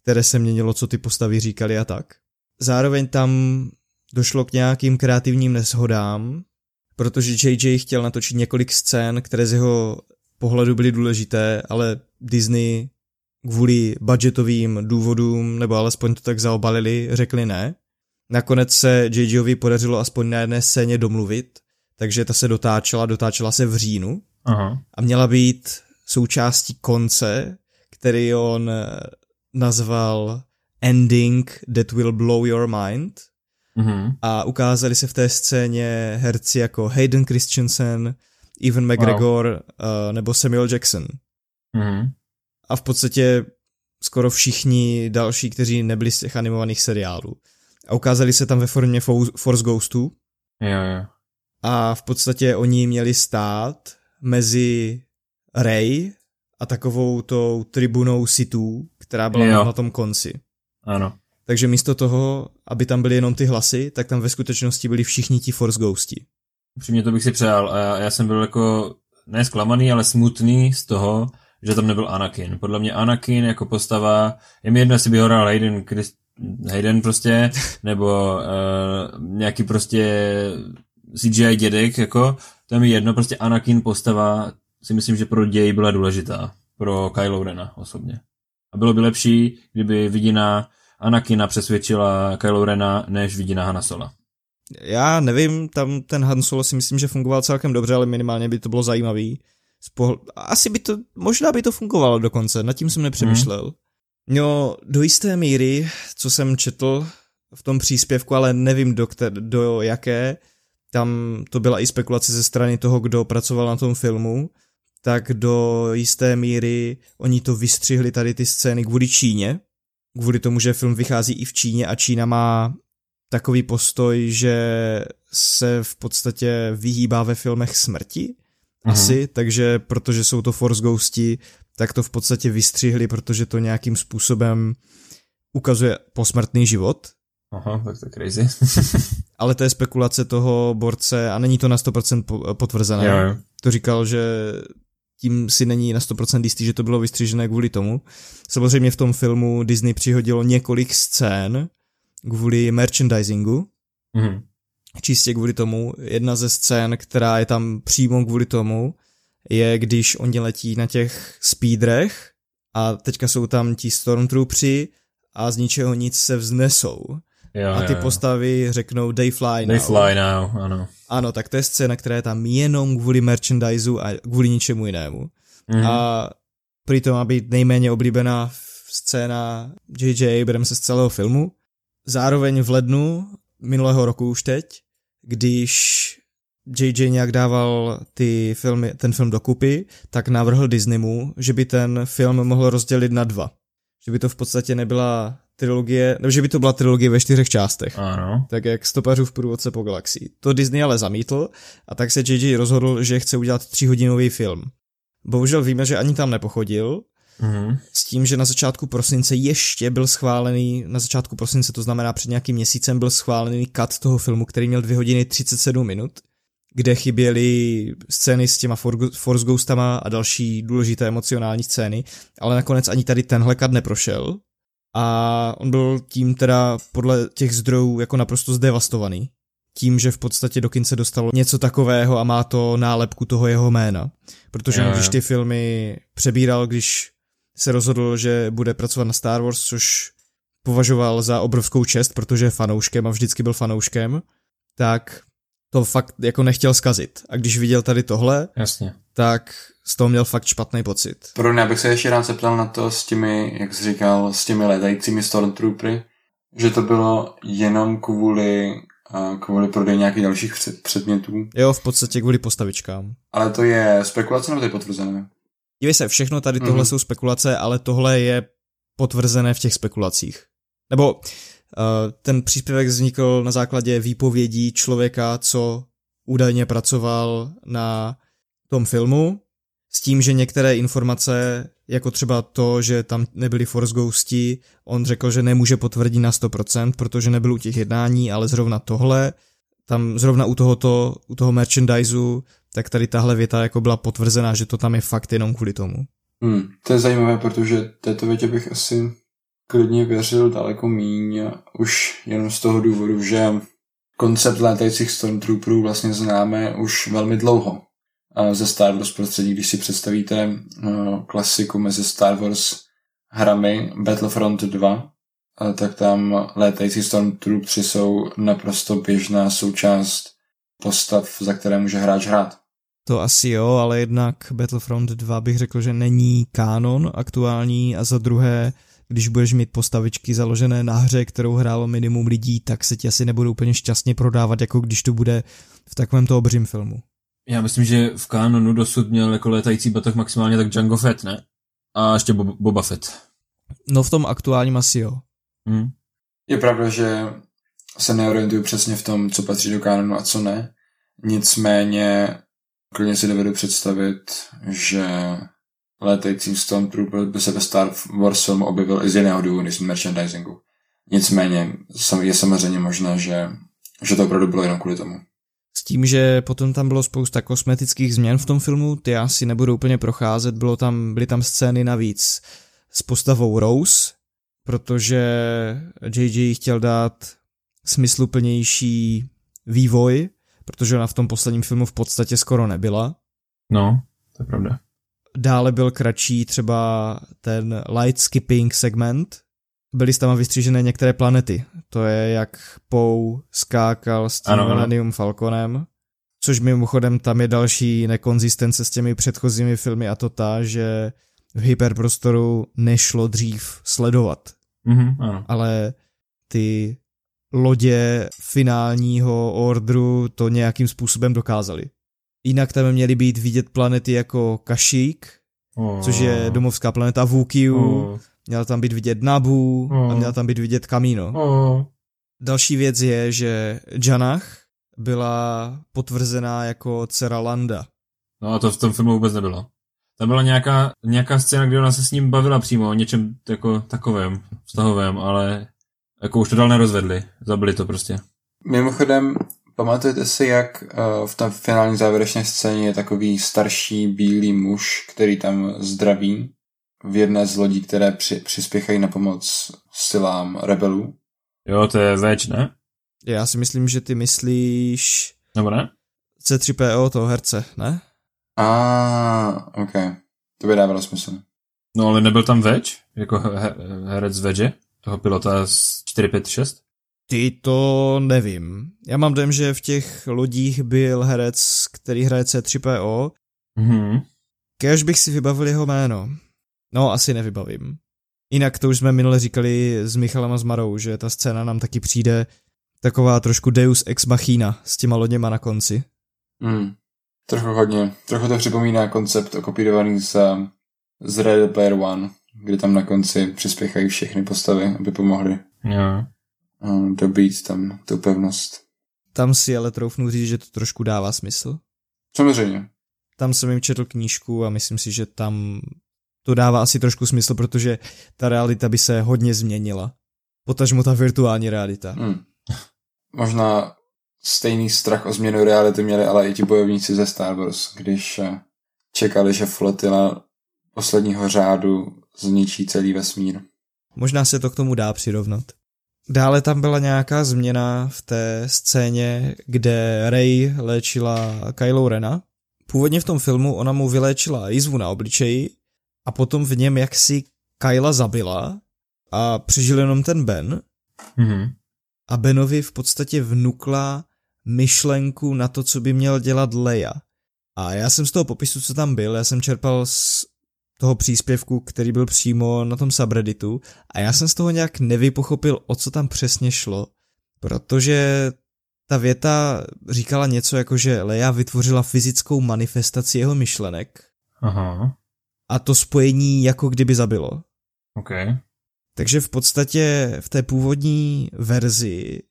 které se měnilo, co ty postavy říkali a tak. Zároveň tam došlo k nějakým kreativním neshodám, protože JJ chtěl natočit několik scén, které z jeho pohledu byly důležité, ale Disney kvůli budgetovým důvodům, nebo alespoň to tak zaobalili, řekli ne. Nakonec se JJovi podařilo aspoň na jedné scéně domluvit, takže ta se dotáčela, dotáčela se v říjnu Aha. a měla být součástí konce, který on nazval Ending That Will Blow Your Mind – Mm-hmm. A ukázali se v té scéně herci jako Hayden Christensen, Evan McGregor wow. uh, nebo Samuel Jackson. Mm-hmm. A v podstatě skoro všichni další, kteří nebyli z těch animovaných seriálů. A ukázali se tam ve formě Force Ghostů. Jo, jo. A v podstatě oni měli stát mezi Ray a takovou tou tribunou Sithů, která byla jo. na tom konci. Ano. Takže místo toho, aby tam byly jenom ty hlasy, tak tam ve skutečnosti byli všichni ti Force Ghosti. Přímě to bych si přál a já, já jsem byl jako ne zklamaný, ale smutný z toho, že tam nebyl Anakin. Podle mě Anakin jako postava, je mi jedno, jestli by ho hrál Hayden, Christ, Hayden prostě, *laughs* nebo uh, nějaký prostě CGI dědek, jako, to je mi jedno, prostě Anakin postava si myslím, že pro děj byla důležitá, pro Kylo Rena osobně. A bylo by lepší, kdyby vidina Anakina přesvědčila Kylo Rena, než vidina Hanna Sola. Já nevím, tam ten Han Solo si myslím, že fungoval celkem dobře, ale minimálně by to bylo zajímavý. Spohl... Asi by to, možná by to fungovalo dokonce, nad tím jsem nepřemýšlel. Hmm. No, do jisté míry, co jsem četl v tom příspěvku, ale nevím do, kter- do jaké, tam to byla i spekulace ze strany toho, kdo pracoval na tom filmu, tak do jisté míry oni to vystřihli tady ty scény kvůli Číně, kvůli tomu, že film vychází i v Číně a Čína má takový postoj, že se v podstatě vyhýbá ve filmech smrti, Aha. asi, takže protože jsou to Force Ghosti, tak to v podstatě vystřihli, protože to nějakým způsobem ukazuje posmrtný život. Aha, tak to je crazy. *laughs* Ale to je spekulace toho borce a není to na 100% potvrzené. Jo, jo. To říkal, že tím si není na 100% jistý, že to bylo vystřížené kvůli tomu. Samozřejmě v tom filmu Disney přihodilo několik scén kvůli merchandisingu. Mm. Čistě kvůli tomu. Jedna ze scén, která je tam přímo kvůli tomu, je když oni letí na těch speedrech a teďka jsou tam ti stormtroopři a z ničeho nic se vznesou. Jo, a ty jo, jo. postavy řeknou they fly They now. fly now, ano. Ano, tak to je scéna, která je tam jenom kvůli merchandiseu a kvůli ničemu jinému. Mhm. A prý to má být nejméně oblíbená scéna J.J. Abrams z celého filmu. Zároveň v lednu minulého roku už teď, když JJ nějak dával ty filmy, ten film dokupy, tak navrhl Disneymu, že by ten film mohl rozdělit na dva. Že by to v podstatě nebyla trilogie, nebo že by to byla trilogie ve čtyřech částech. Ano. Tak jak stopařů v průvodce po galaxii. To Disney ale zamítl a tak se JJ rozhodl, že chce udělat tříhodinový film. Bohužel víme, že ani tam nepochodil, Mhm. s tím, že na začátku prosince ještě byl schválený, na začátku prosince, to znamená před nějakým měsícem, byl schválený cut toho filmu, který měl 2 hodiny 37 minut, kde chyběly scény s těma For- Force Ghostama a další důležité emocionální scény, ale nakonec ani tady tenhle cut neprošel a on byl tím teda podle těch zdrojů jako naprosto zdevastovaný. Tím, že v podstatě do kin se dostalo něco takového a má to nálepku toho jeho jména. Protože Jo, jo. když ty filmy přebíral, když se rozhodl, že bude pracovat na Star Wars, což považoval za obrovskou čest, protože je fanouškem a vždycky byl fanouškem, tak to fakt jako nechtěl skazit. A když viděl tady tohle, Jasně. tak z toho měl fakt špatný pocit. Pro mě bych se ještě rád zeptal na to s těmi, jak jsi říkal, s těmi letajícími Stormtroopery, že to bylo jenom kvůli, kvůli prodej nějakých dalších předmětů. Jo, v podstatě kvůli postavičkám. Ale to je spekulace nebo to je potvrzené? Dívej se, všechno tady tohle mm-hmm. jsou spekulace, ale tohle je potvrzené v těch spekulacích. Nebo uh, ten příspěvek vznikl na základě výpovědí člověka, co údajně pracoval na tom filmu, s tím, že některé informace, jako třeba to, že tam nebyli Force Ghosti, on řekl, že nemůže potvrdit na 100%, protože nebyl u těch jednání, ale zrovna tohle, tam zrovna u tohoto, u toho merchandiseu, tak tady tahle věta jako byla potvrzená, že to tam je fakt jenom kvůli tomu. Hmm, to je zajímavé, protože této větě bych asi klidně věřil daleko míň, už jenom z toho důvodu, že koncept létajících Stormtrooperů vlastně známe už velmi dlouho ze Star Wars prostředí, když si představíte klasiku mezi Star Wars hrami Battlefront 2, tak tam létající Stormtroopers jsou naprosto běžná součást postav, za které může hráč hrát. To asi jo, ale jednak Battlefront 2 bych řekl, že není kánon aktuální a za druhé, když budeš mít postavičky založené na hře, kterou hrálo minimum lidí, tak se ti asi nebudou úplně šťastně prodávat, jako když to bude v takovémto obřím filmu. Já myslím, že v kanonu dosud měl jako létající batoh maximálně tak Django Fett, ne? A ještě Bob- Boba Fett. No v tom aktuálním asi jo. Hmm. Je pravda, že se neorientuju přesně v tom, co patří do kanonu a co ne. Nicméně klidně si dovedu představit, že létající Stormtrooper by se ve Star Wars filmu objevil i z jiného důvodu, než z merchandisingu. Nicméně je samozřejmě možné, že, že to opravdu bylo jenom kvůli tomu. S tím, že potom tam bylo spousta kosmetických změn v tom filmu, ty asi nebudu úplně procházet, bylo tam, byly tam scény navíc s postavou Rose, protože JJ chtěl dát smysluplnější vývoj, protože ona v tom posledním filmu v podstatě skoro nebyla. No, to je pravda. Dále byl kratší třeba ten light skipping segment, byly tam vystřížené některé planety. To je jak Pou skákal s tím ano, Millennium. Falconem, což mimochodem tam je další nekonzistence s těmi předchozími filmy a to ta, že v hyperprostoru nešlo dřív sledovat. Mm-hmm, ano. Ale ty lodě finálního ordru to nějakým způsobem dokázali. Jinak tam měly být vidět planety jako Kashyyyk, oh. což je domovská planeta Vukiu, oh měla tam být vidět Nabu oh. a měla tam být vidět Kamino. Oh. Další věc je, že Janach byla potvrzená jako dcera Landa. No a to v tom filmu vůbec nebylo. Tam byla nějaká, nějaká scéna, kde ona se s ním bavila přímo o něčem jako takovém, vztahovém, ale jako už to dál nerozvedli. Zabili to prostě. Mimochodem, pamatujete si, jak uh, v té finální závěrečné scéně je takový starší bílý muž, který tam zdraví v jedné z lodí, které při, přispěchají na pomoc silám rebelů. Jo, to je več, ne? Já si myslím, že ty myslíš... Nebo ne? C3PO toho herce, ne? A, ah, ok. To by dávalo smysl. No ale nebyl tam več? Jako he- herec Veže? Toho pilota z 456? Ty to nevím. Já mám dojem, že v těch lodích byl herec, který hraje C3PO. Mhm. Kéž bych si vybavil jeho jméno. No, asi nevybavím. Jinak to už jsme minule říkali s Michalem a s Marou, že ta scéna nám taky přijde taková trošku Deus ex machina s těma loděma na konci. Hmm. Trochu hodně. Trochu to připomíná koncept okopírovaný z, z Red Player One, kde tam na konci přispěchají všechny postavy, aby pomohli yeah. dobít tam tu pevnost. Tam si ale troufnu říct, že to trošku dává smysl. Samozřejmě. Tam jsem jim četl knížku a myslím si, že tam to dává asi trošku smysl, protože ta realita by se hodně změnila. Potažmo ta virtuální realita. Hmm. Možná stejný strach o změnu reality měli ale i ti bojovníci ze Star Wars, když eh, čekali, že flotila posledního řádu zničí celý vesmír. Možná se to k tomu dá přirovnat. Dále tam byla nějaká změna v té scéně, kde Rey léčila Kylo Rena. Původně v tom filmu ona mu vyléčila jizvu na obličeji a potom v něm jaksi Kyla zabila a přežil jenom ten Ben. Mm-hmm. A Benovi v podstatě vnukla myšlenku na to, co by měl dělat Leia. A já jsem z toho popisu, co tam byl, já jsem čerpal z toho příspěvku, který byl přímo na tom subredditu a já jsem z toho nějak nevypochopil, o co tam přesně šlo, protože ta věta říkala něco jako, že Leia vytvořila fyzickou manifestaci jeho myšlenek Aha. a to spojení jako kdyby zabilo. OK. Takže v podstatě v té původní verzi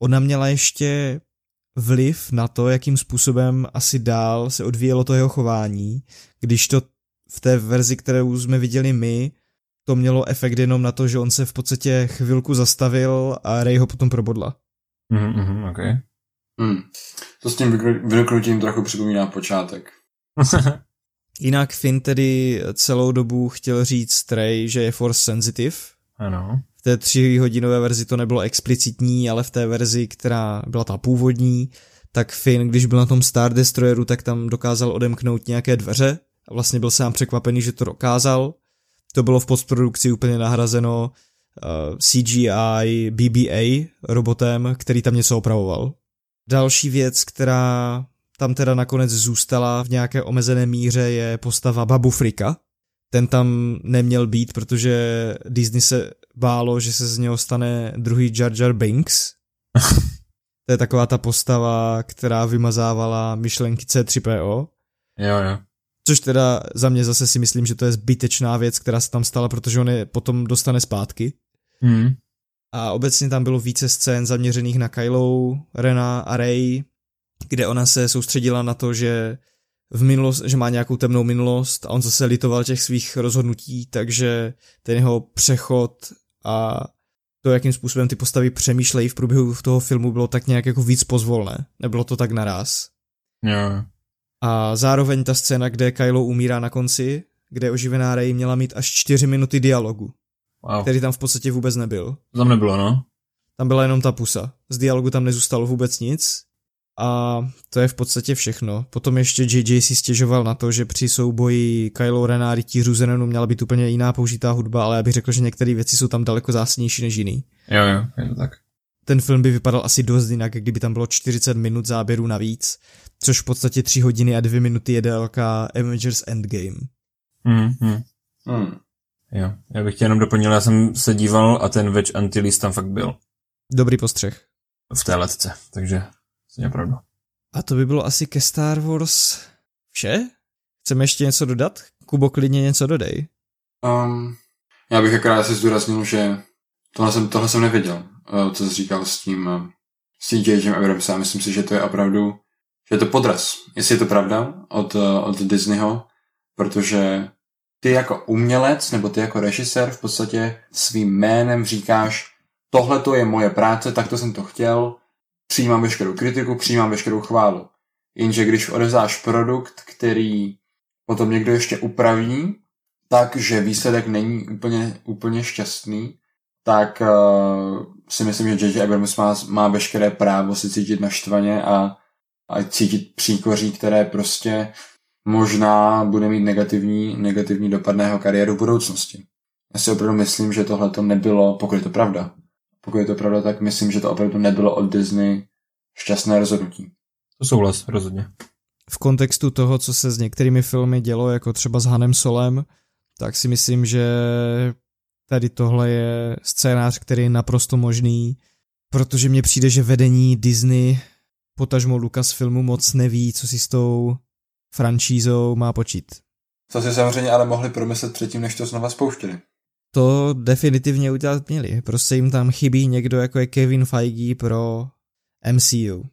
ona měla ještě vliv na to, jakým způsobem asi dál se odvíjelo to jeho chování, když to v té verzi, kterou jsme viděli my, to mělo efekt jenom na to, že on se v podstatě chvilku zastavil a Ray ho potom probodla. Mhm, ok. Hmm. To s tím vykrutím trochu připomíná počátek. *laughs* Jinak Finn tedy celou dobu chtěl říct Ray, že je force sensitive. Ano. V té tříhodinové verzi to nebylo explicitní, ale v té verzi, která byla ta původní, tak Finn, když byl na tom Star Destroyeru, tak tam dokázal odemknout nějaké dveře vlastně byl sám překvapený, že to dokázal. To bylo v postprodukci úplně nahrazeno uh, CGI BBA robotem, který tam něco opravoval. Další věc, která tam teda nakonec zůstala v nějaké omezené míře, je postava Babu Frika. Ten tam neměl být, protože Disney se bálo, že se z něho stane druhý Jar Jar Binks. *laughs* to je taková ta postava, která vymazávala myšlenky C3PO. Jo, jo. Což teda za mě zase si myslím, že to je zbytečná věc, která se tam stala, protože on je potom dostane zpátky. Hmm. A obecně tam bylo více scén zaměřených na Kylo, Rena a Rey, kde ona se soustředila na to, že v minulost, že má nějakou temnou minulost a on zase litoval těch svých rozhodnutí, takže ten jeho přechod a to, jakým způsobem ty postavy přemýšlejí v průběhu toho filmu, bylo tak nějak jako víc pozvolné. Nebylo to tak naraz. Jo. A zároveň ta scéna, kde Kylo umírá na konci, kde oživená Rey měla mít až čtyři minuty dialogu, wow. který tam v podstatě vůbec nebyl. Tam nebylo, no. Tam byla jenom ta pusa. Z dialogu tam nezůstalo vůbec nic. A to je v podstatě všechno. Potom ještě JJ si stěžoval na to, že při souboji Kylo Ren a rytířů Zenonu měla být úplně jiná použitá hudba, ale já bych řekl, že některé věci jsou tam daleko zásadnější než jiný. Jo, jo, je to tak. Ten film by vypadal asi dost jinak, kdyby tam bylo 40 minut záběru navíc což v podstatě 3 hodiny a 2 minuty je délka Avengers Endgame. Mm, mm. Hmm. Jo, já bych tě jenom doplnil, já jsem se díval a ten Wedge Antilles tam fakt byl. Dobrý postřeh. V té letce, takže je pravda. A to by bylo asi ke Star Wars vše? Chceme ještě něco dodat? Kubo, klidně něco dodej. Um, já bych akorát si zdůraznil, že tohle jsem, tohle jsem nevěděl, co jsi říkal s tím eh, s tím J.J. Abramsem. Myslím si, že to je opravdu že je to podraz, jestli je to pravda od, eh, od Disneyho, protože ty jako umělec nebo ty jako režisér v podstatě svým jménem říkáš, tohle to je moje práce, takto jsem to chtěl, přijímám veškerou kritiku, přijímám veškerou chválu. Jenže když odevzdáš produkt, který potom někdo ještě upraví, takže výsledek není úplně, úplně šťastný, tak uh, si myslím, že J.J. Abrams má, má veškeré právo si cítit naštvaně a a cítit příkoří, které prostě možná bude mít negativní, negativní dopad na jeho kariéru v budoucnosti. Já si opravdu myslím, že tohle to nebylo, pokud je to pravda, pokud je to pravda, tak myslím, že to opravdu nebylo od Disney šťastné rozhodnutí. To souhlas, rozhodně. V kontextu toho, co se s některými filmy dělo, jako třeba s Hanem Solem, tak si myslím, že tady tohle je scénář, který je naprosto možný, protože mně přijde, že vedení Disney potažmo Lucas filmu moc neví, co si s tou franšízou má počít. Co si samozřejmě ale mohli promyslet předtím, než to znova spouštěli. To definitivně udělat měli. Prostě jim tam chybí někdo, jako je Kevin Feige pro MCU.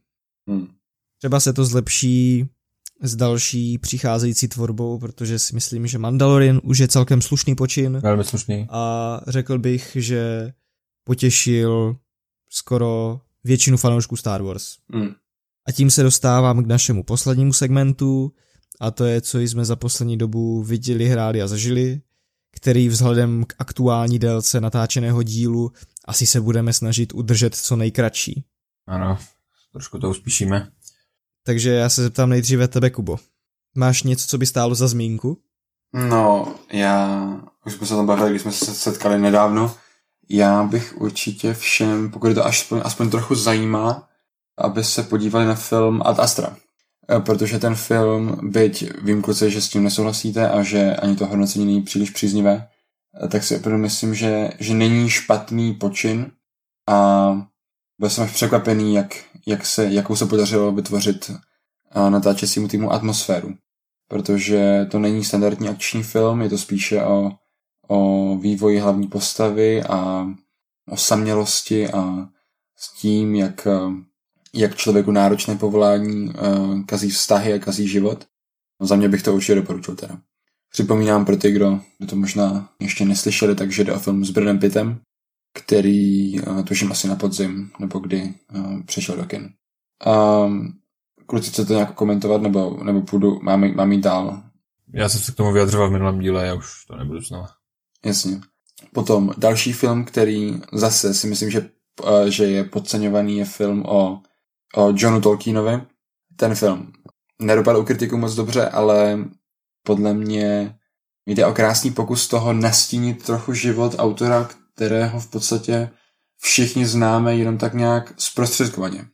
Hmm. Třeba se to zlepší s další přicházející tvorbou, protože si myslím, že Mandalorian už je celkem slušný počin. Velmi slušný. A řekl bych, že potěšil skoro většinu fanoušků Star Wars. Hmm. A tím se dostávám k našemu poslednímu segmentu, a to je, co jsme za poslední dobu viděli, hráli a zažili, který vzhledem k aktuální délce natáčeného dílu asi se budeme snažit udržet co nejkratší. Ano, trošku to uspíšíme. Takže já se zeptám nejdříve tebe, Kubo. Máš něco, co by stálo za zmínku? No, já, už jsme se tam bavili, když jsme se setkali nedávno, já bych určitě všem, pokud to aspoň, aspoň trochu zajímá, aby se podívali na film Ad Astra. Eh, protože ten film, byť vím kluci, že s tím nesouhlasíte a že ani to hodnocení není příliš příznivé, eh, tak si opravdu myslím, že, že není špatný počin a byl jsem až překvapený, jak, jak se, jakou se podařilo vytvořit natáčecímu týmu atmosféru. Protože to není standardní akční film, je to spíše o, o vývoji hlavní postavy a o samělosti a s tím, jak, jak člověku náročné povolání kazí vztahy a kazí život. No, za mě bych to určitě doporučil teda. Připomínám pro ty, kdo, to možná ještě neslyšeli, takže jde o film s Bradem Pittem, který uh, tuším asi na podzim, nebo kdy uh, přešel do kin. Um, kluci, chcete nějak komentovat, nebo, nebo půjdu, mám, mám jít dál? Já jsem se k tomu vyjadřoval v minulém díle, já už to nebudu znova. Jasně. Potom další film, který zase si myslím, že, uh, že je podceňovaný, je film o, o Johnu Tolkienovi. Ten film nedopadl u kritiku moc dobře, ale podle mě jde o krásný pokus toho nastínit trochu život autora, kterého v podstatě všichni známe jenom tak nějak zprostředkovaně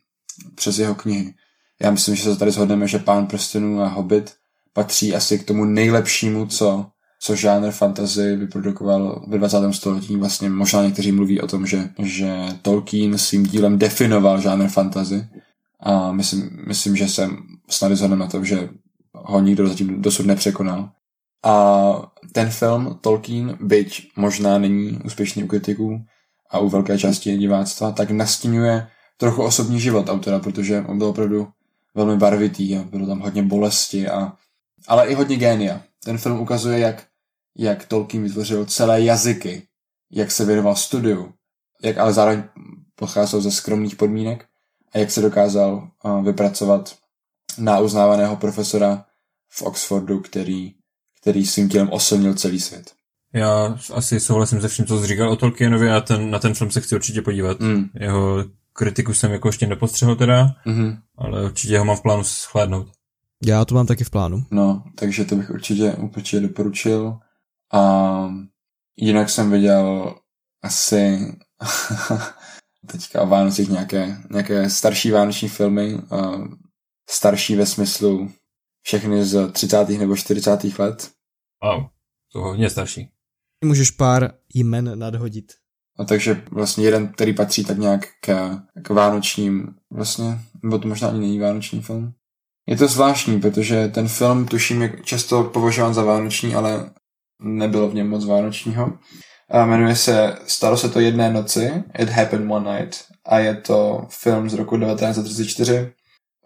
přes jeho knihy. Já myslím, že se tady shodneme, že Pán prstenů a Hobbit patří asi k tomu nejlepšímu, co, co žánr fantasy vyprodukoval ve 20. století. Vlastně možná někteří mluví o tom, že, že Tolkien svým dílem definoval žánr fantasy a myslím, myslím že jsem snad zhodneme na tom, že ho nikdo zatím dosud nepřekonal. A ten film Tolkien, byť možná není úspěšný u kritiků a u velké části diváctva, tak nastínuje trochu osobní život autora, protože on byl opravdu velmi barvitý a bylo tam hodně bolesti, a, ale i hodně génia. Ten film ukazuje, jak, jak Tolkien vytvořil celé jazyky, jak se věnoval studiu, jak ale zároveň pocházel ze skromných podmínek a jak se dokázal uh, vypracovat na uznávaného profesora v Oxfordu, který, který svým tělem oslnil celý svět. Já asi souhlasím se vším, co jsi říkal o Tolkienovi a ten, na ten film se chci určitě podívat. Mm. Jeho kritiku jsem jako ještě nepostřehl teda, mm-hmm. ale určitě ho mám v plánu shlédnout. Já to mám taky v plánu. No, takže to bych určitě, určitě doporučil. A jinak jsem viděl asi *laughs* teďka o Vánocích nějaké, nějaké starší vánoční filmy, starší ve smyslu všechny z 30. nebo 40. let. Wow, to hodně starší. Můžeš pár jmen nadhodit. A takže vlastně jeden, který patří tak nějak k, k vánočním, vlastně, nebo to možná ani není vánoční film. Je to zvláštní, protože ten film, tuším, je často považován za vánoční, ale nebylo v něm moc vánočního. A jmenuje se Stalo se to jedné noci, It Happened One Night, a je to film z roku 1934.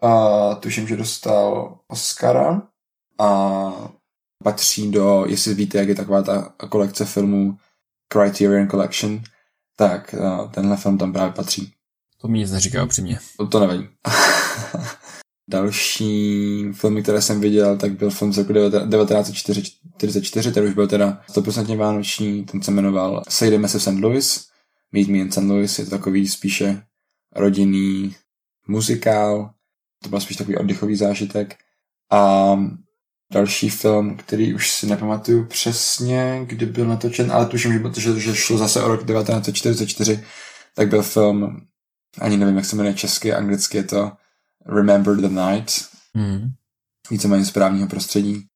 A tuším, že dostal Oscara a patří do, jestli víte, jak je taková ta kolekce filmů Criterion Collection, tak eh, tenhle film tam právě patří. To mi nic neříká upřímně. To, to nevadí. *laughs* Další filmy, které jsem viděl, tak byl film z roku 1944, ten už byl teda 100% vánoční, ten se jmenoval Sejdeme se v St. Louis, Meet Me in St. Louis, je to takový spíše rodinný muzikál, to byl spíš takový oddechový zážitek. A další film, který už si nepamatuju přesně, kdy byl natočen, ale tuším, že, že šlo zase o rok 1944, tak byl film, ani nevím, jak se jmenuje česky, anglicky je to Remember the Night, mm. víceméně z právního prostředí.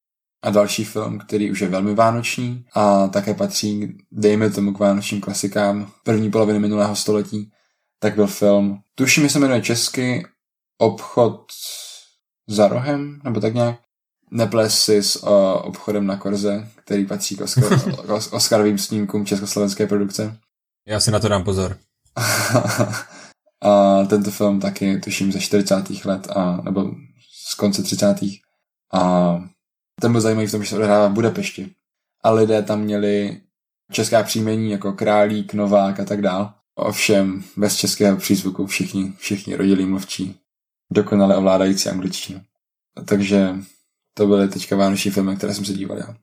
A další film, který už je velmi vánoční a také patří, dejme tomu, k vánočním klasikám první poloviny minulého století, tak byl film, tuším, že se jmenuje česky Obchod za rohem, nebo tak nějak neples si s uh, obchodem na Korze, který patří k, Oscar, *laughs* k Oscarovým snímkům československé produkce. Já si na to dám pozor. *laughs* a tento film taky tuším ze 40. let, a, nebo z konce 30. A ten byl zajímavý v tom, že se odehrává v Budapešti. A lidé tam měli česká příjmení jako Králík, Novák a tak dál. Ovšem bez českého přízvuku všichni, všichni rodilí mluvčí dokonale ovládající angličtinu. Takže to byly teďka vánoční filmy, které jsem se díval já.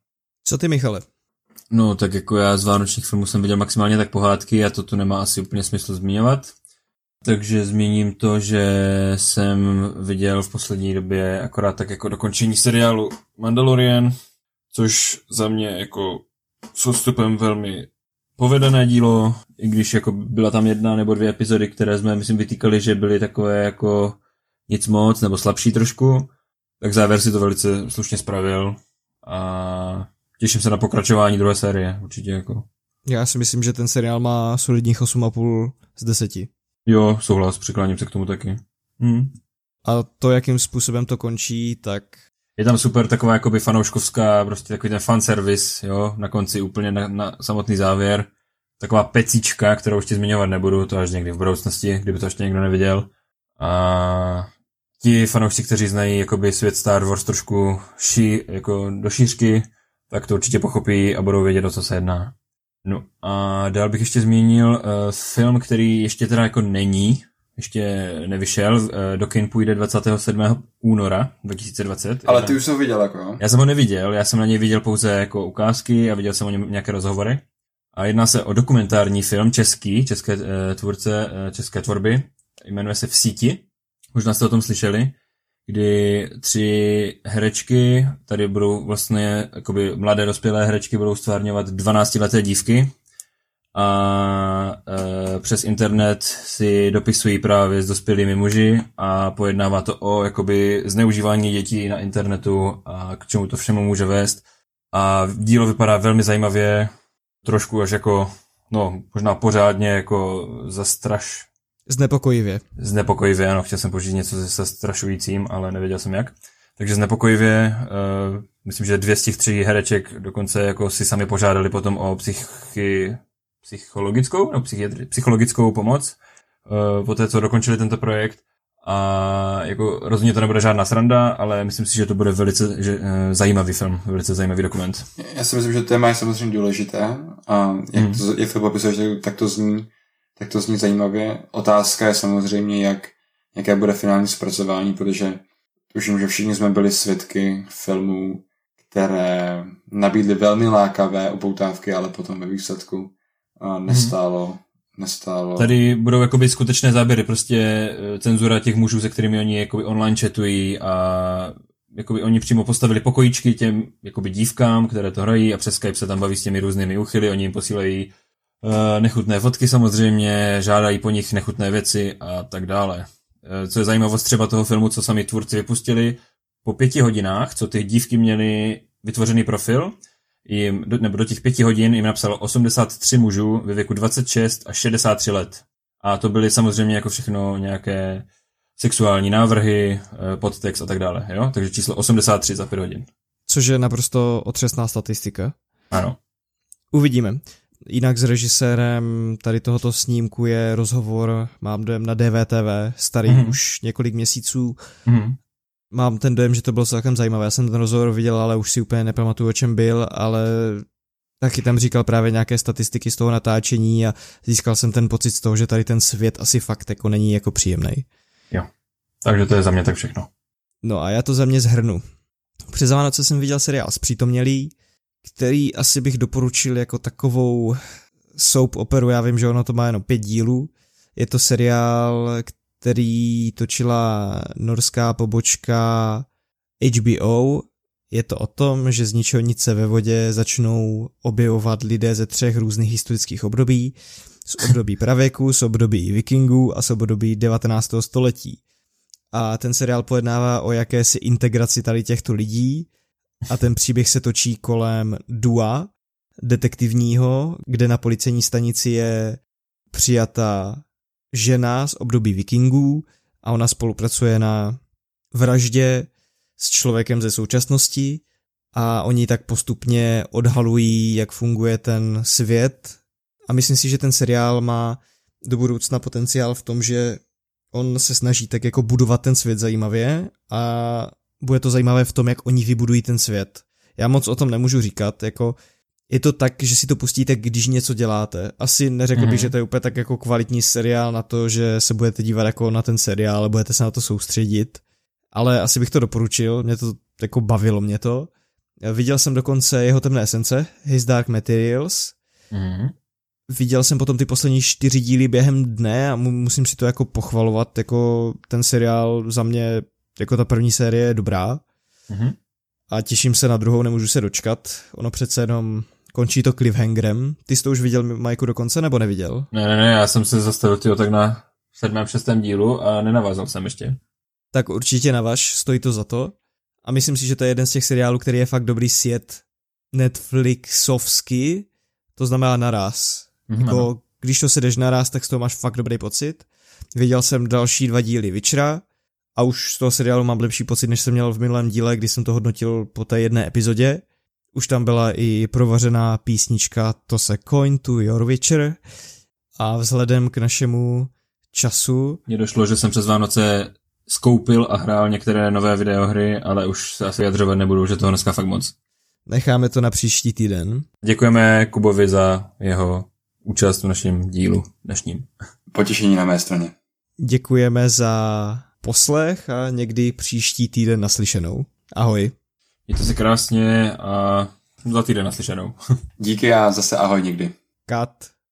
Co ty, Michale? No, tak jako já z vánočních filmů jsem viděl maximálně tak pohádky a to tu nemá asi úplně smysl zmiňovat. Takže zmíním to, že jsem viděl v poslední době akorát tak jako dokončení seriálu Mandalorian, což za mě jako s odstupem velmi povedené dílo, i když jako byla tam jedna nebo dvě epizody, které jsme, myslím, vytýkali, že byly takové jako nic moc, nebo slabší trošku, tak závěr si to velice slušně spravil a těším se na pokračování druhé série, určitě jako. Já si myslím, že ten seriál má solidních 8,5 z 10. Jo, souhlas, přikláním se k tomu taky. Hmm. A to, jakým způsobem to končí, tak... Je tam super taková jakoby fanouškovská, prostě takový ten fanservice, jo, na konci úplně na, na samotný závěr. Taková pecíčka, kterou už ti zmiňovat nebudu, to až někdy v budoucnosti, kdyby to ještě někdo neviděl. A ti fanoušci, kteří znají jakoby svět Star Wars trošku ší, jako do šířky, tak to určitě pochopí a budou vědět, o co se jedná. No a dál bych ještě zmínil uh, film, který ještě teda jako není, ještě nevyšel, uh, do kin půjde 27. února 2020. Ale ty už jsi ho viděl, jako jo? Já jsem ho neviděl, já jsem na něj viděl pouze jako ukázky a viděl jsem o něm nějaké rozhovory. A jedná se o dokumentární film český, české uh, tvůrce, uh, české tvorby, jmenuje se V síti. Možná jste o tom slyšeli kdy tři herečky, tady budou vlastně jakoby mladé dospělé herečky budou stvárňovat 12-leté dívky a e, přes internet si dopisují právě s dospělými muži a pojednává to o jakoby zneužívání dětí na internetu a k čemu to všemu může vést. A dílo vypadá velmi zajímavě, trošku až jako, no možná pořádně jako zastraš, Znepokojivě. Znepokojivě, ano, chtěl jsem použít něco se strašujícím, ale nevěděl jsem jak. Takže znepokojivě, uh, myslím, že dvě z těch tří hereček dokonce jako si sami požádali potom o psychi, psychologickou, no, psychiatri, psychologickou pomoc, uh, po té, co dokončili tento projekt. A jako rozhodně to nebude žádná sranda, ale myslím si, že to bude velice že, uh, zajímavý film, velice zajímavý dokument. Já si myslím, že téma je samozřejmě důležité a jak, hmm. to, jak to popisuješ, tak to zní tak to zní zajímavě. Otázka je samozřejmě, jak, jaké bude finální zpracování, protože tuším, že všichni jsme byli svědky filmů, které nabídly velmi lákavé upoutávky, ale potom ve výsledku nestálo, hmm. nestálo. Tady budou jakoby skutečné záběry, prostě e, cenzura těch mužů, se kterými oni jakoby online chatují a jakoby oni přímo postavili pokojíčky těm jakoby dívkám, které to hrají a přes Skype se tam baví s těmi různými uchyly, oni jim posílají Eh, nechutné fotky samozřejmě, žádají po nich nechutné věci a tak dále. Eh, co je zajímavost třeba toho filmu, co sami tvůrci vypustili, po pěti hodinách, co ty dívky měly vytvořený profil, jim, nebo do těch pěti hodin jim napsalo 83 mužů ve věku 26 až 63 let. A to byly samozřejmě jako všechno nějaké sexuální návrhy, eh, podtext a tak dále. Jo? Takže číslo 83 za 5 hodin. Což je naprosto otřesná statistika. Ano. Uvidíme. Jinak s režisérem tady tohoto snímku je rozhovor, mám dojem na DVTV, starý mm-hmm. už několik měsíců. Mm-hmm. Mám ten dojem, že to bylo celkem zajímavé. Já jsem ten rozhovor viděl, ale už si úplně nepamatuju, o čem byl, ale taky tam říkal právě nějaké statistiky z toho natáčení a získal jsem ten pocit z toho, že tady ten svět asi fakt jako není jako příjemný. Jo, takže to je za mě tak všechno. No a já to za mě zhrnu. Přes Vánoce jsem viděl seriál Zpřítomnělý, který asi bych doporučil jako takovou soap operu, já vím, že ono to má jenom pět dílů, je to seriál, který točila norská pobočka HBO, je to o tom, že z ničeho nic se ve vodě začnou objevovat lidé ze třech různých historických období, z období pravěku, z období vikingů a z období 19. století. A ten seriál pojednává o jakési integraci tady těchto lidí, a ten příběh se točí kolem Dua, detektivního, kde na policejní stanici je přijata žena z období vikingů a ona spolupracuje na vraždě s člověkem ze současnosti a oni tak postupně odhalují, jak funguje ten svět. A myslím si, že ten seriál má do budoucna potenciál v tom, že on se snaží tak jako budovat ten svět zajímavě a bude to zajímavé v tom, jak oni vybudují ten svět. Já moc o tom nemůžu říkat, jako je to tak, že si to pustíte, když něco děláte. Asi neřekl mm-hmm. bych, mhm. že to je úplně tak jako kvalitní seriál na to, že se budete dívat jako na ten seriál, ale budete se na to soustředit. Ale asi bych to doporučil, mě to jako bavilo mě to. Viděl jsem dokonce jeho temné esence, His Dark Materials. Mm-hmm. Viděl jsem potom ty poslední čtyři díly během dne a musím si to jako pochvalovat, jako ten seriál za mě jako ta první série je dobrá mm-hmm. a těším se na druhou, nemůžu se dočkat. Ono přece jenom končí to cliffhangerem. Ty jsi to už viděl, Majku, do konce, nebo neviděl? Ne, ne, ne, já jsem se zastavil tyjo, tak na sedmém, šestém dílu a nenavázal jsem ještě. Tak určitě navaž, stojí to za to. A myslím si, že to je jeden z těch seriálů, který je fakt dobrý sjet Netflixovsky, to znamená naraz. Mm-hmm. Jako, když to sedeš naraz, tak z toho máš fakt dobrý pocit. Viděl jsem další dva díly Witchera a už z toho seriálu mám lepší pocit, než jsem měl v minulém díle, kdy jsem to hodnotil po té jedné epizodě. Už tam byla i provařená písnička To se coin to your Witcher a vzhledem k našemu času... Mně došlo, že jsem přes Vánoce skoupil a hrál některé nové videohry, ale už se asi vyjadřovat nebudu, že toho dneska fakt moc. Necháme to na příští týden. Děkujeme Kubovi za jeho účast v našem dílu dnešním. Potěšení na mé straně. Děkujeme za poslech a někdy příští týden naslyšenou. Ahoj. Mějte se krásně a za týden naslyšenou. *laughs* Díky a zase ahoj někdy. Kat.